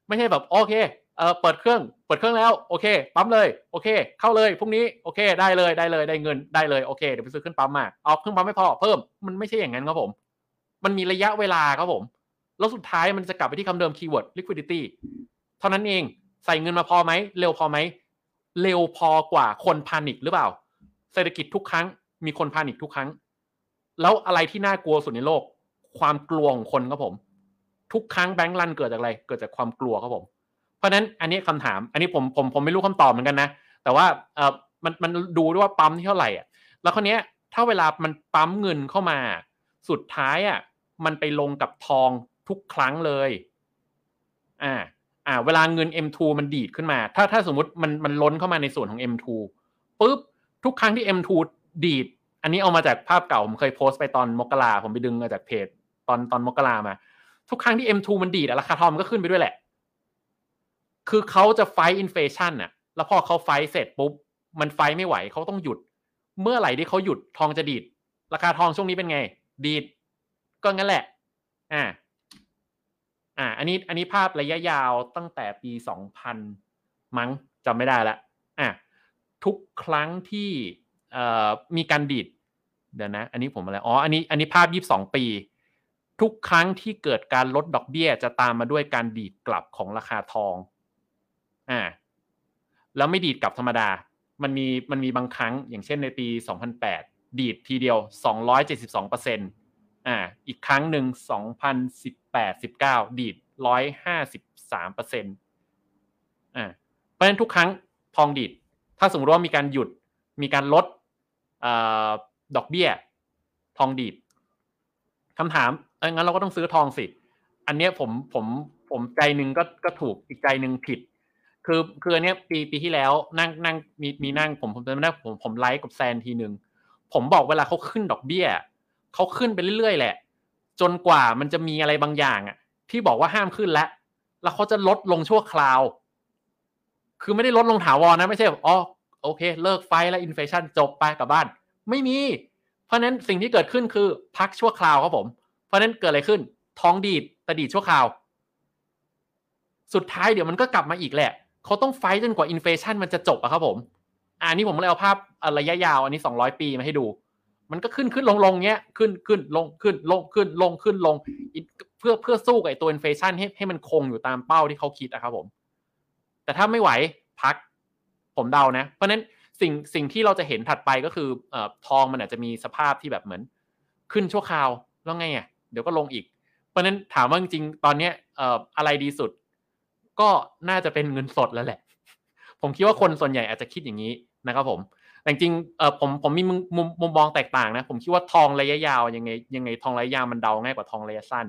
ไม่ใช่แบบโอเคเออเปิดเครื่องเปิดเครื่องแล้วโอเค ปั๊มเลยโอเค เข้าเลยพรุ่งนี้โอเค ได้เลยได้เลยได้เงินได้เลยโอเคเดี๋ยวไปซื้อเครื่องปั๊มมาเอาเครื่องปั๊มไม่พอเพิ่มมันไม่ใช่อย่างนั้นครับผม มันมีระยะเวลาครับผม แล้วสุดท้ายมันจะกลับไปที่คำเดิมคีย์เวิร์ด liquidity เท่านั้นเองใส่เงินมาพอไหมเร็วพอไหมเร็วพอกว่าคนพานิคหรือเปล่า เศรษฐกิจทุกครั้ง มีคนพานิคทุกครั้ง แล้วอะไรที่น่ากลัวสุดในโลก ความกลัวของคนครับผม ทุกครั้งแบงก์รันเกิดจากอะไร เกิดจากความกลัวครับผม เพราะนั้นอันนี้คำถาม อันนี้ผมผมผมไม่รู้คำตอบเหมือนกันนะ แต่ว่าเออมันมันดูด้วยว่าปั๊มที่เท่าไหร่อะแล้วคราวนี้ถ้าเวลามันปั๊มเงินเข้ามา สุดท้ายอะมันไปลงกับทองทุกครั้งเลย อ่า อ่า เวลาเงิน M2 มันดีดขึ้นมา ถ้าถ้าสมมติมันมันล้นเข้ามาในส่วนของ M2 ปุ๊บทุกครั้งที่ M2 ดีด อันนี้เอามาจากภาพเก่า ผมเคยโพสต์ไปตอนมกราผมไปดึงมาจากเพจ ตอนตอนมกรามา ทุกครั้งที่ M2 มันดีดราคาทองมันก็ขึ้นไปด้วยแหละ คือเขาจะไฟอินเฟชันน่ะแล้วพอเขาไฟเสร็จปุ๊บ มันไฟไม่ไหวเขาต้องหยุด เมื่อไหร่ที่เขาหยุดทองจะดีด ราคาทองช่วงนี้เป็นไง ดีด ก็งั้นแหละ อ่า อ่า อันนี้ อันนี้ภาพระยะยาวตั้งแต่ปีสองพันมั้งจำไม่ได้ละอะทุกครั้งที่เอ่อมีการดีดเดี๋ยวนะ อันนี้ผมอะไร อ๋อ อันนี้ อันนี้ภาพยี่สองปี ทุกครั้งที่เกิดการลดดอกเบี้ยจะตามมาด้วยการดีดกลับของราคาทองอ่าแล้วไม่ดีดกลับธรรมดา มันมีมันมีบางครั้งอย่างเช่นในปีสองพันแปดดีดทีเดียวสองร้อยเจ็ดสิบสองเปอร์เซ็นต์อ่าอีกครั้งหนึ่งสองพันสิบแปดสิบเก้าดีดร้อยห้าสิบสามเปอร์เซ็นต์อ่าเพราะฉะนั้นทุกครั้งทองดีด ถ้าสมมติว่ามีการหยุดมีการลดอดอกเบี้ย ทองดีดคำถาม งั้นเราก็ต้องซื้อทองสิ อันเนี้ยผมผมผมใจหนึ่งก็ก็ถูกอีกใจหนึ่งผิด คือคืออันเนี้ยปีปีที่แล้วนั่งนั่งมีมีนั่งผมผมจำได้ผมผมไลฟ์กับแซนทีหนึ่งผมบอกเวลาเขาขึ้นดอกเบี้ยเขาขึ้นไปเรื่อยๆแหละ จนกว่ามันจะมีอะไรบางอย่างอะ ที่บอกว่าห้ามขึ้นแล้วแล้วเขาจะลดลงชั่วคราว คือไม่ได้ลดลงถาวรนะไม่ใช่อ๋อโอเค เลิกไฟแล้วอินเฟชันจบไปกลับบ้าน ไม่มี เพราะนั้นสิ่งที่เกิดขึ้นคือพักชั่วคราวครับผม ราะนั้นเกิดอะไรขึ้น ท้องดีดต่ดีดชั่วคราว สุดท้ายเดี๋ยวมันก็กลับมาอีกแหละ เขาต้องไฟจนกว่าอินเฟชันมันจะจบอะครับผม อันนี้ผมเลยเอาภาพระยะยาว อันนี้สองร้อยปีมาให้ดู มันก็ขึ้นขึ้นลงลงเงี้ย ขึ้นขึ้นลงขึ้นลงขึ้นลงขึ้นลง เพื่อเพื่อสู้กับตัวอินเฟชันให้ให้มันคงอยู่ตามเป้าที่เขาคิดอะครับผม แต่ถ้าไม่ไหวพักผมเดานะ เพราะนั้นสิ่งสิ่งที่เราจะเห็นถัดไปก็คือเอ่อทองมันอาจจะมีสภาพที่แบบเหมือน ขึ้นชั่วคราวแล้วไงอะ เดี๋ยวก็ลงอีก เพราะนั้นถามว่าจริงตอนเนี้ยเอ่ออะไรดีสุด ก็น่าจะเป็นเงินสดแล้วแหละ ผมคิดว่าคนส่วนใหญ่อาจจะคิดอย่างนี้นะครับผมแต่จริงเออผมผมมีมุมมุมมองแตกต่างนะผมคิดว่าทองระยะยาวยังไงยังไงทองระยะยาวมันเดาง่ายกว่าทองระยะสั้น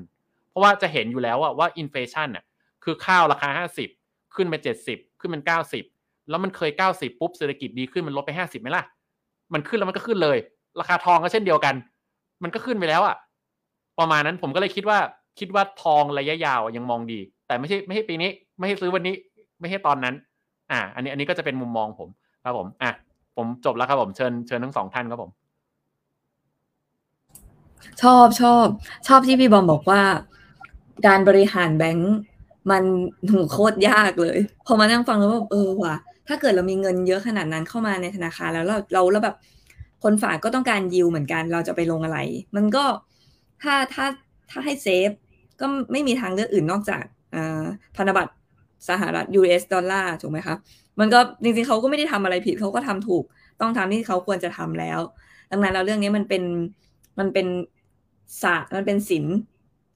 เพราะว่าจะเห็นอยู่แล้วว่าว่าอินเฟชันอะคือข้าวราคาห้าสิบขึ้นไปเจ็ดสิบขึ้นเป็นเก้าสิบแล้วมันเคยเก้าสิบปุ๊บเศรษฐกิจดีขึ้นมันลดไปห้าสิบไหมล่ะ มันขึ้นแล้วมันก็ขึ้นเลย ราคาทองก็เช่นเดียวกัน มันก็ขึ้นไปแล้วอะ ประมาณนั้นผมก็เลยคิดว่าคิดว่าทองระยะยาวยังมองดี แต่ไม่ใช่ไม่ใช่ปีนี้ ไม่ให้ซื้อวันนี้ ไม่ใช่ตอนนั้น อ่า อันนี้อันนี้ก็จะเป็นมุมมองผมครับผมอะผมจบแล้วครับผมเชิญเชิญทั้งสองท่านครับผม ชอบชอบ ชอบที่พี่บอมบอกว่า การบริหารแบงก์มันหโคตรยากเลย พอมานั่งฟังแล้วแบบเออว่ะถ้าเกิดเรามีเงินเยอะขนาดนั้นเข้ามาในธนาคารแล้วเราเราแล้วแบบคนฝากก็ต้องการยิวเหมือนกันเราจะไปลงอะไร มันก็ ถ้าถ้าถ้าให้เซฟก็ไม่มีทางเลือกอื่นนอกจากพันธบัตรสหรัฐ US ดอลลาร์ถูกไหมครับมันก็จริงๆเขาก็ไม่ได้ทำอะไรผิดเขาก็ทำถูก ต้องทำที่เขาควรจะทำแล้ว ดังนั้นแล้วเรื่องนี้มันเป็นมันเป็นศาสตร์มันเป็นศิลป์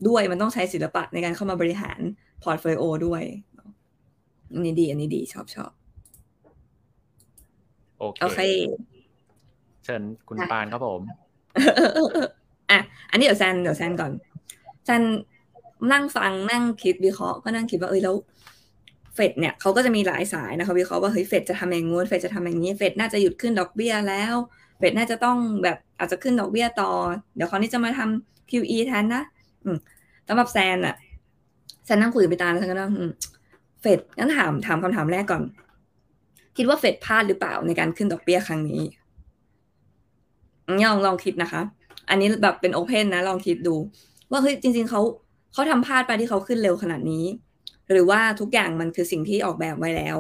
ด้วยมันต้องใช้ศิลปะในการเข้ามาบริหาร portfolio ด้วยอันนี้ดี อันนี้ดีชอบชอบโอเคโอเคเชิญคุณปานครับผม อะอันนี้เดี๋ยวแซนเดี๋ยวแซนก่อนแซนนั่งฟังนั่งคิดวิเคราะห์ก็นั่งคิดว่าเอ้ยแล้วเฟดเนี่ยเขาก็จะมีหลายสายนะคะวิเคราะห์ว่าเฮ้ยเฟดจะทำอย่างงู้นเฟดจะทำอย่างนี้เฟดน่าจะหยุดขึ้นดอกเบี้ยแล้วเฟดน่าจะต้องแบบอาจจะขึ้นดอกเบี้ยต่อ เดี๋ยวคราวนี้จะมาทำ QE แทนนะอืมสำหรับแซนอะแซนนั่งคุยไปตาแล้วแซนก็นั่งเฟดงั้นถามถามคำถามแรกก่อน คิดว่าเฟดพลาดหรือเปล่าในการขึ้นดอกเบี้ยครั้งนี้ลองลองคิดนะคะ อันนี้แบบเป็นโอเพนนะลองคิดดู ว่าเฮ้ยจริง ๆเขาเขาทำพลาดไปที่เขาขึ้นเร็วขนาดนี้ หรือว่าทุกอย่างมันคือสิ่งที่ออกแบบไว้แล้ว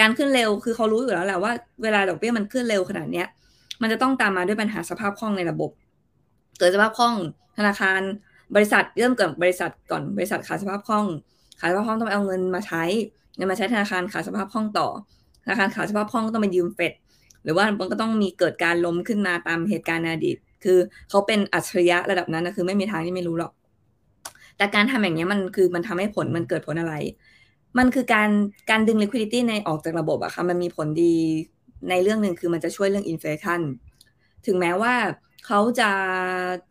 การขึ้นเร็วคือเขารู้อยู่แล้วแหละว่าเวลาดอกเบี้ยมันขึ้นเร็วขนาดเนี้ย มันจะต้องตามมาด้วยปัญหาสภาพคล่องในระบบ เกิดสภาพคล่องธนาคารบริษัทเริ่มเกิดบริษัทก่อนบริษัทขาดสภาพคล่องขาดสภาพคล่องต้องเอาเงินมาใช้เงินมาใช้ธนาคารขาดสภาพคล่องต่อธนาคารขาดสภาพคล่องก็ต้องไปยืมเฟดหรือว่ามันก็ต้องมีเกิดการล้มขึ้นมาตามเหตุการณ์อดีต คือเขาเป็นอัจฉริยะระดับนั้นนะคือไม่มีทางที่ไม่รู้หรอก แต่การทำอย่างนี้มันคือมันทำให้ผลมันเกิดผลอะไร มันคือการการดึง liquidity ในออกจากระบบอะค่ะมันมีผลดีในเรื่องหนึ่งคือมันจะช่วยเรื่อง inflation ถึงแม้ว่าเขาจะ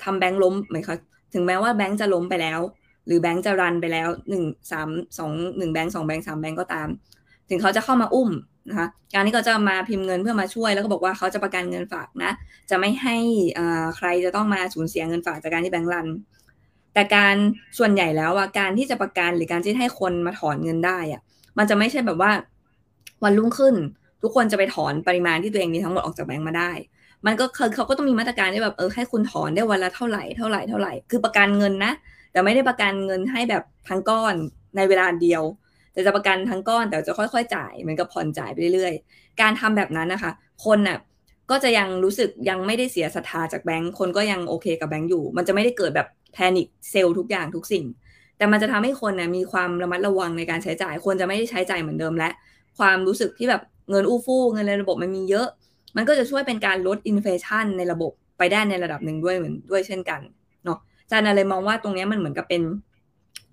ทำแบงค์ล้มไหมคะถึงแม้ว่าแบงค์จะล้มไปแล้ว หรือแบงค์จะรันไปแล้วหนึ่งสามสองหนึ่งแบงค์สองแบงค์สามแบงค์ก็ตาม ถึงเขาจะเข้ามาอุ้ม นะคะการที่เขาจะมาพิมพ์เงินเพื่อมาช่วยแล้วก็บอกว่าเขาจะประกันเงินฝากนะ จะไม่ให้ใครจะต้องมาสูญเสียเงินฝากจากการที่แบงค์รัน แต่การส่วนใหญ่แล้วอะการที่จะประกันหรือการที่ให้คนมาถอนเงินได้อะมันจะไม่ใช่แบบว่าวันรุ่งขึ้น ทุกคนจะไปถอนปริมาณที่ตัวเองมีทั้งหมดออกจากแบงค์มาได้ มันก็คือเขาก็ต้องมีมาตรการที่แบบเออให้คุณถอนได้วันละเท่าไหร่เท่าไหร่เท่าไหร่คือประกันเงินนะ แต่ไม่ได้ประกันเงินให้แบบทั้งก้อนในเวลาเดียว แต่จะประกันทั้งก้อนแต่จะค่อยๆ จ่ายเหมือนกับผ่อนจ่ายไปเรื่อยๆ การทำแบบนั้นนะคะ คนน่ะก็จะยังรู้สึกยังไม่ได้เสียศรัทธาจากแบงค์คนก็ยังโอเคกับแบงค์อยู่ มันจะไม่ได้เกิดแบบ panic sell ทุกอย่างทุกสิ่ง แต่มันจะทำให้คนนะมีความระมัดระวังในการใช้จ่ายคนจะไม่ได้ใช้จ่ายเหมือนเดิมและ ความรู้สึกที่แบบเงินอู้ฟู่เงินในระบบมันมีเยอะ มันก็จะช่วยเป็นการลด inflation ในระบบไปได้ในระดับหนึ่งด้วยเหมือนด้วยเช่นกันเนาะจานาเลยมองว่าตรงนี้มันเหมือนกับเป็น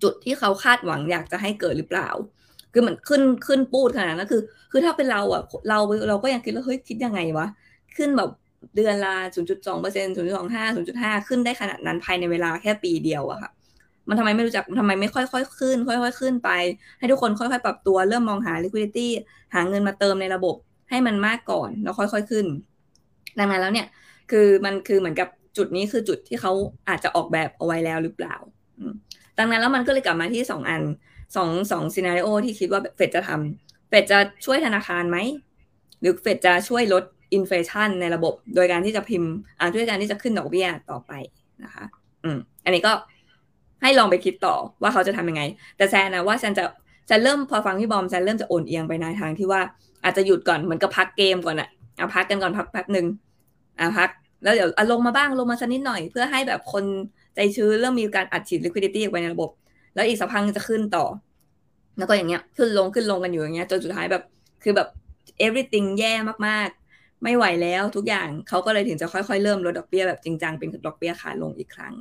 จุดที่เขาคาดหวังอยากจะให้เกิดหรือเปล่า คือเหมือนขึ้นขึ้นปูดขนาดนั้นคือ คือถ้าเป็นเราอะเราเราก็ยังคิดว่าเฮ้ยคิดยังไงวะขึ้นแบบเดือนละ0.2เปอร์เซ็นต์0.25 0.5 ขึ้นได้ขนาดนั้นภายในเวลาแค่ปีเดียวอะค่ะ มันทำไมไม่รู้จักทำไมไม่ค่อยๆขึ้น ค่อยๆขึ้นไป ให้ทุกคนค่อยๆ ปรับตัวเริ่มมองหา liquidity หาเงินมาเติมในระบบ ให้มันมากก่อนแล้วค่อยๆขึ้น ดังนั้นแล้วเนี่ย คือมันคือเหมือนกับจุดนี้คือจุดที่เขาอาจจะออกแบบเอาไว้แล้วหรือเปล่า ดังนั้นแล้วมันก็เลยกลับมาที่สองอัน สองสองซีนารีโอที่คิดว่าเฟดจะทำเฟดจะช่วยธนาคารไหม หรือเฟดจะช่วยลดอินฟลชันในระบบ โดยการที่จะพิมพ์อ่าด้วยการที่จะขึ้นดอกเบี้ยต่อไปนะคะ อืม อันนี้ก็ให้ลองไปคิดต่อว่าเขาจะทำยังไง แต่แซนนะว่าแซนจะจะเริ่มพอฟังพี่บอมแซนเริ่มจะโอนเอียงไปในทางที่ว่าอาจจะหยุดก่อนเหมือนกับพักเกมก่อนอะเอาพักกันก่อนพักแป๊บหนึ่งอ่าพัก แล้วเดี๋ยวลงมาบ้างลงมาสักนิดหน่อย เพื่อให้แบบคนใจชื้นเริ่มมีการอัดฉีด liquidity ออกไปในระบบ แล้วอีกสักพักจะขึ้นต่อ แล้วก็อย่างเงี้ย ขึ้นลงขึ้นลงกันอยู่อย่างเงี้ยจนสุดท้ายแบบ คือแบบ everything แย่มากๆ ไม่ไหวแล้วทุกอย่างเขาก็เลยถึงจะค่อยๆ เริ่มลดดอกเบี้ยแบบจริงจังเป็นดอกเบี้ยขาลงอีกครั้ง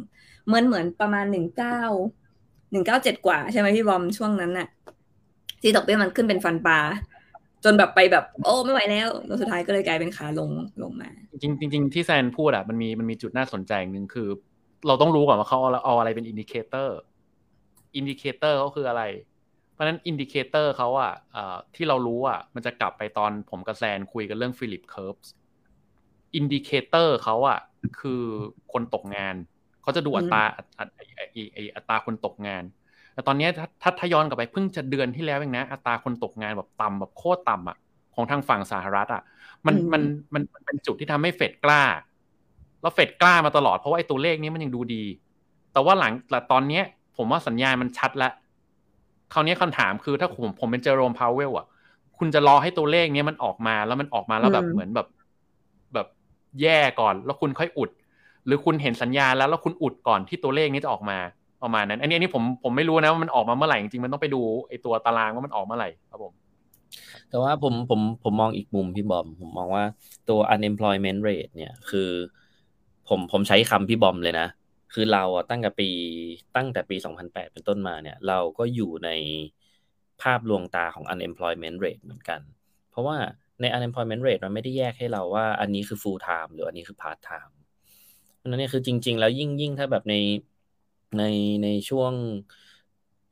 เหมือนเหมือนประมาณหนึ่งเก้าหนึ่งเก้าเจ็ดกว่าใช่ไหมพี่บอมช่วงนั้นน่ะ ที่ดอกเบี้ยมันขึ้นเป็นฟันปลาจนแบบไปแบบ โอ้ไม่ไหวแล้วแล้วสุดท้ายก็เลยกลายเป็นขาลงลงมา จริงจริงที่แซนพูดอะมันมีมันมีจุดน่าสนใจหนึ่งคือ เราต้องรู้ก่อนว่าเขาเอาอะไรเป็น indicator indicator ก็คืออะไร เพราะนั้น indicator เขาอะที่เรารู้อะมันจะกลับไปตอนผมกับแซนคุยกันเรื่อง Phillips curve indicator เขาอะคือคนตกงานเขาจะดูอัตราอัตราคนตกงาน แต่ตอนนี้ถ้าถ้าย้อนกลับไปเพิ่งจะเดือนที่แล้วเองนะ อัตราคนตกงานแบบต่ำแบบโคตรต่ำอะของทางฝั่งสหรัฐอะมันมันมันเป็นจุดที่ทำให้เฟดกล้า แล้วเฟดกล้ามาตลอดเพราะว่าไอ้ตัวเลขนี้มันยังดูดี แต่ว่าหลังแต่ตอนเนี้ย ผมว่าสัญญาณมันชัดแล้วคราวนี้คำถามคือถ้าผมผมเป็นเจอโรมพาวเวลอะ คุณจะรอให้ตัวเลขนี้มันออกมาแล้วมันออกมาแล้วแบบเหมือนแบบ แบบแย่ก่อน แล้วคุณค่อยอุด หรือคุณเห็นสัญญาณแล้วแล้วคุณอุดก่อนที่ตัวเลขนี้จะออกมาประมาณนั้น อันนี้อันนี้ผมผมไม่รู้นะว่ามันออกมาเมื่อไหร่จริงๆมันต้องไปดูไอ้ตัวตารางว่ามันออกเมื่อไหร่ครับผม แต่ว่าผมผมผมมองอีกมุมพี่บอม ผมมองว่าตัว unemployment rate เนี่ย คือ ผมผมใช้คำพี่บอมเลยนะ คือเราอะตั้งแต่ปีตั้งแต่ปี 2008 เป็นต้นมาเนี่ย เราก็อยู่ในภาพลวงตาของ unemployment rate เหมือนกัน เพราะว่าใน unemployment rate มันไม่ได้แยกให้เราว่า อันนี้คือ full time หรืออันนี้คือ part time เพราะนั้นเนี่ยคือจริง ๆ แล้วยิ่งยิ่งถ้าแบบในในในช่วง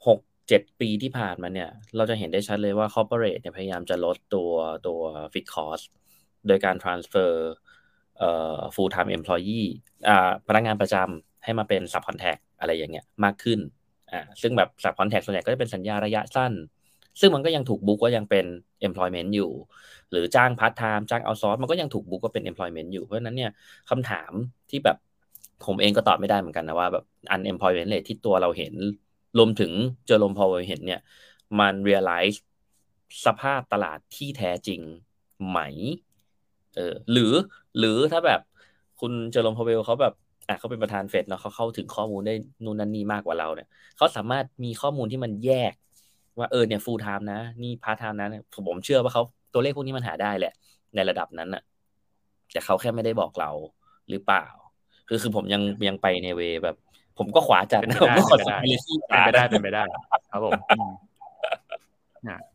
หกเจ็ดปีที่ผ่านมาเนี่ย เราจะเห็นได้ชัดเลยว่า corporate เนี่ยพยายามจะลดตัวตัว fixed cost โดยการ transfer เอ่อ full time employee อ่าพนักงานประจำ ให้มาเป็น subcontract อะไรอย่างเงี้ยมากขึ้นอ่าซึ่งแบบ subcontract ส่วนใหญ่ก็จะเป็นสัญญาระยะสั้น ซึ่งมันก็ยังถูก book ว่ายังเป็น employment อยู่ หรือจ้างพาร์ทไทม์จ้าง outsource มันก็ยังถูก book ว่าเป็น employment อยู่เพราะฉะนั้นเนี่ยคำถามที่แบบผมเองก็ตอบไม่ได้เหมือนกันนะว่าแบบ unemployment rate ที่ตัวเราเห็นรวมถึง Jerome Powell เราเห็นเนี่ยมัน realize สภาพตลาดที่แท้จริงไหมเออหรือหรือถ้าแบบคุณ Jerome Powell เขาแบบ อะเขาเป็นประธานเฟดเนาะเขาเข้าถึงข้อมูลได้นู่นนั่นนี่มากกว่าเราเนี่ยเขาสามารถมีข้อมูลที่มันแยก ว่าเออเนี่ย full time นะ นี่ part time นะผมเชื่อว่าเขาตัวเลขพวกนี้มันหาได้แหละ ในระดับนั้นอะแต่เขาแค่ไม่ได้บอกเราหรือเปล่า คือคือผมยังยังไปในเวแบบ ผมก็ขวาจัดนะผมก็ขอสายเลยซี่เป็นไปได้เป็นไปได้ ครับผม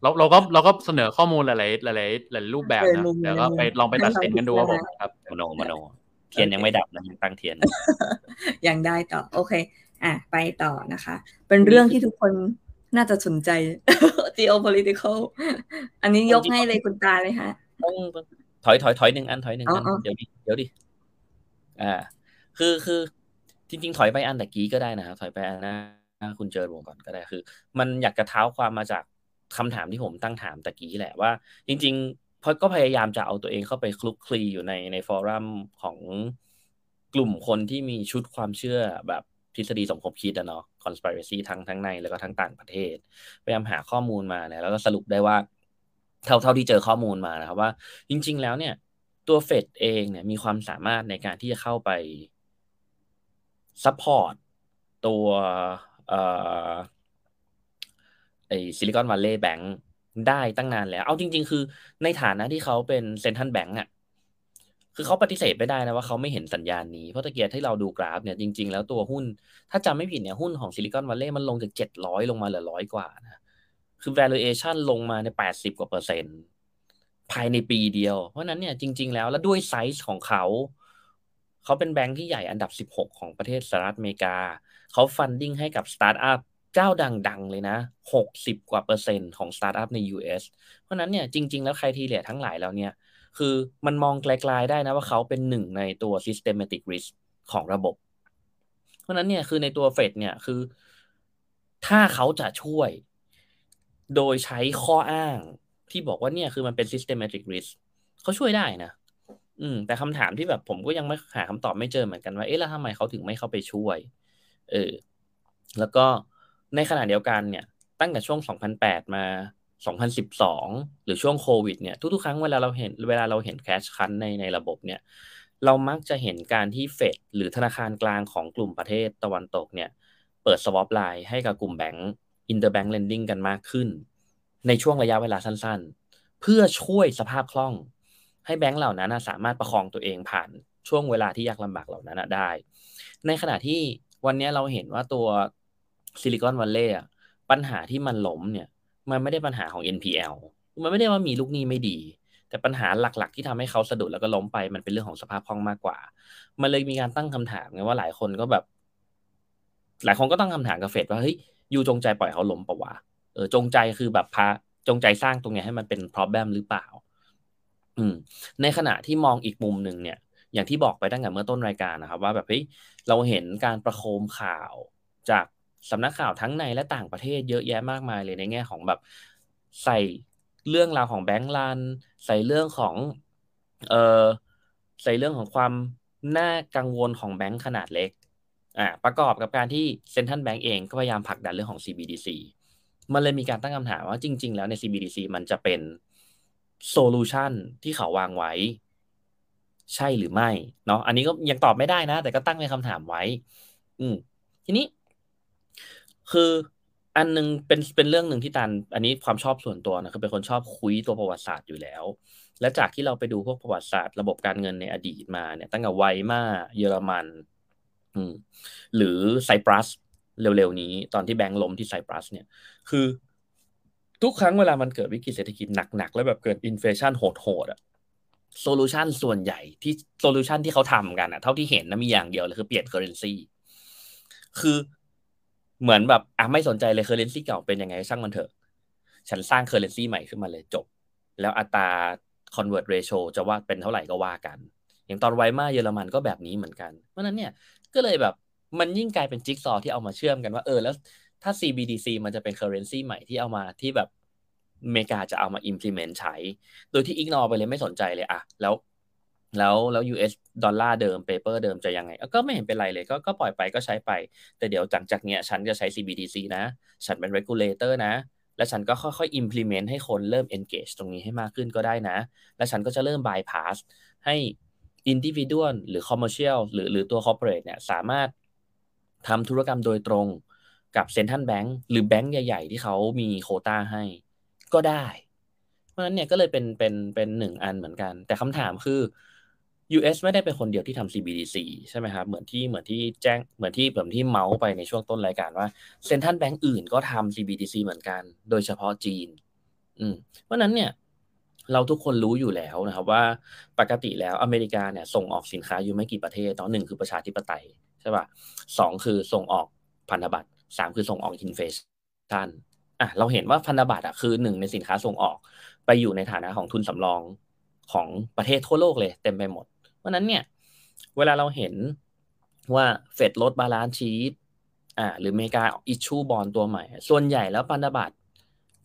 เราเราก็เราก็เสนอข้อมูลหลายๆหลายๆหลายรูปแบบนะเดี๋ยวก็ไปลองไปตัดสินกันดูว่าผมครับมโนมโนเทียนยังไม่ดับนะยังตั้งเทียน ยังได้ต่อ โอเค อะ ไปต่อนะคะ เป็นเรื่องที่ทุกคนน่าจะสนใจ geopolitical อันนี้ยกให้เลยคุณตาเลยฮะต้องถอยถอยถอยหนึ่งอันถอยหนึ่งอันเดี๋ยวดิเดี๋ยวดิอ่า คือคือ จริง ๆ ถอยไปอันตะกี้ก็ได้นะครับถอยไปอันหน้าคุณเจอวงก่อนก็ได้คือ มันอยากจะเท้าความมาจากคำถามที่ผมตั้งถามตะกี้แหละว่า จริง ๆ ผมก็พยายามจะเอาตัวเองเข้าไปคลุกคลีอยู่ในใน forum ของกลุ่มคนที่มีชุดความเชื่อแบบทฤษฎีสมคบคิดอะเนาะ conspiracy ทั้งทั้งในแล้วก็ทั้งต่างประเทศพยายามหาข้อมูลมาเนี่ยแล้วก็สรุปได้ว่าเท่าเท่าที่เจอข้อมูลมานะครับว่า จริง ๆ แล้วเนี่ย ตัวเฟดเองเนี่ยมีความสามารถในการที่จะเข้าไป support ตัวเอ่ไอ Silicon Valley Bank ได้ตั้งนานแล้ว เอาจริง ๆ คือในฐานะที่เขาเป็น central bank อะคือเขาปฏิเสธไม่ได้นะว่าเขาไม่เห็นสัญญาณนี้ เพราะตะเกียรที่เราดูกราฟเนี่ยจริง ๆ แล้วตัวหุ้น ถ้าจำไม่ผิดเนี่ยหุ้นของ Silicon Valley มันลงจากเจ็ดร้อยลงมาเหลือร้อยกว่านะคือ valuation ลงมาในแปดสิบกว่าเปอร์เซ็นต์ภายในปีเดียว เพราะนั้นเนี่ยจริง ๆ แล้วแล้วด้วยไซส์ของเขา เขาเป็นแบงค์ที่ใหญ่อันดับสิบหกของประเทศสหรัฐอเมริกา เขา funding ให้กับสตาร์ทอัพ เจ้าดังๆ เลยนะหกสิบกว่าเปอร์เซ็นต์ของสตาร์ทอัพใน US เพราะนั้นเนี่ยจริง ๆ แล้ว criteria ทั้งหลายแล้วเนี่ย คือมันมองไกลๆได้นะว่าเขาเป็นหนึ่งในตัว systematic risk ของระบบ เพราะนั้นเนี่ยคือในตัวเฟดเนี่ยคือ ถ้าเขาจะช่วย โดยใช้ข้ออ้างที่บอกว่าเนี่ยคือมันเป็น systematic risk เขาช่วยได้นะอืมแต่คำถามที่แบบผมก็ยังไม่หาคำตอบไม่เจอเหมือนกันว่าเอ๊ะแล้วทำไมเขาถึงไม่เข้าไปช่วย เออ แล้วก็ ในขณะเดียวกันเนี่ยตั้งแต่ช่วง 2008 มา 2012 หรือช่วงโควิดเนี่ยทุกๆ ครั้งเวลาเราเห็นเวลาเราเห็น cash crunch ในในระบบเนี่ยเรามักจะเห็นการที่เฟดหรือธนาคารกลางของกลุ่มประเทศตะวันตกเนี่ยเปิด swap line ให้กับกลุ่มแบงก์ interbank lending กันมากขึ้น ในช่วงระยะเวลาสั้นๆ เพื่อช่วยสภาพคล่อง ให้แบงก์เหล่านั้นสามารถประคองตัวเองผ่านช่วงเวลาที่ยากลำบากเหล่านั้นได้ ในขณะที่วันนี้เราเห็นว่าตัว ซิลิคอนวัลเลย์ปัญหาที่มันล้มเนี่ย มันไม่ได้ปัญหาของ NPL มันไม่ได้ว่ามีลูกหนี้ไม่ดี แต่ปัญหาหลักๆ ที่ทำให้เขาสะดุดแล้วก็ล้มไป มันเป็นเรื่องของสภาพคล่องมากกว่า มันเลยมีการตั้งคำถามไงว่าหลายคนก็แบบ หลายคนก็ตั้งคำถามกับเฟดว่าเฮ้ยยูจงใจปล่อยเขาล้มปะวะเออจงใจคือแบบพาจงใจสร้างตรงนี้ให้มันเป็น problem หรือเปล่า อืม ในขณะที่มองอีกมุมหนึ่งเนี่ย อย่างที่บอกไปตั้งแต่เมื่อต้นรายการนะครับ ว่าแบบเฮ้ยเราเห็นการประโคมข่าวจาก สำนักข่าวทั้งในและต่างประเทศเยอะแยะมากมายเลยในแง่ของแบบใส่เรื่องราวของแบงก์ลันใส่เรื่องของเออใส่เรื่องของความน่ากังวลของแบงก์ขนาดเล็กอ่าประกอบกับการที่เซ็นทรัลแบงก์เองก็พยายามผลักดันเรื่องของ CBDC มันเลยมีการตั้งคำถามว่าจริง ๆ แล้วใน CBDC มันจะเป็น solution ที่เขาวางไว้ ใช่หรือไม่เนาะอันนี้ก็ยังตอบไม่ได้นะ แต่ก็ตั้งเป็นคำถามไว้ อืมทีนี้ คืออันนึงเป็นเป็นเรื่องหนึ่งที่ตัน อันนี้ความชอบส่วนตัวนะคือเป็นคนชอบคุ้ยตัวประวัติศาสตร์อยู่แล้ว และจากที่เราไปดูพวกประวัติศาสตร์ระบบการเงินในอดีตมาเนี่ย ตั้งแต่ไวมาร์เยอรมัน อืม หรือไซปรัสเร็วๆนี้ ตอนที่แบงก์ล้มที่ไซปรัส เนี่ย คือ ทุกครั้งเวลามันเกิดวิกฤตเศรษฐกิจหนักๆแล้วแบบเกิด inflation โหดๆอะ solution ส่วนใหญ่ที่ solution ที่เขาทำกันอะเท่าที่เห็นนะมีอย่างเดียวเลยคือเปลี่ยน currency คือ เหมือนแบบอะไม่สนใจเลย currency เก่าเป็นยังไงช่างมันเถอะ ฉันสร้าง currency ใหม่ขึ้นมาเลยจบ แล้วอัตรา convert ratio จะว่าเป็นเท่าไหร่ก็ว่ากัน อย่างตอนไวมาเยอรมันก็แบบนี้เหมือนกัน เพราะนั้นเนี่ยก็เลยแบบมันยิ่งกลายเป็นจิ๊กซอที่เอามาเชื่อมกันว่าเออแล้วถ้า CBDC มันจะเป็น currency ใหม่ที่เอามาที่แบบอเมริกาจะเอามา implement ใช้ โดยที่ ignore ไปเลยไม่สนใจเลยอะแล้ว แล้วแล้ว US ดอลลาร์เดิมเปเปอร์เดิมจะยังไง ก็ไม่เห็นเป็นไรเลย ก็ก็ปล่อยไปก็ใช้ไป แต่เดี๋ยวจากจากเนี้ยฉันจะใช้ CBDC นะ ฉันเป็น regulator นะ และฉันก็ค่อยๆ implement ให้คนเริ่ม engage ตรงนี้ให้มากขึ้นก็ได้นะ และฉันก็จะเริ่ม bypass ให้ individual หรือ commercial หรือหรือตัว corporate เนี่ยสามารถทำธุรกรรมโดยตรงกับเซ็นทรัลแบงก์หรือแบงก์ใหญ่ ๆ ที่เขามีโคต้าให้ ก็ได้ เพราะฉะนั้นเนี่ยก็เลยเป็นเป็นเป็นหนึ่งอันเหมือนกัน แต่คำถามคือ US ไม่ได้เป็นคนเดียวที่ทำ CBDC ใช่ไหมครับ เหมือนที่เหมือนที่แจ้งเหมือนที่เหมือนที่เมาส์ไปในช่วงต้นรายการว่าเซ็นทรัลแบงก์อื่นก็ทำ CBDC เหมือนกัน โดยเฉพาะจีน อืม เพราะนั้นเนี่ย เราทุกคนรู้อยู่แล้วนะครับว่าปกติแล้วอเมริกาเนี่ยส่งออกสินค้าอยู่ไม่กี่ประเทศเนาะหนึ่งคือประชาธิปไตยใช่ป่ะสองคือส่งออกพันธบัตรสามคือส่งออก inflation อะเราเห็นว่าพันธบัตรอะคือหนึ่งในสินค้าส่งออก ไปอยู่ในฐานะของทุนสำรองของประเทศทั่วโลกเลยเต็มไปหมด เพราะนั้นเนี่ย เวลาเราเห็นว่าเฟดลด balance sheetอ่าหรืออเมริกาอิชชูบอลตัวใหม่ ส่วนใหญ่แล้วพันธบัตร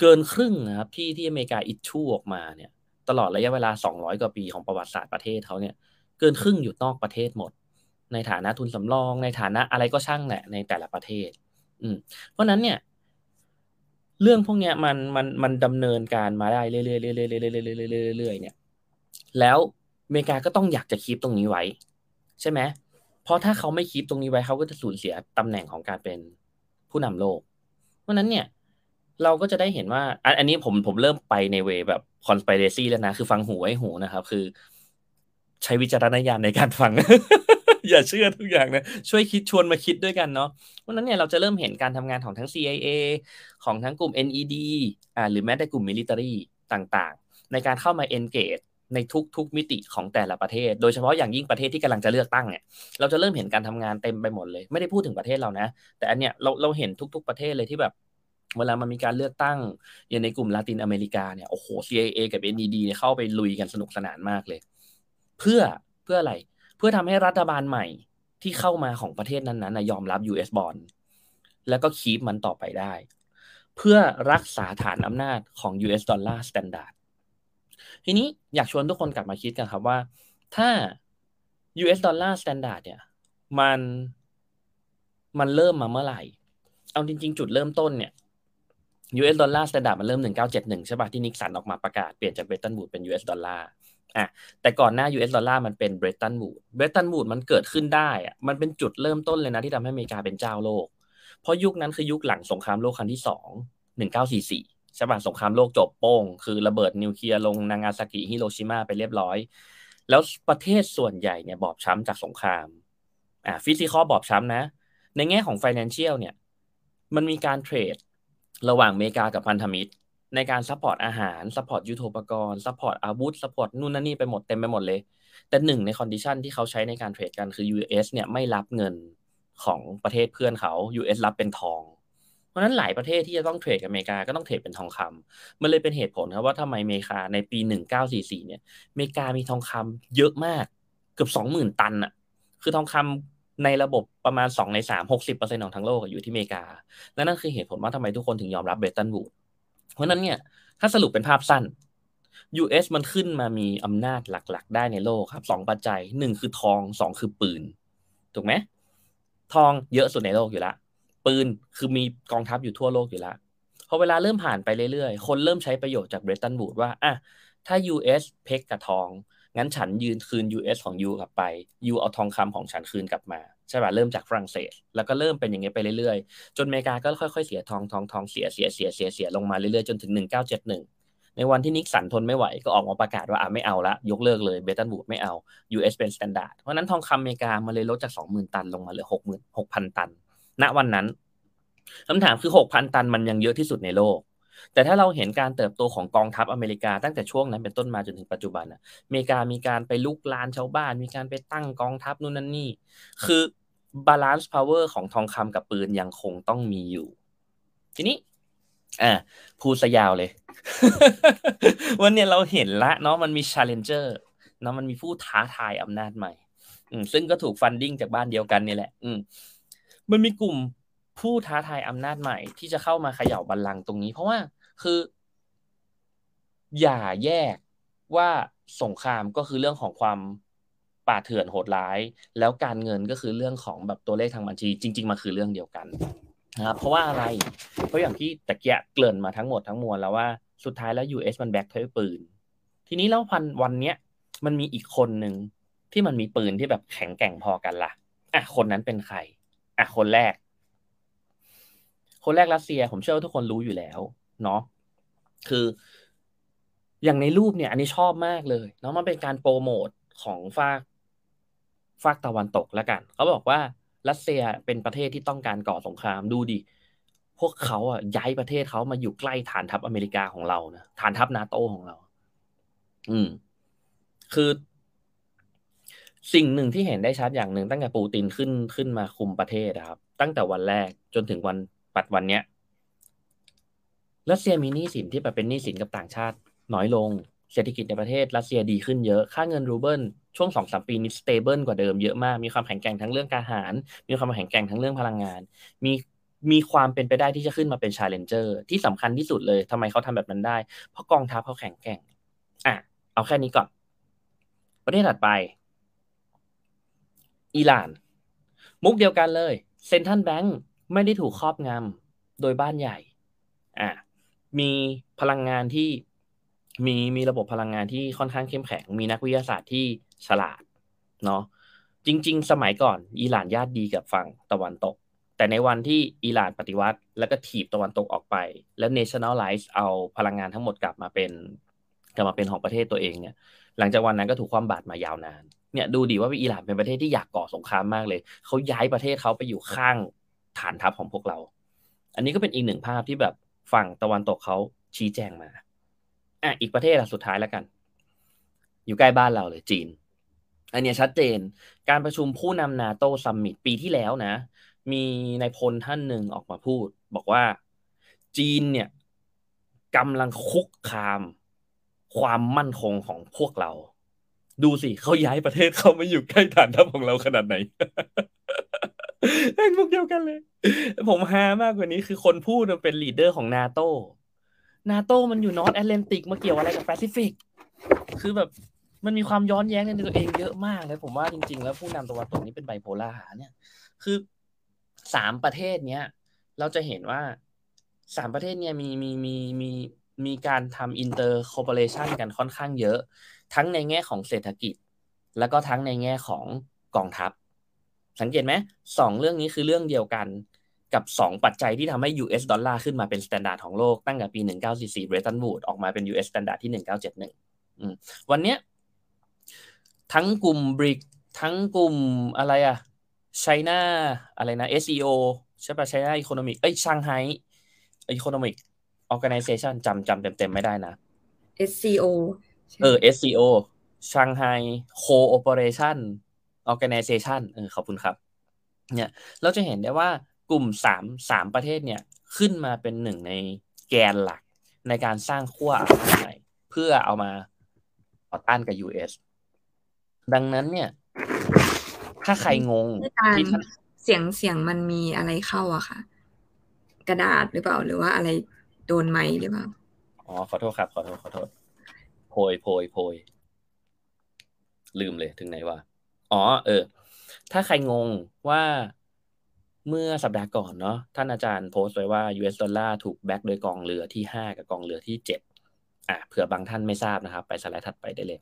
เกินครึ่งนะครับที่ที่อเมริกาอิชชูออกมาเนี่ย ตลอดระยะเวลา 200 กว่าปีของประวัติศาสตร์ประเทศเขาเนี่ย เกินครึ่งอยู่นอกประเทศหมด ในฐานะทุนสำรอง ในฐานะอะไรก็ช่างแหละในแต่ละประเทศ อืม เพราะนั้นเนี่ย เรื่องพวกเนี้ยมันมันมันดำเนินการมาได้เรื่อยๆเรื่อยๆเรื่อยๆเรื่อยๆเรื่อยๆเนี่ย แล้ว อเมริกาก็ต้องอยากจะคีบตรงนี้ไว้ ใช่ไหมเพราะถ้าเขาไม่คีบตรงนี้ไว้เขาก็จะสูญเสียตำแหน่งของการเป็นผู้นำโลก เพราะนั้นเนี่ย เราก็จะได้เห็นว่า อันนี้ผมผมเริ่มไปในเวแบบคอน spiracy แล้วนะ คือฟังหูไว้หูนะครับ คือ ใช้วิจารณญาณในการฟัง อย่าเชื่อทุกอย่างนะ ช่วยคิดชวนมาคิดด้วยกันเนาะเพราะนั้นเนี่ยเราจะเริ่มเห็นการทำงานของทั้ง CIA ของทั้งกลุ่ม NED อ่าหรือแม้แต่กลุ่ม military ต่างๆ ในการเข้ามา engage ในทุกๆมิติของแต่ละประเทศ โดยเฉพาะอย่างยิ่งประเทศที่กำลังจะเลือกตั้งเนี่ยเราจะเริ่มเห็นการทำงานเต็มไปหมดเลย ไม่ได้พูดถึงประเทศเรานะ แต่อันเนี้ยเราเราเห็นทุก ๆประเทศเลยที่แบบเวลามันมีการเลือกตั้งอย่างในกลุ่มลาตินอเมริกาเนี่ยโอ้โห CIA กับ NED เนี่ยเข้าไปลุยกันสนุกสนานมากเลย เพื่อเพื่ออะไร เพื่อทำให้รัฐบาลใหม่ที่เข้ามาของประเทศนั้นๆยอมรับ US bond แล้วก็คีปมันต่อไปได้ เพื่อรักษาฐานอำนาจของ US dollar standard ทีนี้อยากชวนทุกคนกลับมาคิดกันครับว่า ถ้า US dollar standard เนี่ย มันมันเริ่มมาเมื่อไหร่ เอาจริง ๆ จุดเริ่มต้นเนี่ย US dollar standard มันเริ่ม 1971 ใช่ป่ะ ที่นิกสันออกมาประกาศ เปลี่ยนจากเบรตันบูดเป็น US ดอลลาร์อะแต่ก่อนหน้า US ดอลลาร์มันเป็นเบรตันบูดเบรตันบูดมันเกิดขึ้นได้อะมันเป็นจุดเริ่มต้นเลยนะที่ทำให้อเมริกาเป็นเจ้าโลก เพราะยุคนั้นคือยุคหลังสงครามโลกครั้งที่สอง1944 ใช่ป่ะสงครามโลกจบโป้ง คือระเบิดนิวเคลียร์ลงนางาซากิฮิโรชิมาไปเรียบร้อย แล้วประเทศส่วนใหญ่เนี่ยบอบช้ำจากสงครามอ่า physical บอบช้ำนะ ในแง่ของ financial เนี่ย มันมีการ trade ระหว่างอเมริกากับพันธมิตร ในการ support อาหาร support ยุทโธปกรณ์ support อาวุธ support นู่นนั่นนี่ไปหมดเต็มไปหมดเลย แต่หนึ่งใน condition ที่เขาใช้ในการ trade กันคือ US เนี่ยไม่รับเงินของประเทศเพื่อนเขา US รับเป็นทอง เพราะนั้นหลายประเทศที่จะต้องเทรดกับอเมริกาก็ต้องเทรดเป็นทองคำมันเลยเป็นเหตุผลครับว่าทำไมอเมริกาในปี 1944 เนี่ยอเมริกามีทองคำเยอะมากเกือบ 20,000 ตันอะคือทองคำในระบบประมาณ 2 ใน 3 60%ของทั้งโลกอยู่ที่อเมริกา และนั่นคือเหตุผลว่าทำไมทุกคนถึงยอมรับเบรตันวูดเพราะนั้นเนี่ยถ้าสรุปเป็นภาพสั้น US มันขึ้นมามีอำนาจหลักๆ ได้ในโลกครับสองปัจจัยหนึ่งคือทองสองคือปืน ถูกไหมทองเยอะสุดในโลกอยู่ละ ปืนคือมีกองทัพอยู่ทั่วโลกอยู่และพอเวลาเริ่มผ่านไปเรื่อยๆ คนเริ่มใช้ประโยชน์จากเบรตันวูดว่าอะถ้า US เพกกับทอง งั้นฉันยืนคืน US ของยูกลับไปยูเอาทองคำของฉันคืนกลับมาใช่ป่ะเริ่มจากฝรั่งเศส แล้วก็เริ่มเป็นอย่างเงี้ยไปเรื่อยๆ จนอเมริกาก็ค่อยๆเสียทองทองทองเสียเสียเสียเสียเสียลงมาเรื่อยๆ จนถึง 1971 ในวันที่นิกสันทนไม่ไหวก็ออกมาประกาศว่าอ่าไม่เอาละยกเลิกเลยเบตันบูดไม่เอา US เป็น standard เพราะนั้นทองคำอเมริกามาเลยลดจาก 20,000 ตันลงมาเหลือ60,000 6,000 ตัน ณวันนั้นคำถามคือ6,000ตันมันยังเยอะที่สุดในโลก แต่ถ้าเราเห็นการเติบโตของกองทัพอเมริกาตั้งแต่ช่วงนั้นเป็นต้นมาจนถึงปัจจุบันอะอเมริกามีการไปรุกรานชาวบ้าน มีการไปตั้งกองทัพนู่นนั่นนี่ คือ balance power ของทองคำกับปืนยังคงต้องมีอยู่ ทีนี้อ่าพูดซะยาวเลย วันนี้เราเห็นละเนาะมันมี challenger เนาะมันมีผู้ท้าทายอำนาจใหม่ อืมซึ่งก็ถูกฟันดิ้งจากบ้านเดียวกันนี่แหละ อืม มันมีกลุ่มผู้ท้าทายอำนาจใหม่ ที่จะเข้ามาเขย่าบัลลังก์ตรงนี้ เพราะว่าคือ อย่าแยกว่าสงครามก็คือเรื่องของความป่าเถื่อนโหดร้าย แล้วการเงินก็คือเรื่องของแบบตัวเลขทางบัญชี จริง ๆมันคือเรื่องเดียวกันนะครับเพราะว่าอะไร เพราะอย่างที่ตะเกียเกริ่นมาทั้งหมดทั้งมวลแล้วว่าสุดท้ายแล้ว US มันแบ็กด้วยปืน ทีนี้แล้วพันวันเนี้ยมันมีอีกคนหนึ่งที่มันมีปืนที่แบบแข็งแกร่งพอกันละ่ะอะคนนั้นเป็นใคร อะคนแรก คนแรกรัสเซีย ผมเชื่อว่าทุกคนรู้อยู่แล้ว เนาะคืออย่างในรูปเนี่ย อันนี้ชอบมากเลยเนาะมันเป็นการโปรโมทของฝากฝากตะวันตกแล้วกัน เขาบอกว่ารัสเซียเป็นประเทศที่ต้องการก่อสงครามดูดิพวกเขาอะย้ายประเทศเขามาอยู่ใกล้ฐานทัพอเมริกาของเรานะฐานทัพนาโตของเรา อืม คือ สิ่งหนึ่งที่เห็นได้ชัดอย่างหนึ่งตั้งแต่ปูตินขึ้นขึ้นมาคุมประเทศครับ ตั้งแต่วันแรกจนถึงวันปัจจุบันเนี้ยรัสเซียมีหนี้สินที่แบบเป็นหนี้สินกับต่างชาติ น้อยลง เศรษฐกิจในประเทศรัสเซียดีขึ้นเยอะ ค่าเงินรูเบิลช่วงสองสามปีนี้ stable กว่าเดิมเยอะมาก มีความแข็งแกร่งทั้งเรื่องการทหาร มีความแข็งแกร่งทั้งเรื่องพลังงาน มีมีความเป็นไปได้ที่จะขึ้นมาเป็น challenger ที่สำคัญที่สุดเลยทำไมเขาทำแบบนั้นได้ เพราะกองทัพเขาแข็งแกร่ง อะ เอาแค่นี้ก่อน ประเทศถัดไป อิหร่าน มุกเดียวกันเลย central bank ไม่ได้ถูกครอบงำโดยบ้านใหญ่อะมีพลังงานที่มีมีระบบพลังงานที่ค่อนข้างเข้มแข็ง มีนักวิทยาศาสตร์ที่ฉลาดเนาะจริง ๆ สมัยก่อนอิหร่านญาติดีกับฝั่งตะวันตก แต่ในวันที่อิหร่านปฏิวัติ แล้วก็ถีบตะวันตกออกไป แล้ว nationalize เอาพลังงานทั้งหมดกลับมาเป็นกลับมาเป็นของประเทศตัวเองเนี่ยหลังจากวันนั้นก็ถูกความบาดมายาวนาน เนี่ยดูดีว่าอิหร่านเป็นประเทศที่อยากก่อสงครามมากเลย เขาย้ายประเทศเขาไปอยู่ข้างฐานทัพของพวกเรา อันนี้ก็เป็นอีกหนึ่งภาพที่แบบฝั่งตะวันตกเขาชี้แจงมาอะอีกประเทศละสุดท้ายแล้วกัน อยู่ใกล้บ้านเราเลยจีน อันนี้ชัดเจน การประชุมผู้นำนาโตซัมมิตปีที่แล้วนะ มีนายพลท่านหนึ่งออกมาพูด บอกว่าจีนเนี่ยกำลังคุกคามความมั่นคงของพวกเรา ดูสิเขาย้ายประเทศเขามาอยู่ใกล้ฐานทัพของเราขนาดไหนเป็นพวกเดียวกันเลย ผมฮามากกว่านี้คือคนพูดเป็น leader ของนาโตนาโตมันอยู่ North Atlantic มาเกี่ยวอะไรกับแปซิฟิก คือแบบมันมีความย้อนแย้งในตัวเองเยอะมากเลย ผมว่าจริง ๆ แล้วผู้นำตะวันตกนี้เป็นไบโพล่าเนี่ย คือสามประเทศเนี้ย เราจะเห็นว่าสามประเทศเนี้ยมีมีมีมีมีการทำ inter-cooperation กันค่อนข้างเยอะ ทั้งในแง่ของเศรษฐกิจ แล้วก็ทั้งในแง่ของกองทัพ สังเกตไหมสองเรื่องนี้คือเรื่องเดียวกันกับ 2 ปัจจัยที่ทำให้ US ดอลลาร์ขึ้นมาเป็น standard ของโลกตั้งแต่ปี 1944 Bretton Woods ออกมาเป็น US standard ที่ 1971 วันเนี้ยทั้งกลุ่มบริกทั้งกลุ่มอะไรอะไชน่าอะไรนะ SEO ใช่ปะ China Economic เอ้ย Shanghai Economic Organization จำจำเต็มๆ ไม่ได้นะ SCO เออ SCO ช่างไฮ Cooperation Organization เออขอบคุณครับ เนี่ยเราจะเห็นได้ว่ากลุ่มสามสามประเทศเนี่ยขึ้นมาเป็นหนึ่งในแกนหลักในการสร้างขั้วอำนาจใหม่เพื่อเอามาต่อต้านกับ US ดังนั้นเนี่ย ถ้าใครงงที่เสียงเสียงมันมีอะไรเข้าอะค่ะ กระดาษหรือเปล่าหรือว่าอะไรโดนไม้หรือเปล่า อ๋อ ขอโทษครับ ขอโทษ ขอโทษ โพยโพยโพยลืมเลยถึงไหนวะอ๋อ เออ ถ้าใครงงว่าเมื่อสัปดาห์ก่อนเนาะท่านอาจารย์โพสต์ไว้ว่า US ดอลลาร์ถูกแบ็กโดยกองเรือที่ 5 กับกองเรือที่ 7 อะเผื่อบางท่านไม่ทราบนะครับ ไปสไลด์ถัดไปได้เลย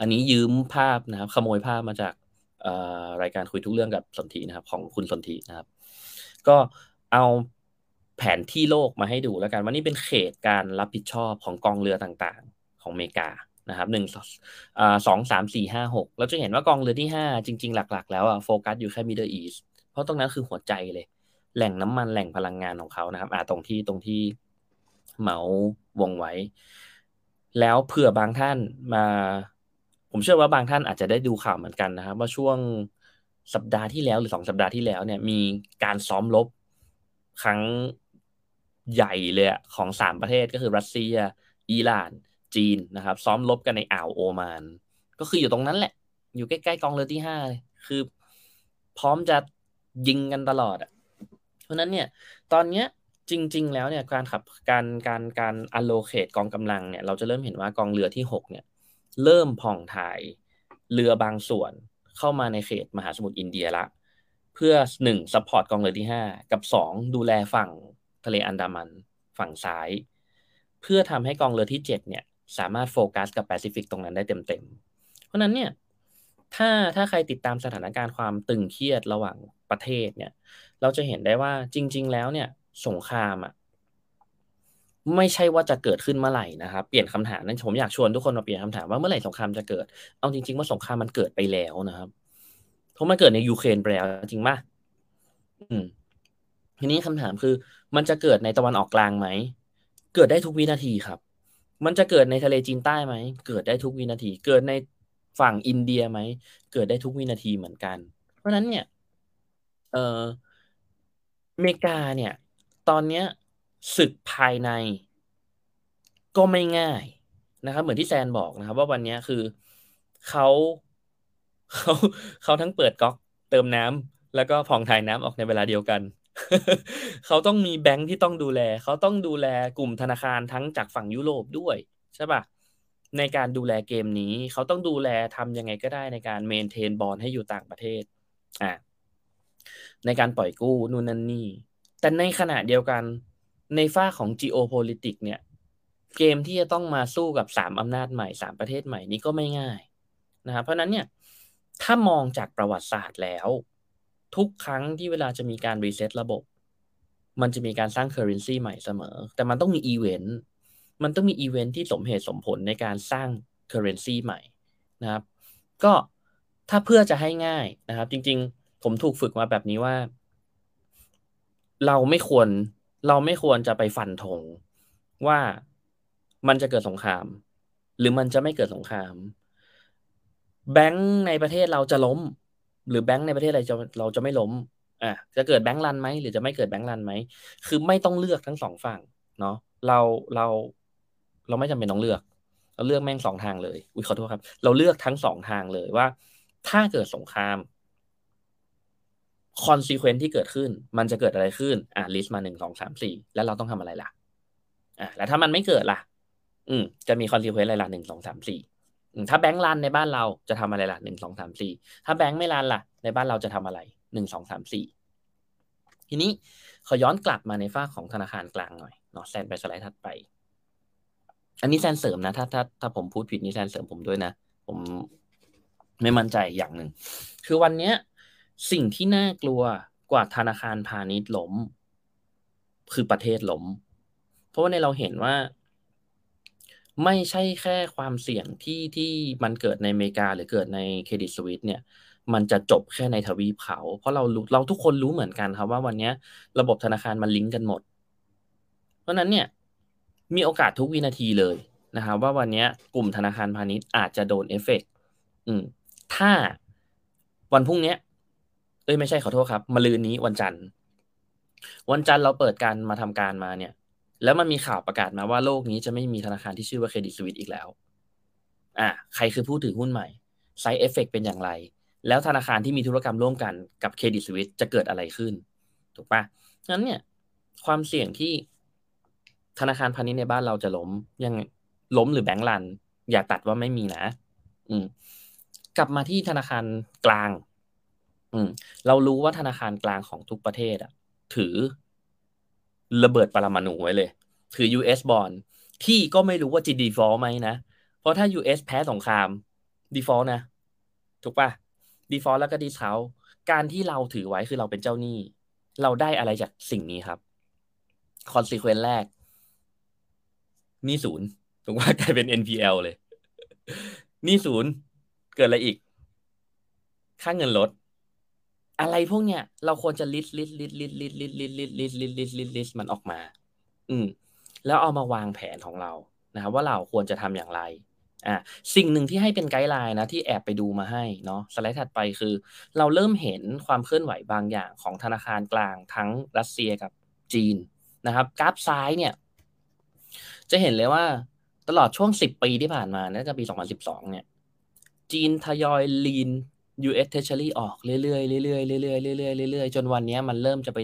อันนี้ยืมภาพนะครับ ขโมยภาพมาจากรายการคุยทุกเรื่องกับสนธินะครับ ของคุณสนธินะครับ ก็เอาแผนที่โลกมาให้ดูแล้วกันว่านี่เป็นเขตการรับผิดชอบของกองเรือต่าง ของอเมริกานะครับหนึ่งสองสามสี่ห้าหกเราจะเห็นว่ากองเรือที่ห้าจริง ๆ หลัก ๆ แล้วอะโฟกัสอยู่แค่มิดเดิลอีสเพราะตรงนั้นคือหัวใจเลย แหล่งน้ำมันแหล่งพลังงานของเขานะครับอ่าตรงที่ตรงที่เหมาวงไว้ แล้วเผื่อบางท่านมา ผมเชื่อว่าบางท่านอาจจะได้ดูข่าวเหมือนกันนะครับ ว่าช่วงสัปดาห์ที่แล้วหรือสองสัปดาห์ที่แล้วเนี่ยมีการซ้อมรบครั้งใหญ่เลยของสามประเทศก็คือรัสเซีย อิหร่าน จีนนะครับ ซ้อมรบกันในอ่าวโอมาน ก็คืออยู่ตรงนั้นแหละ อยู่ใกล้ๆกองเรือที่ห้าคือ พร้อมจะยิงกันตลอดอะเพราะนั้นเนี่ย ตอนเนี้ยจริง ๆ แล้วเนี่ยการขับการการการ allocate กองกำลังเนี่ย เราจะเริ่มเห็นว่ากองเรือที่หกเนี่ย เริ่มผ่องถ่ายเรือบางส่วนเข้ามาในเขตมหาสมุทรอินเดียละ เพื่อหนึ่ง support กองเรือที่ห้ากับสองดูแลฝั่งทะเลอันดามันฝั่งซ้าย เพื่อทำให้กองเรือที่เจ็ดเนี่ย สามารถโฟกัสกับแปซิฟิกตรงนั้นได้เต็มๆ เพราะนั้นเนี่ยถ้าถ้าใครติดตามสถานการณ์ความตึงเครียดระหว่างประเทศเนี่ย เราจะเห็นได้ว่าจริง ๆ แล้วเนี่ย สงครามอะไม่ใช่ว่าจะเกิดขึ้นเมื่อไหร่นะครับเปลี่ยนคำถามนั้นผมอยากชวนทุกคนมาเปลี่ยนคำถามว่าเมื่อไหร่สงครามจะเกิด เอาจริง ๆ ว่าสงครามมันเกิดไปแล้วนะครับเพราะมันเกิดในยูเครนไปแล้วจริงไหมอืม ทีนี้คำถามคือ มันจะเกิดในตะวันออกกลางไหมเกิดได้ทุกวินาทีครับ มันจะเกิดในทะเลจีนใต้ไหม เกิดได้ทุกวินาที เกิดในฝั่งอินเดียไหม เกิดได้ทุกวินาทีเหมือนกัน เพราะนั้นเนี่ย เอออเมริกาเนี่ย ตอนเนี้ยศึกภายในก็ไม่ง่ายนะครับ เหมือนที่แซนบอกนะครับ ว่าวันนี้คือเขาเขาเขาทั้งเปิดก๊อกเติมน้ำแล้วก็ผ่องถ่ายน้ำออกในเวลาเดียวกัน เขาต้องมีแบงค์ที่ต้องดูแล เขาต้องดูแลกลุ่มธนาคารทั้งจากฝั่งยุโรปด้วยใช่ปะในการดูแลเกมนี้ เขาต้องดูแลทำยังไงก็ได้ในการเมนเทนบอลให้อยู่ต่างประเทศอ่าในการปล่อยกู้นู่นนั่นนี่ แต่ในขณะเดียวกันในฝ้าของ geopolitics เนี่ย เกมที่จะต้องมาสู้กับสามอำนาจใหม่สามประเทศใหม่นี้ก็ไม่ง่ายนะครับเพราะนั้นเนี่ยถ้ามองจากประวัติศาสตร์แล้ว ทุกครั้งที่เวลาจะมีการรีเซ็ตระบบ มันจะมีการสร้าง currency ใหม่เสมอ แต่มันต้องมีอีเวนต์มันต้องมีอีเวนต์ที่สมเหตุสมผลในการสร้าง currency ใหม่นะครับ ก็ถ้าเพื่อจะให้ง่ายนะครับ จริง ๆ ผมถูกฝึกมาแบบนี้ว่า เราไม่ควรเราไม่ควรจะไปฟันธงว่ามันจะเกิดสงคราม หรือมันจะไม่เกิดสงคราม แบงก์ในประเทศเราจะล้ม หรือแบงก์ในประเทศอะไรจะเราจะไม่ล้มอะจะเกิด bank run ไหมหรือจะไม่เกิด bank run ไหมคือไม่ต้องเลือกทั้งสองฝั่งเนาะเราเราเราไม่จำเป็นต้องเลือก เราเลือกแม่งสองทางเลยอุ้ยขอโทษครับ เราเลือกทั้งสองทางเลยว่า ถ้าเกิดสงคราม consequence ที่เกิดขึ้น มันจะเกิดอะไรขึ้น อะ list มาหนึ่งสองสามสี่แล้วเราต้องทำอะไรล่ะ อะแล้วถ้ามันไม่เกิดล่ะ อืมจะมี consequence อะไรล่ะหนึ่งสองสามสี่ ถ้าแบงก์รันในบ้านเราจะทำอะไรล่ะหนึ่งสองสามสี่ถ้าแบงก์ไม่รันล่ะ ในบ้านเราจะทำอะไรหนึ่งสองสามสี่ทีนี้ขอย้อนกลับมาในฝ้าของธนาคารกลางหน่อยเนาะแซนไปสไลด์ถัดไป อันนี้แซนเสริมนะ ถ้าถ้าถ้าผมพูดผิดนี่แซนเสริมผมด้วยนะ ผมไม่มั่นใจอย่างหนึ่ง คือวันเนี้ย สิ่งที่น่ากลัวกว่าธนาคารพาณิชย์ล้ม คือประเทศล้ม เพราะว่าในเราเห็นว่า ไม่ใช่แค่ความเสี่ยงที่ที่มันเกิดในอเมริกาหรือเกิดใน Credit Suisse เนี่ย มันจะจบแค่ในทวีปเขา เพราะเราเราทุกคนรู้เหมือนกันครับว่าวันนี้ระบบธนาคารมันลิงก์กันหมด เพราะนั้นเนี่ยมีโอกาสทุกวินาทีเลยนะครับว่าวันนี้กลุ่มธนาคารพาณิชย์อาจจะโดนเอฟเฟกอืมถ้าวันพรุ่งนี้เอ้ยไม่ใช่ขอโทษครับมะรืนนี้วันจันทร์ วันจันทร์เราเปิดการมาทำการมาเนี่ย แล้วมันมีข่าวประกาศมาว่าโลกนี้จะไม่มีธนาคารที่ชื่อว่า Credit Suisse อีกแล้ว อ่าใครคือผู้ถือหุ้นใหม่ side effect เป็นอย่างไร แล้วธนาคารที่มีธุรกรรมร่วมกันกับ Credit Suisse จะเกิดอะไรขึ้น ถูกปะงั้นเนี่ย ความเสี่ยงที่ธนาคารพาณิชย์ในบ้านเราจะล้มยังล้มหรือ bank run อย่าตัดว่าไม่มีนะ อืม กลับมาที่ธนาคารกลาง อืม เรารู้ว่าธนาคารกลางของทุกประเทศอะถือ ระเบิดปรมาณูไว้เลยถือ US บอลที่ก็ไม่รู้ว่าจะ default ไหมนะ เพราะถ้า US แพ้สงคราม default นะ ถูกปะ default แล้วก็ d i s c การที่เราถือไว้คือเราเป็นเจ้าหนี้ เราได้อะไรจากสิ่งนี้ครับ consequence แรกหนี้สูญถูกว่ากลายเป็น NPL เลย หนี้สูญเกิดอะไรอีก ค่าเงินลด อะไรพวกเนี้ยเราควรจะ list list list list list list list list list list list list list มันออกมา อืม แล้วเอามาวางแผนของเรานะครับว่าเราควรจะทำอย่างไรอ่าสิ่งหนึ่งที่ให้เป็น guideline นะที่แอบไปดูมาให้เนาะสไลด์ถัดไปคือ เราเริ่มเห็นความเคลื่อนไหวบางอย่างของธนาคารกลางทั้งรัสเซียกับจีนนะครับกราฟซ้ายเนี่ย จะเห็นเลยว่าตลอดช่วงสิบปีที่ผ่านมาน่าจะปีสองพันสิบสองเนี่ย จีนทยอยลีน US Treasury ออกเรื่อยๆเรื่อยๆเรื่อยๆเรื่อยๆเรื่อยๆจนวันนี้มันเริ่มจะไป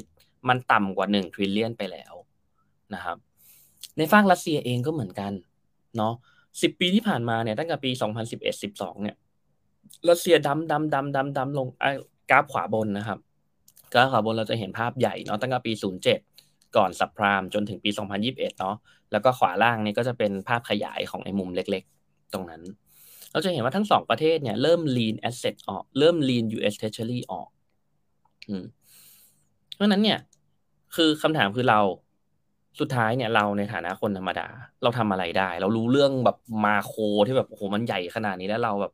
มันต่ำกว่าหนึ่งทริลเลียนไปแล้วนะครับ ในฝั่งรัสเซียเองก็เหมือนกันเนาะสิบปีที่ผ่านมาเนี่ยตั้งแต่ปีสองพันสิบเนี่ยรัสเซียดำดำดำดำดำลงกราฟขวาบนนะครับกราฟขวาบนเราจะเห็นภาพใหญ่เนาะตั้งแต่ปีศูนย์เจ็ดก่อนสับพรามจนถึงปี 2021 เนาะแล้วก็ขวาล่างนี่ก็จะเป็นภาพขยายของไอ้มุมเล็กๆ ตรงนั้น เราจะเห็นว่าทั้งสองประเทศเนี่ยเริ่ม lean asset ออกเริ่ม lean US Treasury ออกอืมเพราะนั้นเนี่ย คือคำถามคือเราสุดท้ายเนี่ยเราในฐานะคนธรรมดา เราทำอะไรได้ เรารู้เรื่องแบบมาโคที่แบบโอ้โหมันใหญ่ขนาดนี้แล้วเราแบบ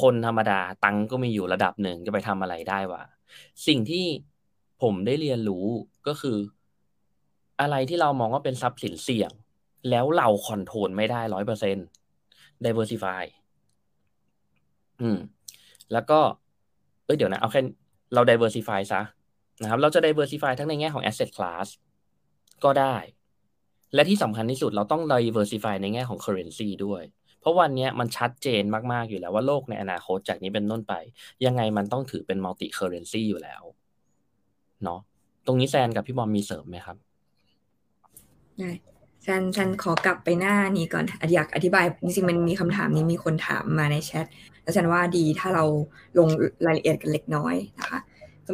คนธรรมดาตังก็มีอยู่ระดับหนึ่งจะไปทำอะไรได้วะสิ่งที่ผมได้เรียนรู้ก็คือ อะไรที่เรามองว่าเป็นทรัพย์สินเสี่ยง แล้วเราคอนโทรลไม่ได้ร้อยเปอร์เซ็นต์ diversify อืม แล้วก็ เอ้ยเดี๋ยวนะ เอาแค่เรา diversify ซะนะครับ เราจะ diversify ทั้งในแง่ของ asset class ก็ได้ และที่สำคัญที่สุดเราต้อง diversify ในแง่ของ currency ด้วย เพราะวันนี้มันชัดเจนมากๆอยู่แล้วว่าโลกในอนาคตจากนี้เป็นต้นไป ยังไงมันต้องถือเป็น multi currency อยู่แล้ว เนาะตรงนี้แซนกับพี่บอมมีเสริมไหมครับได้ฉันฉันขอกลับไปหน้านี้ก่อนอยากอธิบายจริงๆมันมีคำถามนี้มีคนถามมาในแชท แล้วฉันว่าดีถ้าเราลงรายละเอียดกันเล็กน้อยนะคะ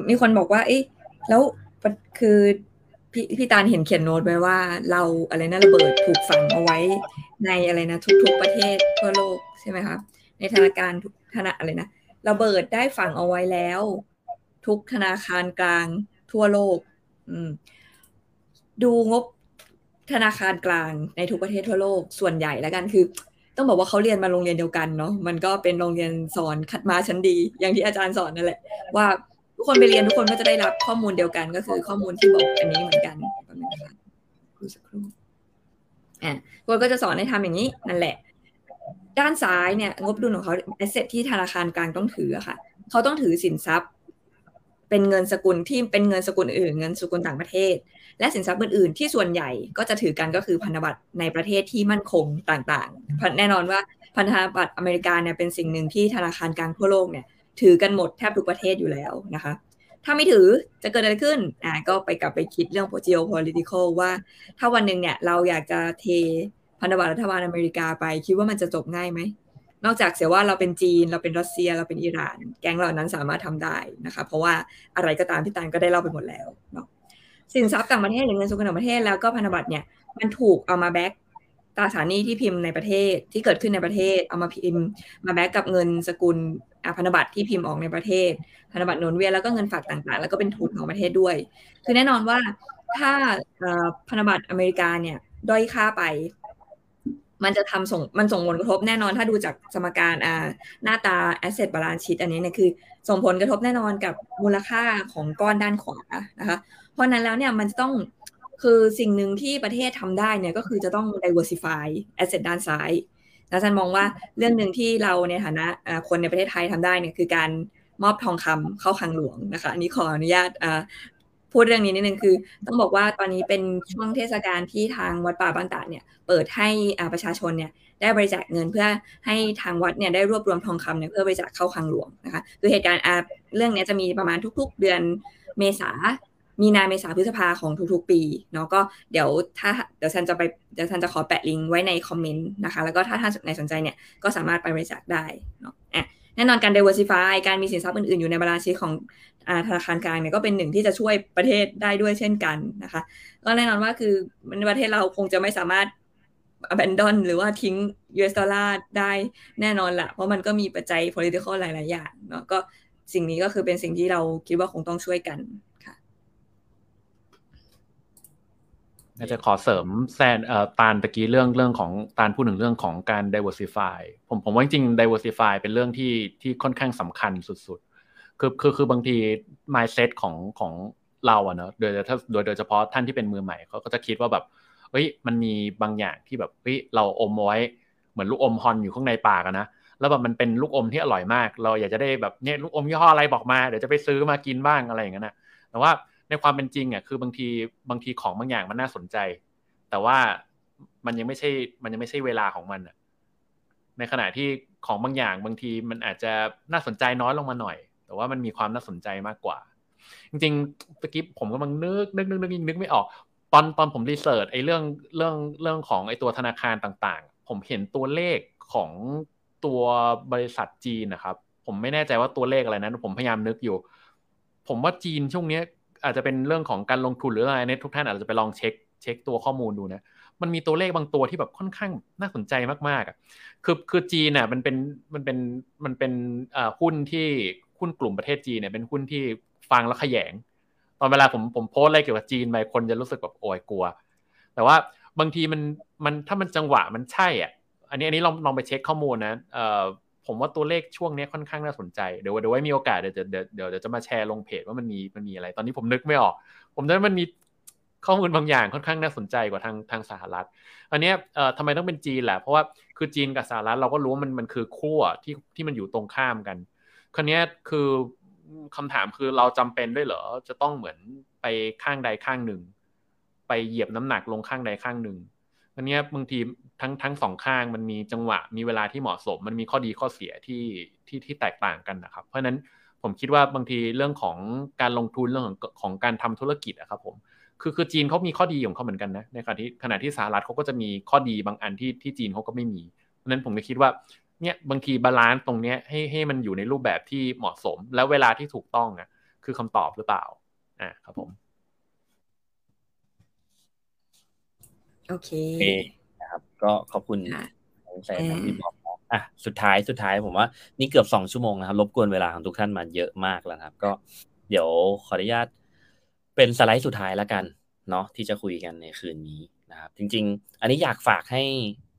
มีคนบอกว่า เอ๊ะแล้วคือพี่พี่ตาลเห็นเขียนโน้ตไว้ว่า เราอะไรนะระเบิดถูกฝังเอาไว้ในอะไรนะทุกๆประเทศทั่วโลกใช่ไหมคะในธนาคารทุกธนาอะไรนะระเบิดได้ฝังเอาไว้แล้ว ทุกธนาคารกลางทั่วโลก อืม ดูงบธนาคารกลางในทุกประเทศทั่วโลกส่วนใหญ่แล้วกันคือ ต้องบอกว่าเขาเรียนมาโรงเรียนเดียวกันเนาะมันก็เป็นโรงเรียนสอนคัดมาชั้นดี อย่างที่อาจารย์สอนนั่นแหละว่าทุกคนไปเรียนทุกคนก็จะได้รับข้อมูลเดียวกัน ก็คือข้อมูลที่บอกอันนี้เหมือนกันประมาณนะคะครูสักครู่อะคนก็จะสอนให้ทำอย่างนี้นั่นแหละ ด้านซ้ายเนี่ยงบดุลของเขาแอสเซทที่ธนาคารกลางต้องถือค่ะเขาต้องถือสินทรัพย์ เป็นเงินสกุลที่เป็นเงินสกุลอื่น เงินสกุลต่างประเทศ และสินทรัพย์อื่นๆ ที่ส่วนใหญ่ก็จะถือกันก็คือพันธบัตรในประเทศที่มั่นคงต่างๆ แน่นอนว่าพันธบัตรอเมริกาเนี่ยเป็นสิ่งหนึ่งที่ธนาคารกลางทั่วโลกเนี่ยถือกันหมดแทบทุกประเทศอยู่แล้วนะคะ ถ้าไม่ถือจะเกิดอะไรขึ้นอ่าก็ไปกลับไปคิดเรื่อง geopolitical ว่า ถ้าวันหนึ่งเนี่ยเราอยากจะเทพันธบัตรรัฐบาลอเมริกาไปคิดว่ามันจะจบง่ายไหมนอกจากเสียว่าเราเป็นจีนเราเป็นรัสเซียเราเป็นอิหร่าน แก๊งเหล่านั้นสามารถทำได้นะคะ เพราะว่าอะไรก็ตามที่ตานก็ได้เล่าไปหมดแล้วเนาะ สินทรัพย์ต่างประเทศหรือเงินสกุลต่างประเทศแล้วก็พันธบัตรเนี่ยมันถูกเอามาแบ็กตราสารหนี้ที่พิมพ์ในประเทศที่เกิดขึ้นในประเทศเอามาพิมพ์มาแบ็กกับเงินสกุลพันธบัตรที่พิมพ์ออกในประเทศ พันธบัตรหนุนเวียนแล้วก็เงินฝากต่างๆ แล้วก็เป็นทุนของประเทศด้วย คือแน่นอนว่าถ้าพันธบัตรอเมริกาเนี่ยด้อยค่าไป มันจะทำส่งมันส่งผลกระทบแน่นอนถ้าดูจากสมการอ่าหน้าตา asset balance sheet อันนี้เนี่ยคือ ส่งผลกระทบแน่นอนกับมูลค่าของก้อนด้านขวานะคะ เพราะนั้นแล้วเนี่ยมันจะต้องคือสิ่งหนึ่งที่ประเทศทำได้เนี่ยก็คือจะต้อง diversify asset ด้านซ้ายนะฉันมองว่าเรื่องหนึ่งที่เราในฐานะคนในประเทศไทยทำได้เนี่ยคือการมอบทองคำเข้าคลังหลวงนะคะ อันนี้ขออนุญาตพูดเรื่องนี้นิดนึงคือ ต้องบอกว่าตอนนี้เป็นช่วงเทศกาลที่ทางวัดป่าบานตาเนี่ยเปิดให้ประชาชนเนี่ยได้บริจาคเงินเพื่อให้ทางวัดเนี่ยได้รวบรวมทองคำเนี่ยเพื่อบริจาคเข้าคลังหลวงนะคะคือเหตุการณ์เรื่องนี้จะมีประมาณทุก ๆ เดือนเมษา มีนาเมษาพฤษภาของทุกๆ ปีเนาะก็เดี๋ยวถ้าเดี๋ยวฉันจะไปเดี๋ยวฉันจะขอแปะลิงก์ไว้ใน comment นะคะ แล้วก็ถ้าท่านไหนสนใจเนี่ยก็สามารถไปบริจาคได้เนาะอะแน่นอนการ diversify การมีสินทรัพย์อื่นๆ อยู่ใน balance sheet ของธนาคารกลางเนี่ยก็เป็นหนึ่งที่จะช่วยประเทศได้ด้วยเช่นกันนะคะ ก็แน่นอนว่าคือในประเทศเราคงจะไม่สามารถ abandon หรือว่าทิ้ง US ดอลลาร์ได้แน่นอนละเพราะมันก็มีปัจจัย political หลายๆอย่างเนาะก็สิ่งนี้ก็คือเป็นสิ่งที่เราคิดว่าคงต้องช่วยกัน อา จจะขอเสริมแซนเอ่อตาลตะกี้เรื่องเรื่องของตาลพูดถึงเรื่องของการ diversify ผมผมว่าจริง diversify เป็นเรื่องที่ที่ค่อนข้างสำคัญสุดๆ คือคือคือบางที mindset ของของเราอะเนอะโดยถ้าโดยโดยเฉพาะท่านที่เป็นมือใหม่เขาก็จะคิดว่าแบบเฮ้ยมันมีบางอย่างที่แบบเฮ้ยเราอมไว้เหมือนลูกอมฮอนอยู่ข้างในปากอะนะแล้วแบบมันเป็นลูกอมที่อร่อยมาก เราอยากจะได้แบบเนี่ยลูกอมยี่ห้ออะไรบอกมาเดี๋ยวจะไปซื้อมากินบ้างอะไรอย่างเงี้ยนะแต่ว่า ในความเป็นจริงอะคือบางทีบางทีของบางอย่างมันน่าสนใจ แต่ว่ามันยังไม่ใช่มันยังไม่ใช่เวลาของมันอะในขณะที่ของบางอย่างบางทีมันอาจจะน่าสนใจน้อยลงมาหน่อย แต่ว่ามันมีความน่าสนใจมากกว่า จริงๆตะกี้ผมกำลังนึกนึกนึกนึกนึกไม่ออก ตอนตอนผมรีเสิร์ชไอ้เรื่องเรื่องเรื่องของไอ้ตัวธนาคารต่างๆ ผมเห็นตัวเลขของตัวบริษัทจีนนะครับ ผมไม่แน่ใจว่าตัวเลขอะไรนะผมพยายามนึกอยู่ ผมว่าจีนช่วงนี้ อาจจะเป็นเรื่องของการลงทุนหรืออะไรเนี่ยทุกท่านอาจจะไปลองเช็คเช็คตัวข้อมูลดูนะมันมีตัวเลขบางตัวที่แบบค่อนข้างน่าสนใจมากๆอะคือคือจีนอะมันเป็นมันเป็นมันเป็นหุ้นที่หุ้นกลุ่มประเทศจีนเนี่ยเป็นหุ้นที่ฟังแล้วขยง ตอนเวลาผมผมโพสอะไรเกี่ยวกับจีนไปคนจะรู้สึกแบบโอยกลัว แต่ว่าบางทีมันมันถ้ามันจังหวะมันใช่อะอันนี้อันนี้ลองลองไปเช็คข้อมูลนะเอ่อ ผมว่าตัวเลขช่วงนี้ค่อนข้างน่าสนใจ เดี๋ยวเดี๋ยวไว้มีโอกาสเดี๋ยวเดี๋ยวเดี๋ยวเดี๋ยวจะมาแชร์ลงเพจว่ามันมีมันมีอะไร ตอนนี้ผมนึกไม่ออก ผมว่ามันมีข้อมูลบางอย่างค่อนข้างน่าสนใจกว่าทางทางสหรัฐ อันนี้เอ่อทำไมต้องเป็นจีนแหละเพราะว่าคือจีนกับสหรัฐเราก็รู้ว่ามันมันคือขั้วที่ที่มันอยู่ตรงข้ามกันคราวนี้คือคำถามคือเราจำเป็นด้วยเหรอจะต้องเหมือนไปข้างใดข้างหนึ่ง ไปเหยียบน้ำหนักลงข้างใดข้างหนึ่งอันนี้บางที ทั้งทั้งสองข้างมันมีจังหวะมีเวลาที่เหมาะสม มันมีข้อดีข้อเสียที่ที่ที่แตกต่างกันนะครับ เพราะฉะนั้นผมคิดว่าบางทีเรื่องของการลงทุนเรื่องของของการทำธุรกิจอะครับผมคือคือจีนเขามีข้อดีของเขาเหมือนกันนะในขณะที่ขณะที่สหรัฐเขาก็จะมีข้อดีบางอันที่ที่จีนเขาก็ไม่มีเพราะนั้นผมก็คิดว่าเนี่ยบางที balance ตรงเนี้ยให้ให้มันอยู่ในรูปแบบที่เหมาะสม แล้วเวลาที่ถูกต้องอะคือคำตอบหรือเปล่าอ่าครับผม โอเคนะครับ ก็ขอบคุณแซนที่บอกอะสุดท้ายสุดท้ายผมว่า นี่เกือบสองชั่วโมงนะครับรบกวนเวลาของทุกท่านมาเยอะมากแล้วครับ ก็เดี๋ยวขออนุญาตเป็นสไลด์สุดท้ายแล้วกัน เนาะที่จะคุยกันในคืนนี้นะครับ จริง ๆ อันนี้อยากฝากให้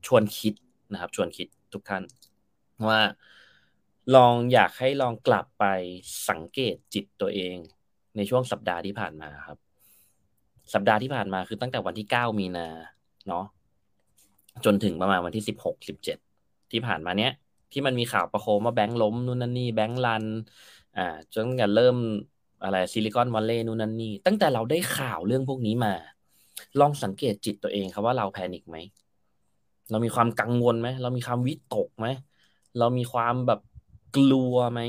ชวนคิดนะครับ ชวนคิดทุกท่าน ว่า ลองอยากให้ลองกลับไปสังเกตจิตตัวเอง ในช่วงสัปดาห์ที่ผ่านมาครับ สัปดาห์ที่ผ่านมาคือตั้งแต่วันที่เก้ามีนาเนาะ จนถึงประมาณวันที่สิบหกสิบเจ็ดที่ผ่านมาเนี้ย ที่มันมีข่าวประโคมว่าแบงค์ล้มนู่นนั่นนี่ bank run อ่าจนกันเริ่มอะไร Silicon Valley นู่นนั่นนี่ ตั้งแต่เราได้ข่าวเรื่องพวกนี้มา ลองสังเกตจิตตัวเองครับว่าเราแพนิคไหม เรามีความกังวลไหม เรามีความวิตกไหม เรามีความแบบกลัวไหม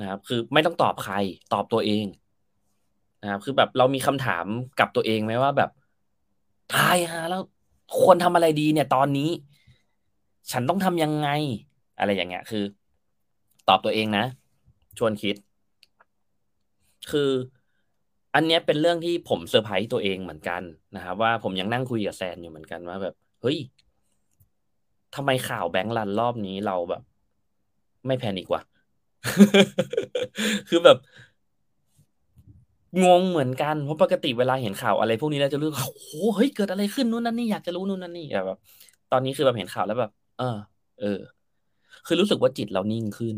นะครับ คือไม่ต้องตอบใครตอบตัวเองนะครับ คือแบบเรามีคำถามกับตัวเองไหมว่าแบบ ตายฮะแล้ว ควรทำอะไรดีเนี่ย ตอนนี้ ฉันต้องทำยังไง อะไรอย่างเงี้ย คือ ตอบตัวเองนะ ชวนคิด คืออันเนี้ยเป็นเรื่องที่ผมเซอร์ไพรส์ตัวเองเหมือนกันนะครับว่าผมยังนั่งคุยกับแซนอยู่เหมือนกันว่าแบบ เฮ้ยทำไมข่าว bank run รอบนี้เราแบบ ไม่ panic ว่าคือแบบ งงเหมือนกันเพราะปกติเวลาเห็นข่าวอะไรพวกนี้แล้วจะรู้โอ้โหเฮ้ยเกิดอะไรขึ้นนู่นนั่นนี่อยากจะรู้นู่นนั่นนี่แบบ ตอนนี้คือแบบเห็นข่าวแล้วแบบ เออ เออ คือรู้สึกว่าจิตเรานิ่งขึ้น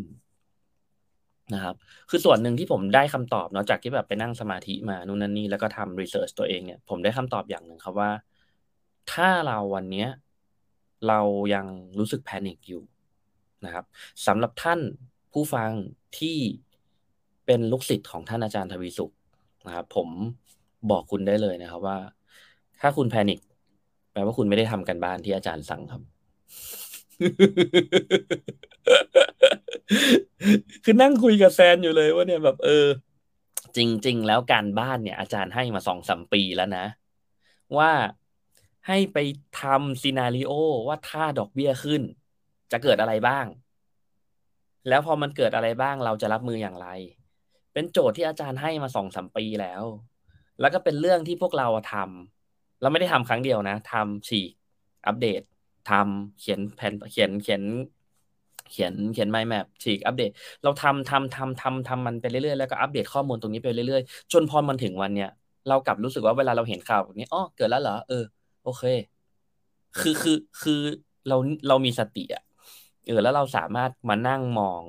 นะครับ คือส่วนหนึ่งที่ผมได้คำตอบเนาะจากที่แบบไปนั่งสมาธิมานู่นนั่นนี่แล้วก็ทำรีเสิร์ชตัวเองเนี่ยผมได้คำตอบอย่างหนึ่งครับว่า ถ้าเราวันเนี้ย เรายังรู้สึกแพนิคอยู่นะครับสำหรับท่านผู้ฟังที่เป็นลูกศิษย์ของท่านอาจารย์ทวีสุข นะครับผมบอกคุณได้เลยนะครับ ว่า ถ้าคุณแพนิคแปลว่าคุณไม่ได้ทำกันบ้านที่อาจารย์สั่งครับคือนั่งคุยกับแซนอยู่เลยว่าเนี่ยแบบ เออ จริง ๆ แล้วการบ้านเนี่ย อาจารย์ให้มาสองสามปีแล้วนะ ว่าให้ไปทำซีนารีโอว่าถ้าดอกเบี้ยขึ้น จะเกิดอะไรบ้าง แล้วพอมันเกิดอะไรบ้างเราจะรับมืออย่างไร เป็นโจทย์ที่อาจารย์ให้มาสองสามปีแล้ว แล้วก็เป็นเรื่องที่พวกเราทำเราไม่ได้ทำครั้งเดียวนะทำฉีกอัปเดตทำเขียนแผนเขียนเขียนเขียนเขียนไมล์แมปฉีกอัปเดต เราทำทำทำทำทำมันไปเรื่อยๆแล้วก็อัปเดตข้อมูลตรงนี้ไปเรื่อยๆ จนพอมันถึงวันเนี้ยเรากลับรู้สึกว่าเวลาเราเห็นข่าวแบบนี้อ๋อเกิดแล้วเหรอเออ โอเค คือคือคือเราเรามีสติอะ เออแล้วเราสามารถมานั่งมอง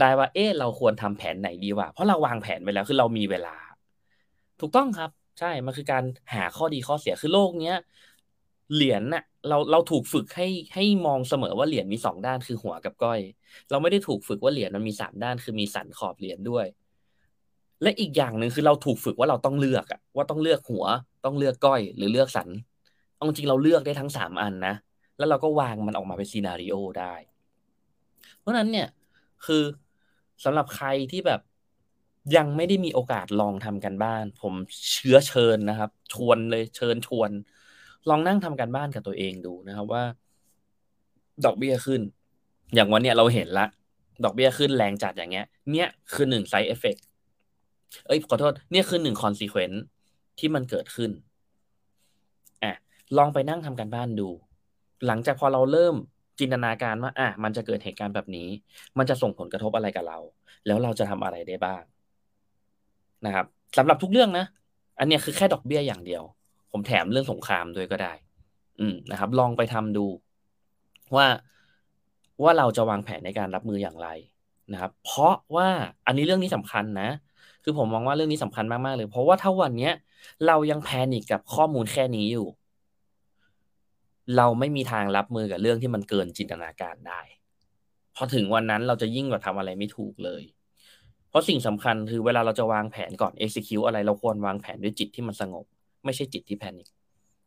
ได้ว่า เออเราควรทำแผนไหนดีวะเพราะเราวางแผนไปแล้วคือเรามีเวลา ถูกต้องครับ ใช่มันคือการหาข้อดีข้อเสียคือโลกเนี้ยเหรียญน่ะเราเราถูกฝึกให้ให้มองเสมอว่าเหรียญมีสองด้านคือหัวกับก้อย เราไม่ได้ถูกฝึกว่าเหรียญมันมีสามด้านคือมีสันขอบเหรียญด้วย และอีกอย่างหนึ่งคือเราถูกฝึกว่าเราต้องเลือกอะว่าต้องเลือกหัว ต้องเลือกก้อย หรือเลือกสันเอาจริงเราเลือกได้ทั้งสามอันนะแล้วเราก็วางมันออกมาเป็นซีนารีโอได้ เพราะนั้นเนี่ยคือสำหรับใครที่แบบยังไม่ได้มีโอกาสลองทำการบ้าน ผมเชื้อเชิญนะครับ ชวนเลยเชิญชวน ลองนั่งทำการบ้านกับตัวเองดูนะครับว่า ดอกเบี้ยขึ้น อย่างวันเนี้ยเราเห็นละ ดอกเบี้ยขึ้นแรงจัดอย่างเงี้ย เนี่ยคือหนึ่ง side effect เอ้ยขอโทษเนี่ยคือหนึ่ง consequence ที่มันเกิดขึ้นอะลองไปนั่งทำการบ้านดู หลังจากพอเราเริ่ม จินตนาการว่าอะมันจะเกิดเหตุการณ์แบบนี้ มันจะส่งผลกระทบอะไรกับเรา แล้วเราจะทำอะไรได้บ้างนะครับสำหรับทุกเรื่องนะ อันนี้คือแค่ดอกเบี้ยอย่างเดียว ผมแถมเรื่องสงครามด้วยก็ได้ อืมนะครับ ลองไปทำดู ว่าว่าเราจะวางแผนในการรับมืออย่างไรนะครับ เพราะว่าอันนี้เรื่องนี้สำคัญนะ คือผมมองว่าเรื่องนี้สำคัญมากๆเลย เพราะว่าถ้าวันเนี้ยเรายังแพนิกกับข้อมูลแค่นี้อยู่ เราไม่มีทางรับมือกับเรื่องที่มันเกินจินตนาการได้ พอถึงวันนั้นเราจะยิ่งแบบทำอะไรไม่ถูกเลย เพราะสิ่งสำคัญคือเวลาเราจะวางแผนก่อน execute อะไรเราควรวางแผนด้วยจิตที่มันสงบ ไม่ใช่จิตที่แพนิค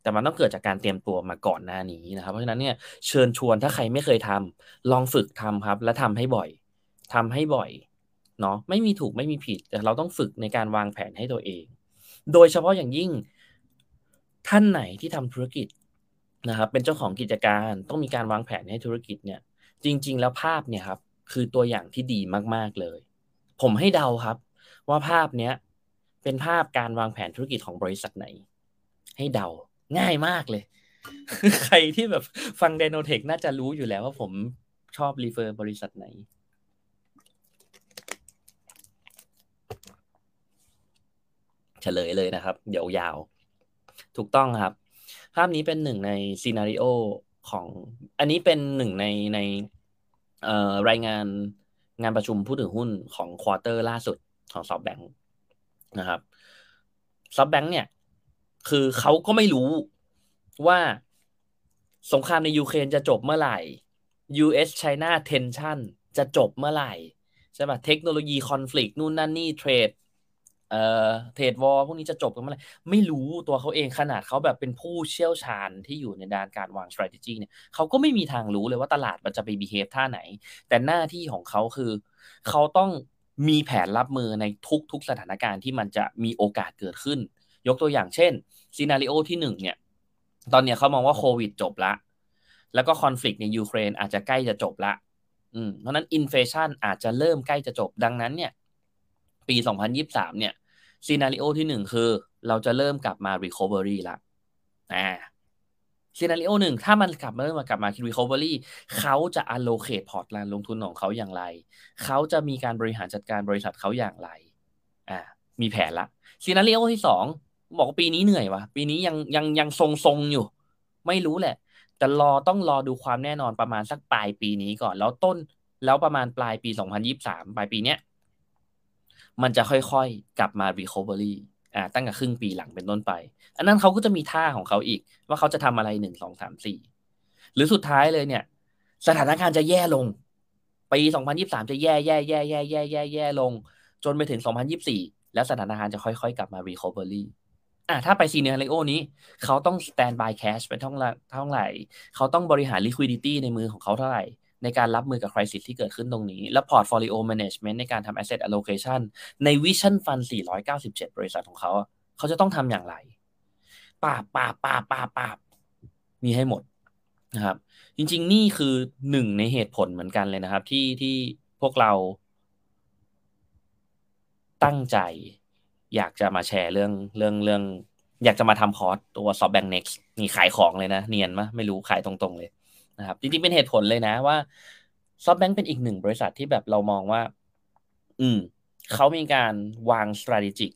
แต่มันต้องเกิดจากการเตรียมตัวมาก่อนหน้านี้นะครับ เพราะฉะนั้นเนี่ยเชิญชวนถ้าใครไม่เคยทำลองฝึกทำครับ และทำให้บ่อยทำให้บ่อยเนาะไม่มีถูกไม่มีผิด แต่เราต้องฝึกในการวางแผนให้ตัวเอง โดยเฉพาะอย่างยิ่งท่านไหนที่ทำธุรกิจ นะครับเป็นเจ้าของกิจการต้องมีการวางแผนให้ธุรกิจเนี่ย จริง ๆ แล้วภาพเนี่ยครับคือตัวอย่างที่ดีมากๆเลย ผมให้เดาครับ ว่าภาพเนี้ยเป็นภาพการวางแผนธุรกิจของบริษัทไหน ให้เดาง่ายมากเลย ใครที่แบบฟังไดโนเทคน่าจะรู้อยู่แล้วว่าผมชอบ refer บริษัทไหนเฉลยเลยนะครับ เดี๋ยวยาว ถูกต้องครับ ภาพนี้เป็นหนึ่งใน scenario ของอันนี้เป็นหนึ่งในในรายงานการประชุมผู้ถือหุ้นของ quarter ล่าสุดของ SoftBank นะครับ SoftBank เนี่ย คือเขาก็ไม่รู้ว่าสงครามในยูเครนจะจบเมื่อไหร่ US China tension จะจบเมื่อไหร่ ใช่ป่ะเทคโนโลยีคอน FLICT นู่นนั่นนี่เทรด เอ่อเทรดวอลพวกนี้จะจบกันเมื่อไหร่ไม่รู้ตัวเขาเองขนาดเขาแบบเป็นผู้เชี่ยวชาญที่อยู่ในด้านการวาง strategy เนี่ยเขาก็ไม่มีทางรู้เลยว่าตลาดมันจะไป behave ท่าไหน แต่หน้าที่ของเขาคือ เขาต้องมีแผนรับมือในทุกๆสถานการณ์ที่มันจะมีโอกาสเกิดขึ้น ยกตัวอย่างเช่นซีนารีโอที่หนึ่งเนี่ย ตอนเนี้ยเขามองว่าโควิดจบละ แล้วก็ conflict ในยูเครนอาจจะใกล้จะจบละอืมเพราะนั้น inflation อาจจะเริ่มใกล้จะจบดังนั้นเนี่ย ปี 2023 เนี่ย scenario ที่หนึ่งคือ เราจะเริ่มกลับมา recovery ละอ่า scenario หนึ่งถ้ามันกลับมาเริ่มมากลับมา recovery เขาจะ allocate พอร์ตการลงทุนของเขาอย่างไร เขาจะมีการบริหารจัดการบริษัทเขาอย่างไรอ่ามีแผนละ scenario ที่สองบอกว่าปีนี้เหนื่อยวะปีนี้ยังยังยังทรงทรงอยู่ ไม่รู้แหละ แต่รอต้องรอดูความแน่นอนประมาณสักปลายปีนี้ก่อน แล้วต้นแล้วประมาณปลายปี 2023 ปลายปีเนี้ย มันจะค่อยๆ กลับมา recovery อ่าตั้งแต่ครึ่งปีหลังเป็นต้นไป อันนั้นเขาก็จะมีท่าของเขาอีก ว่าเขาจะทำอะไรหนึ่งสองสามสี่หรือสุดท้ายเลยเนี่ย สถานการณ์จะแย่ลง ปีสองพันยิบสามจะแย่แย่แย่แย่แย่แย่แย่ลง จนไปถึงสองพันยิบสี่แล้วสถานการณ์จะค่อยๆ กลับมา recovery อ่าถ้าไปซีเนียร์เลโอนี้ เขาต้อง stand by cash เป็นเท่าไหร่ เขาต้องบริหาร liquidity ในมือของเขาเท่าไหร่ ในการรับมือกับคริสิสที่เกิดขึ้นตรงนี้ และ portfolio management ในการทำ asset allocation ใน vision fund 497 บริษัทของเขาเขาจะต้องทำอย่างไรป่าป่าป่าป่าป่ามีให้หมดนะครับ จริง ๆ นี่คือหนึ่งในเหตุผลเหมือนกันเลยนะครับ ที่ที่พวกเราตั้งใจอยากจะมาแชร์เรื่องเรื่องเรื่อง อยากจะมาทำคอร์สตัว SoftBank Next นี่ขายของเลยนะ เนียนมะไม่รู้ขายตรงๆเลย นะครับ จริงๆเป็นเหตุผลเลยนะว่าซอฟแบงก์เป็นอีกหนึ่งบริษัทที่แบบเรามองว่า อืมเขามีการวาง strategic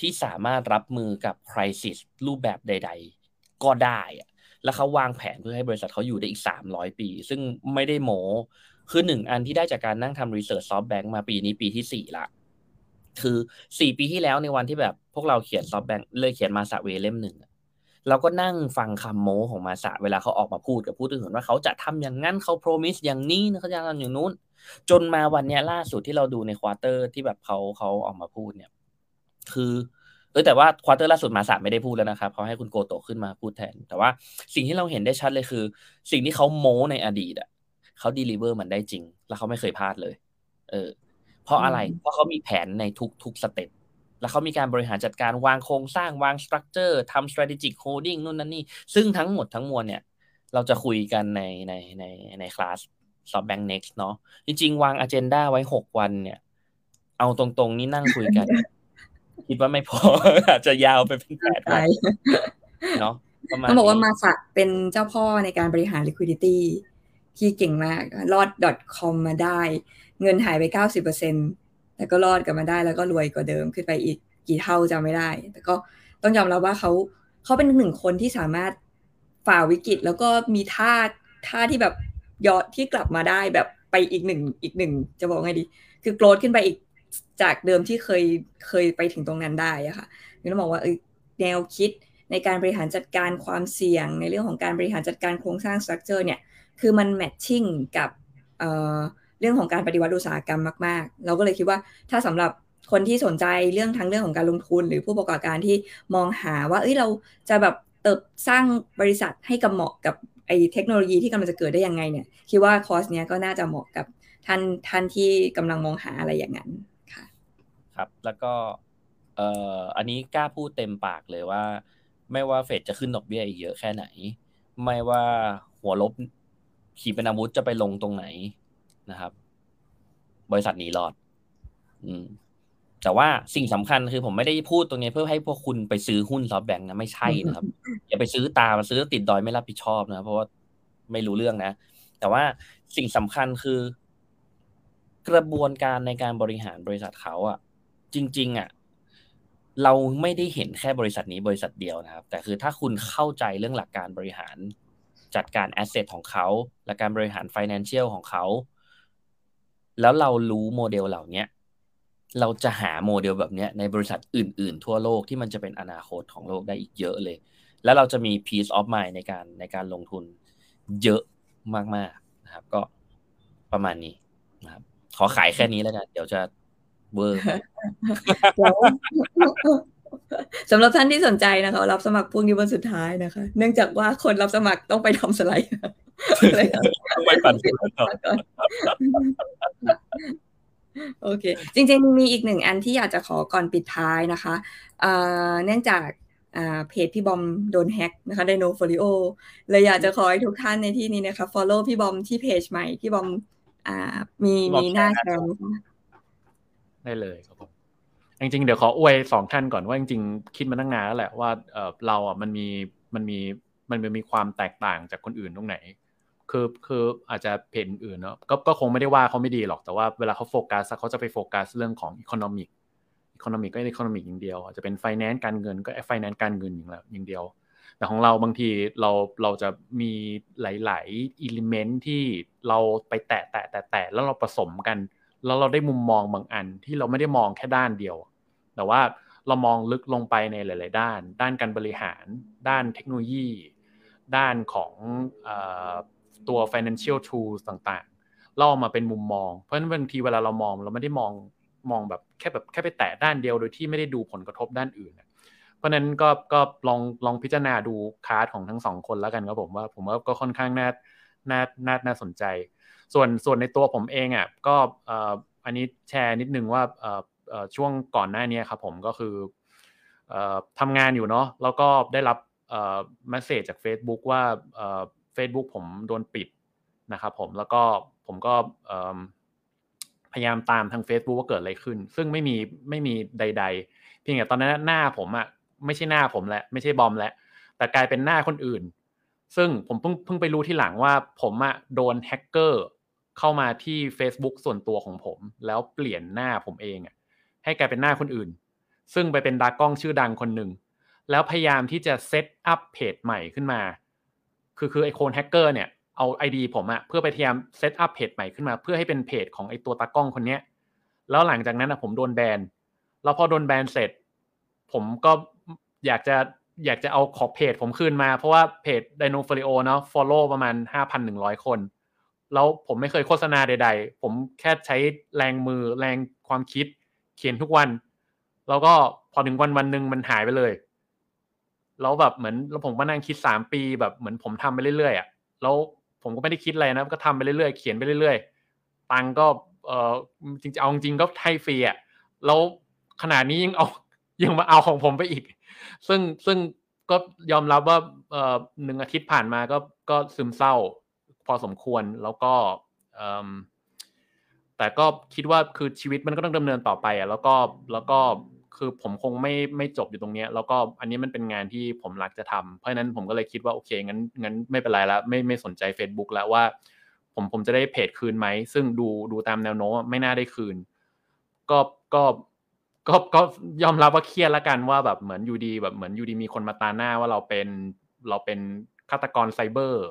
ที่สามารถรับมือกับคริสิสรูปแบบใด ๆ ก็ได้ แล้วเขาวางแผนเพื่อให้บริษัทเขาอยู่ได้อีกสามร้อยปี ซึ่งไม่ได้โม้คือหนึ่งอันที่ได้จากการนั่งทำ research SoftBank มาปีนี้ปีที่สี่ละ คือสี่ปีที่แล้วในวันที่แบบพวกเราเขียน SoftBank เลยเขียน Masa Way เล่มหนึ่ง เราก็นั่งฟังคำโม้ของมาสะเวลาเขาออกมาพูดกับผู้ถือหุ้นว่าเขาจะทำอย่างนั้นเขา promise อย่างนี้เขาจะทำอย่างนู้น จนมาวันนี้ล่าสุดที่เราดูใน quarter ที่แบบเขาเขาออกมาพูดเนี่ย คือเออแต่ว่า quarter ล่าสุดมาสะไม่ได้พูดแล้วนะครับเขาให้คุณโกโตขึ้นมาพูดแทน แต่ว่าสิ่งที่เราเห็นได้ชัดเลยคือ สิ่งที่เขาโม้ในอดีตอะเขา deliver มันได้จริง แล้วเขาไม่เคยพลาดเลย เออ เพราะอะไรเพราะเขามีแผนในทุกทุก step แล้วเขามีการบริหารจัดการวางโครงสร้างวาง structure ทำ strategic holding นู่นนั่นนี่ ซึ่งทั้งหมดทั้งมวลเนี่ย เราจะคุยกันในในในในคลาส SoftBank Next เนาะจริงๆ วางอ g e n d a ไว้หกวันเนี่ย เอาตรงๆ นี่นั่งคุยกัน คิดว่าไม่พอ อาจจะยาวไปเป็นแปดวันเนาะต้องบอกว่ามาสักเป็นเจ้าพ่อในการบริหาร liquidity ที่เก่งมากรอด .com มาได้ เงินหายไปเก้าสิบเปอร์เซ็นต์ แต่ก็รอดกันมาได้แล้วก็รวยกว่าเดิมขึ้นไปอีกกี่เท่าจำไม่ได้ แต่ก็ต้องยอมรับว่าเขาเขาเป็นหนึ่งคนที่สามารถฝ่าวิกฤต แล้วก็มีท่าท่าที่แบบยอดที่กลับมาได้แบบไปอีกหนึ่งอีกหนึ่งจะบอกไงดี คือโกรธขึ้นไปอีกจากเดิมที่เคยเคยไปถึงตรงนั้นได้อะค่ะคือต้องบอกว่าแนวคิดในการบริหารจัดการความเสี่ยง ในเรื่องของการบริหารจัดการโครงสร้างสตรัคเจอร์เนี่ยคือมันแมทชิ่งกับ เรื่องของการปฏิวัติอุตสาหกรรมมาก ๆ เราก็เลยคิดว่าถ้าสำหรับคนที่สนใจเรื่องทั้งเรื่องของการลงทุน หรือผู้ประกอบการที่มองหาว่า เอ้ยเราจะแบบเติบสร้างบริษัทให้กับเหมาะกับไอ้เทคโนโลยีที่กำลังจะเกิดได้ยังไงเนี่ยคิดว่าคอร์สเนี้ยก็น่าจะเหมาะกับท่านท่านที่กำลังมองหาอะไรอย่างนั้นค่ะ ครับแล้วก็เอ่ออันนี้กล้าพูดเต็มปากเลยว่า ไม่ว่าเฟดจะขึ้นดอกเบี้ยอีกเยอะแค่ไหน ไม่ว่าหัวลบขีปนาวุธจะไปลงตรงไหน นะครับ บริษัทนี้รอด อืม แต่ว่าสิ่งสำคัญคือผมไม่ได้พูดตรงนี้เพื่อให้พวกคุณไปซื้อหุ้นซอฟแบงค์นะไม่ใช่นะครับอย่าไปซื้อตามาซื้อติดดอยไม่รับผิดชอบนะเพราะว่าไม่รู้เรื่องนะแต่ว่าสิ่งสำคัญคือกระบวนการในการบริหารบริษัทเขาอะจริง ๆอะเราไม่ได้เห็นแค่บริษัทนี้บริษัทเดียวนะครับ แต่คือถ้าคุณเข้าใจเรื่องหลักการบริหารจัดการแอสเซทของเขาและการบริหารฟินแลนเชียลของเขา แล้วเรารู้โมเดลเหล่านี้เราจะหาโมเดลแบบนี้ในบริษัทอื่น ๆ ทั่วโลกที่มันจะเป็นอนาคตของโลกได้อีกเยอะเลย แล้วเราจะมี peace of mind ในการในการลงทุนเยอะมากๆนะครับ ก็ประมาณนี้นะครับ ขอขายแค่นี้แล้วกัน เดี๋ยวจะเบอร์ สำหรับท่านที่สนใจนะคะ รับสมัครพวกนี้วันสุดท้ายนะคะ เนื่องจากว่าคนรับสมัครต้องไปทำสไลด์ไปปั่นโอเค จริงๆ มีอีกหนึ่งอันที่อยากจะขอก่อนปิดท้ายนะคะเนื่องจากเพจพี่บอมโดนแฮ็กนะคะไดโนโฟลิโอเลยอยากจะขอให้ทุกท่านในที่นี้นะคะ follow พี่บอมที่เพจใหม่ พี่บอมมีมีหน้าแชร์ได้เลยครับผม จริงๆ เดี๋ยวขออวยสองท่านก่อนว่าจริงๆ คิดมาตั้งนานแล้วแหละว่าเออเราอะมันมีมันมีมันมีความแตกต่างจากคนอื่นตรงไหน คือคืออาจจะเพจอื่นเนาะก็ก็คงไม่ได้ว่าเขาไม่ดีหรอกแต่ว่าเวลาเขาโฟกัสเขาจะไปโฟกัสเรื่องของ economic economic ก็ economic อย่างเดียวอาจจะเป็นไฟแนนซ์การเงินก็ไฟแนนซ์การเงินอย่างอย่างเดียว แต่ของเราบางทีเราเราจะมีหลายๆ element ที่เราไปแตะแตะแตะแตะแล้วเราผสมกัน แล้วเราได้มุมมองบางอันที่เราไม่ได้มองแค่ด้านเดียว แต่ว่าเรามองลึกลงไปในหลาย ๆ ด้าน ด้านการบริหาร ด้านเทคโนโลยี ด้านของตัว financial tools ต่างๆ เราเอามาเป็นมุมมอง เพราะฉะนั้นบางทีเวลาเรามองเราไม่ได้มองมองแบบแค่แบบแค่ไปแตะด้านเดียวโดยที่ไม่ได้ดูผลกระทบด้านอื่น เพราะนั้นก็ก็ลองลองพิจารณาดูคาร์ดของทั้งสองคนแล้วกันครับผมว่า ผมว่าก็ค่อนข้างน่าน่าน่าน่าสนใจ ส่วนส่วนในตัวผมเองอะก็อันนี้แชร์นิดนึงว่าช่วงก่อนหน้านี้ครับผมก็คือทำงานอยู่เนาะแล้วก็ได้รับเมสเซจจาก Facebook ว่า Facebook ผมโดนปิดนะครับผมแล้วก็ผมก็พยายามตามทาง Facebook ว่าเกิดอะไรขึ้น ซึ่งไม่มีไม่มีใด ๆ เพียงแต่ตอนนั้นหน้าผมอะไม่ใช่หน้าผมแหละไม่ใช่บอมแหล้วแต่กลายเป็นหน้าคนอื่น ซึ่งผมเพิ่งเพิ่งไปรู้ที่หลังว่าผมอะโดนแฮกเกอร์ เข้ามาที่ Facebook ส่วนตัวของผม แล้วเปลี่ยนหน้าผมเองอะให้กลายเป็นหน้าคนอื่น ซึ่งไปเป็นตากล้องชื่อดังคนหนึ่งแล้วพยายามที่จะ set up เพจใหม่ขึ้นมา คือคือไอคนแฮกเกอร์เนี่ยเอา ID ผมอะเพื่อไปพยายาม set up เพจใหม่ขึ้นมา เพื่อให้เป็นเพจของไอตัวตากล้องคนเนี้ยแล้วหลังจากนั้นอะผมโดนแบนแล้วพอโดนแบนเสร็จ ผมก็อยากจะอยากจะเอาขอเพจผมคืนมา เพราะว่าเพจ Dino f o l i o เนาะ follow ประมาณ 5,100 คน แล้วผมไม่เคยโฆษณาใด ๆ ผมแค่ใช้แรงมือแรงความคิด เขียนทุกวัน แล้วก็พอถึงวันวันหนึ่งมันหายไปเลย แล้วแบบเหมือนแล้วผมก็นั่งคิดสามปีแบบเหมือนผมทำไปเรื่อยๆอะแล้วผมก็ไม่ได้คิดอะไรนะก็ทำไปเรื่อยๆเขียนไปเรื่อยๆตังก็เออจริงๆเอาจริงก็ให้ฟรีอะแล้วขนาดนี้ยังเอายังมาเอาของผมไปอีก ซึ่งซึ่งก็ยอมรับว่าเออหนึ่งอาทิตย์ผ่านมาก็ก็ซึมเศร้า พอสมควรแล้วก็แต่ก็คิดว่าคือชีวิตมันก็ต้องดำเนินต่อไปอะแล้วก็แล้วก็คือผมคงไม่ไม่จบอยู่ตรงเนี้ยแล้วก็อันนี้มันเป็นงานที่ผมรักจะทำเพราะฉะนั้นผมก็เลยคิดว่าโอเคงั้นงั้นไม่เป็นไรล้วไม่ไม่สนใจ Facebook แล้วว่า ผมผมจะได้เพจคืนไหมซึ่งดูดูตามแนวโน้มไม่น่าได้คืน ก็ก็ก็ก็ยอมรับว่าเครียดละกันว่าแบบเหมือนยูดีแบบเหมือนยูดีมีคนมาตาหน้าว่าเราเป็นเราเป็นฆาตกรไซเบอร์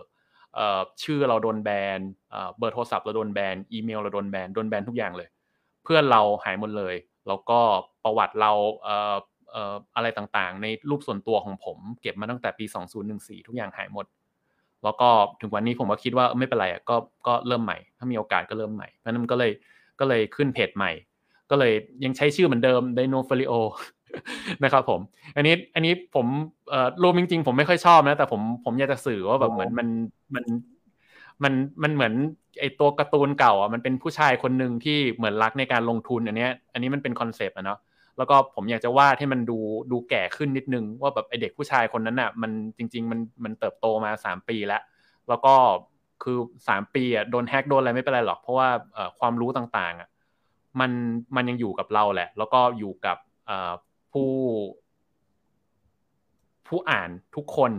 ชื่อเราโดนแบนเบอร์โทรศัพท์เราโดนแบนอีเมลเราโดนแบนโดนแบนทุกอย่างเลย เพื่อนเราหายหมดเลย แล้วก็ประวัติเราอะไรต่างๆ ในรูปส่วนตัวของผม เก็บมาตั้งแต่ปี 2014 ทุกอย่างหายหมด แล้วก็ถึงวันนี้ผมก็คิดว่าไม่เป็นไรอะก็ก็เริ่มใหม่ ถ้ามีโอกาสก็เริ่มใหม่เพราะนั้นก็เลยก็เลยขึ้นเพจใหม่ ก็เลยยังใช้ชื่อเหมือนเดิม Dino f o l i o นะครับผม อันนี้อันนี้ผมเอ่อรวมจริง ๆ ผมไม่ค่อยชอบนะ แต่ผมผมอยากจะสื่อว่าแบบเหมือนมันมันมันมันเหมือนไอตัวการ์ตูนเก่าอะมันเป็นผู้ชายคนหนึ่งที่เหมือนรักในการลงทุนอันนี้อันนี้มันเป็นคอนเซปต์อะเนาะแล้วก็ผมอยากจะวาดให้มันดูดูแก่ขึ้นนิดนึง ว่าแบบไอเด็กผู้ชายคนนั้นอะ มันจริง ๆ มันมันเติบโตมาสามปีแล้ว แล้วก็คือสามปีอะโดนแฮกโดนอะไรไม่เป็นไรหรอก เพราะว่าความรู้ต่างๆอะมันมันยังอยู่กับเราแหละ แล้วก็อยู่กับ ผู้ผู้อ่านทุกคน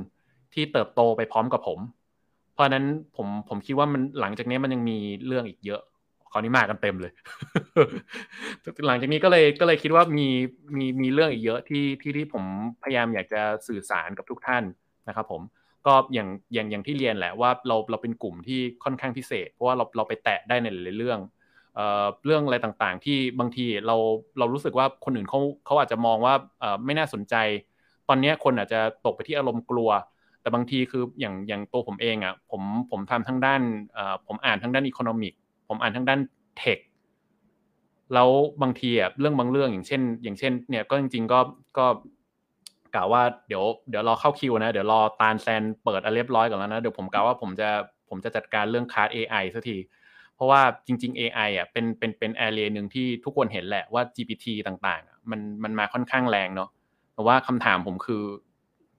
ที่เติบโตไปพร้อมกับผม เพราะนั้นผมผมคิดว่ามันหลังจากนี้มันยังมีเรื่องอีกเยอะคราวนี้มากันเต็มเลย หลังจากนี้ก็เลยก็เลยคิดว่ามีมีมีเรื่องอีกเยอะที่ที่ที่ผมพยายามอยากจะสื่อสารกับทุกท่านนะครับผมก็อย่างอย่างอย่างที่เรียนแหละว่าเราเราเป็นกลุ่มที่ค่อนข้างพิเศษ เพราะว่าเราเราไปแตะได้ในหลายเรื่อง เรื่องอะไรต่างๆ ที่บางทีเราเรารู้สึกว่าคนอื่นเขาเขาอาจจะมองว่าไม่น่าสนใจ ตอนนี้คนอาจจะตกไปที่อารมณ์กลัว แต่บางทีคืออย่างอย่างตัวผมเองอะผมผมทำทั้งด้านผมอ่านทั้งด้าน economic ผมอ่านทั้งด้าน tech แล้วบางทีอะเรื่องบางเรื่องอย่างเช่น อย่างเช่น เนี่ยก็จริง ๆ ก็ก็กล่าวว่าเดี๋ยวเดี๋ยวรอเข้าคิวนะเดี๋ยวรอตานแซนเปิดอะเรียบร้อยก่อนแล้วนะเดี๋ยวผมกล่าวว่าผมจะผมจะจัดการเรื่องคอร์ส AI สักที เพราะว่าจริง ๆ AI อะเป็นเป็นเป็น area หนึ่งที่ทุกคนเห็นแหละว่า GPT ต่างๆ มันมันมาค่อนข้างแรงเนาะแต่ว่าคำถามผมคือ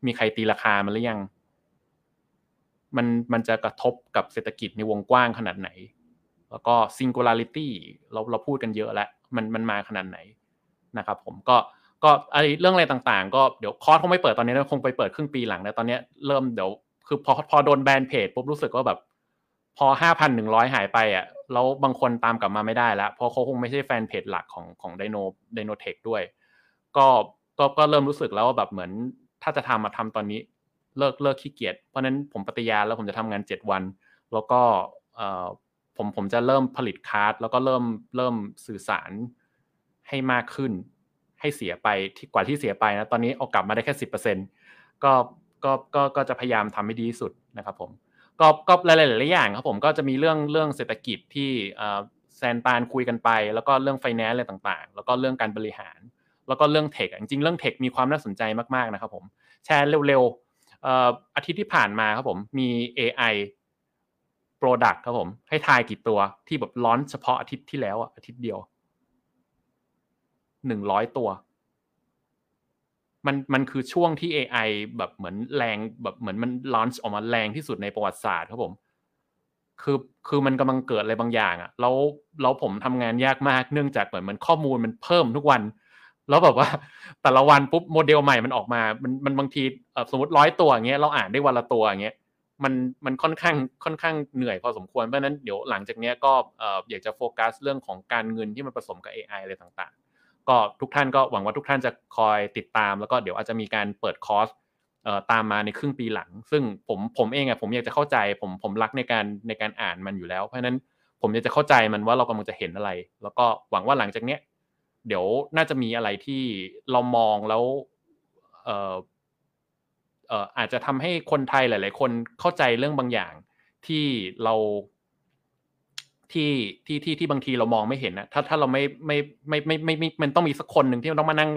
มีใครตีราคามันหรือยัง มันมันจะกระทบกับเศรษฐกิจในวงกว้างขนาดไหน แล้วก็ singularity เราเราพูดกันเยอะแล้วมันมันมาขนาดไหนนะครับผมก็ก็อะไรเรื่องอะไรต่างๆ ก็เดี๋ยวคอร์สคงไม่เปิดตอนนี้นะคงไปเปิดครึ่งปีหลังนะตอนนี้เริ่มเดี๋ยวคือพอพอโดนแบนเพจปุ๊บรู้สึกว่าแบบ พอห้าพันหนึ่งร้อยหายไปอะแล้วบางคนตามกลับมาไม่ได้แล้วเพราะเขาคงไม่ใช่แฟนเพจหลักของของไดโนไดโนเทคด้วย ก็ก็ก็เริ่มรู้สึกแล้วว่าแบบเหมือนถ้าจะทำมาทำตอนนี้เลิกเลิกขี้เกียจเพราะนั้นผมปฏิญาณแล้วผมจะทำงานเจ็ดวัน แล้วก็เอ่อผมผมจะเริ่มผลิตคอร์สแล้วก็เริ่มเริ่มสื่อสารให้มากขึ้น ให้เสียไปที่กว่าที่เสียไปนะตอนนี้เอากลับมาได้แค่สิบเปอร์เซ็นก็ก็ก็ก็จะพยายามทำให้ดีที่สุดนะครับผม ก็ก็หลายๆอย่างครับผมก็จะมีเรื่องเรื่องเศรษฐกิจที่แซนตานคุยกันไป แล้วก็เรื่องไฟแนนซ์อะไรต่างๆ แล้วก็เรื่องการบริหาร แล้วก็เรื่องเทคจริงๆเรื่องเทคมีความน่าสนใจมากๆนะครับผมแชร์เร็วๆอาทิตย์ที่ผ่านมาครับผมมี AI Product ครับผมให้ทายกี่ตัวที่แบบร้อนเฉพาะอาทิตย์ที่แล้วอาทิตย์เดียวหนึ่งร้อยตัว มันมันคือช่วงที่ AI แบบเหมือนแรงแบบเหมือนมันลอนช์ออกมาแรงที่สุดในประวัติศาสตร์ครับผม คือคือมันกำลังเกิดอะไรบางอย่างอะ่ะแล้วแล้วผมทำงานยากมากเนื่องจากเหมือนมันข้อมูลมันเพิ่มทุกวัน แล้วแบบว่าแต่ละวันปุ๊บโมเดลใหม่มันออกมา มันมันบางทีสมมติร้อยตัวอย่างเงี้ยเราอ่านได้วันละตัวอย่างเงี้ยมันมันค่อนข้างค่อนข้างเหนื่อยพอสมควรเพราะนั้นเดี๋ยวหลังจากเนี้ยก็อยากจะโฟกัสเรื่องของการเงินที่มันผสมกับ AI อะไรต่างๆ ก็ทุกท่านก็หวังว่าทุกท่านจะคอยติดตาม แล้วก็เดี๋ยวอาจจะมีการเปิดคอร์สตามมาในครึ่งปีหลัง ซึ่งผมผมเองอะผมอยากจะเข้าใจผมผมรักในการในการอ่านมันอยู่แล้ว เพราะนั้นผมอยากจะเข้าใจมันว่าเรากำลังจะเห็นอะไร แล้วก็หวังว่าหลังจากเนี้ยเดี๋ยวน่าจะมีอะไรที่เรามองแล้วเออเอออาจจะทำให้คนไทยหลาย ๆ คนเข้าใจเรื่องบางอย่างที่เรา ที่ที่ที่ที่บางทีเรามองไม่เห็นนะถ้าถ้าเราไม่ไม่ไม่ไม่ไม่ไม่มันต้องมีสักคนหนึ่งที่ต้องมานั่ง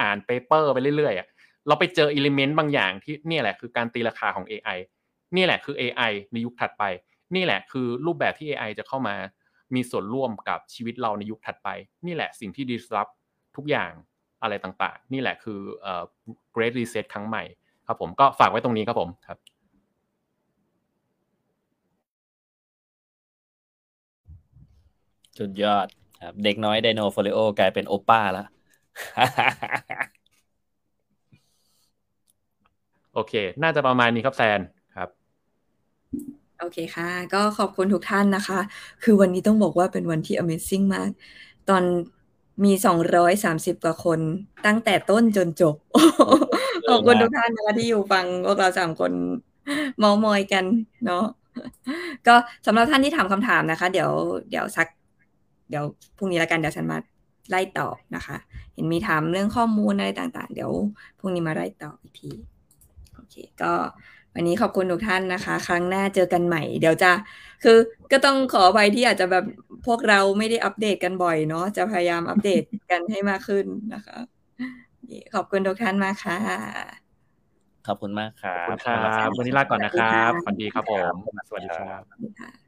อ่านเปเปอร์ไปเรื่อยๆอะเราไปเจออิเลเมนต์บางอย่างที่นี่แหละคือการตีราคาของ AI นี่แหละคือ AI ในยุคถัดไป นี่แหละคือรูปแบบที่ AI จะเข้ามามีส่วนร่วมกับชีวิตเราในยุคถัดไป นี่แหละสิ่งที่ disrupt ทุกอย่างอะไรต่างๆ นี่แหละคือเอ่อ great reset ครั้งใหม่ครับผมก็ฝากไว้ตรงนี้ครับผมครับ สุดยอดครับ เด็กน้อยไดโนโฟลิโอกลายเป็นโอป้าแล้ว โอเค น่าจะประมาณนี้ครับแซนครับ โอเคค่ะ ก็ขอบคุณทุกท่านนะคะ คือวันนี้ต้องบอกว่าเป็นวันที่ Amazing มาก ตอนมี 230 กว่าคนตั้งแต่ต้นจนจบ ขอบคุณทุกท่านนะคะที่อยู่ฟังพวกเราสามคนเมามอยกันเนาะก็สำหรับท่านที่ถามคำถามนะคะ เดี๋ยวเดี๋ยวสัก เดี๋ยวพรุ่งนี้ละกันเดี๋ยวฉันมาไล่ตอบนะคะ เห็นมีถามเรื่องข้อมูลอะไรต่างๆ เดี๋ยวพรุ่งนี้มาไล่ตอบอีกทีโอเคก็วันนี้ขอบคุณทุกท่านนะคะ ครั้งหน้าเจอกันใหม่ เดี๋ยวจะคือก็ต้องขออภัยที่อาจจะแบบพวกเราไม่ได้อัปเดตกันบ่อยเนาะจะพยายามอัปเดตกันให้มากขึ้นนะคะขอบคุณทุกท่านมากค่ะ ขอบคุณมากครัขอบบคุณครับวันนี้ลาก่อนนะครับสวัสดีครับผม สวัสดีครับสวัสดีค่ะ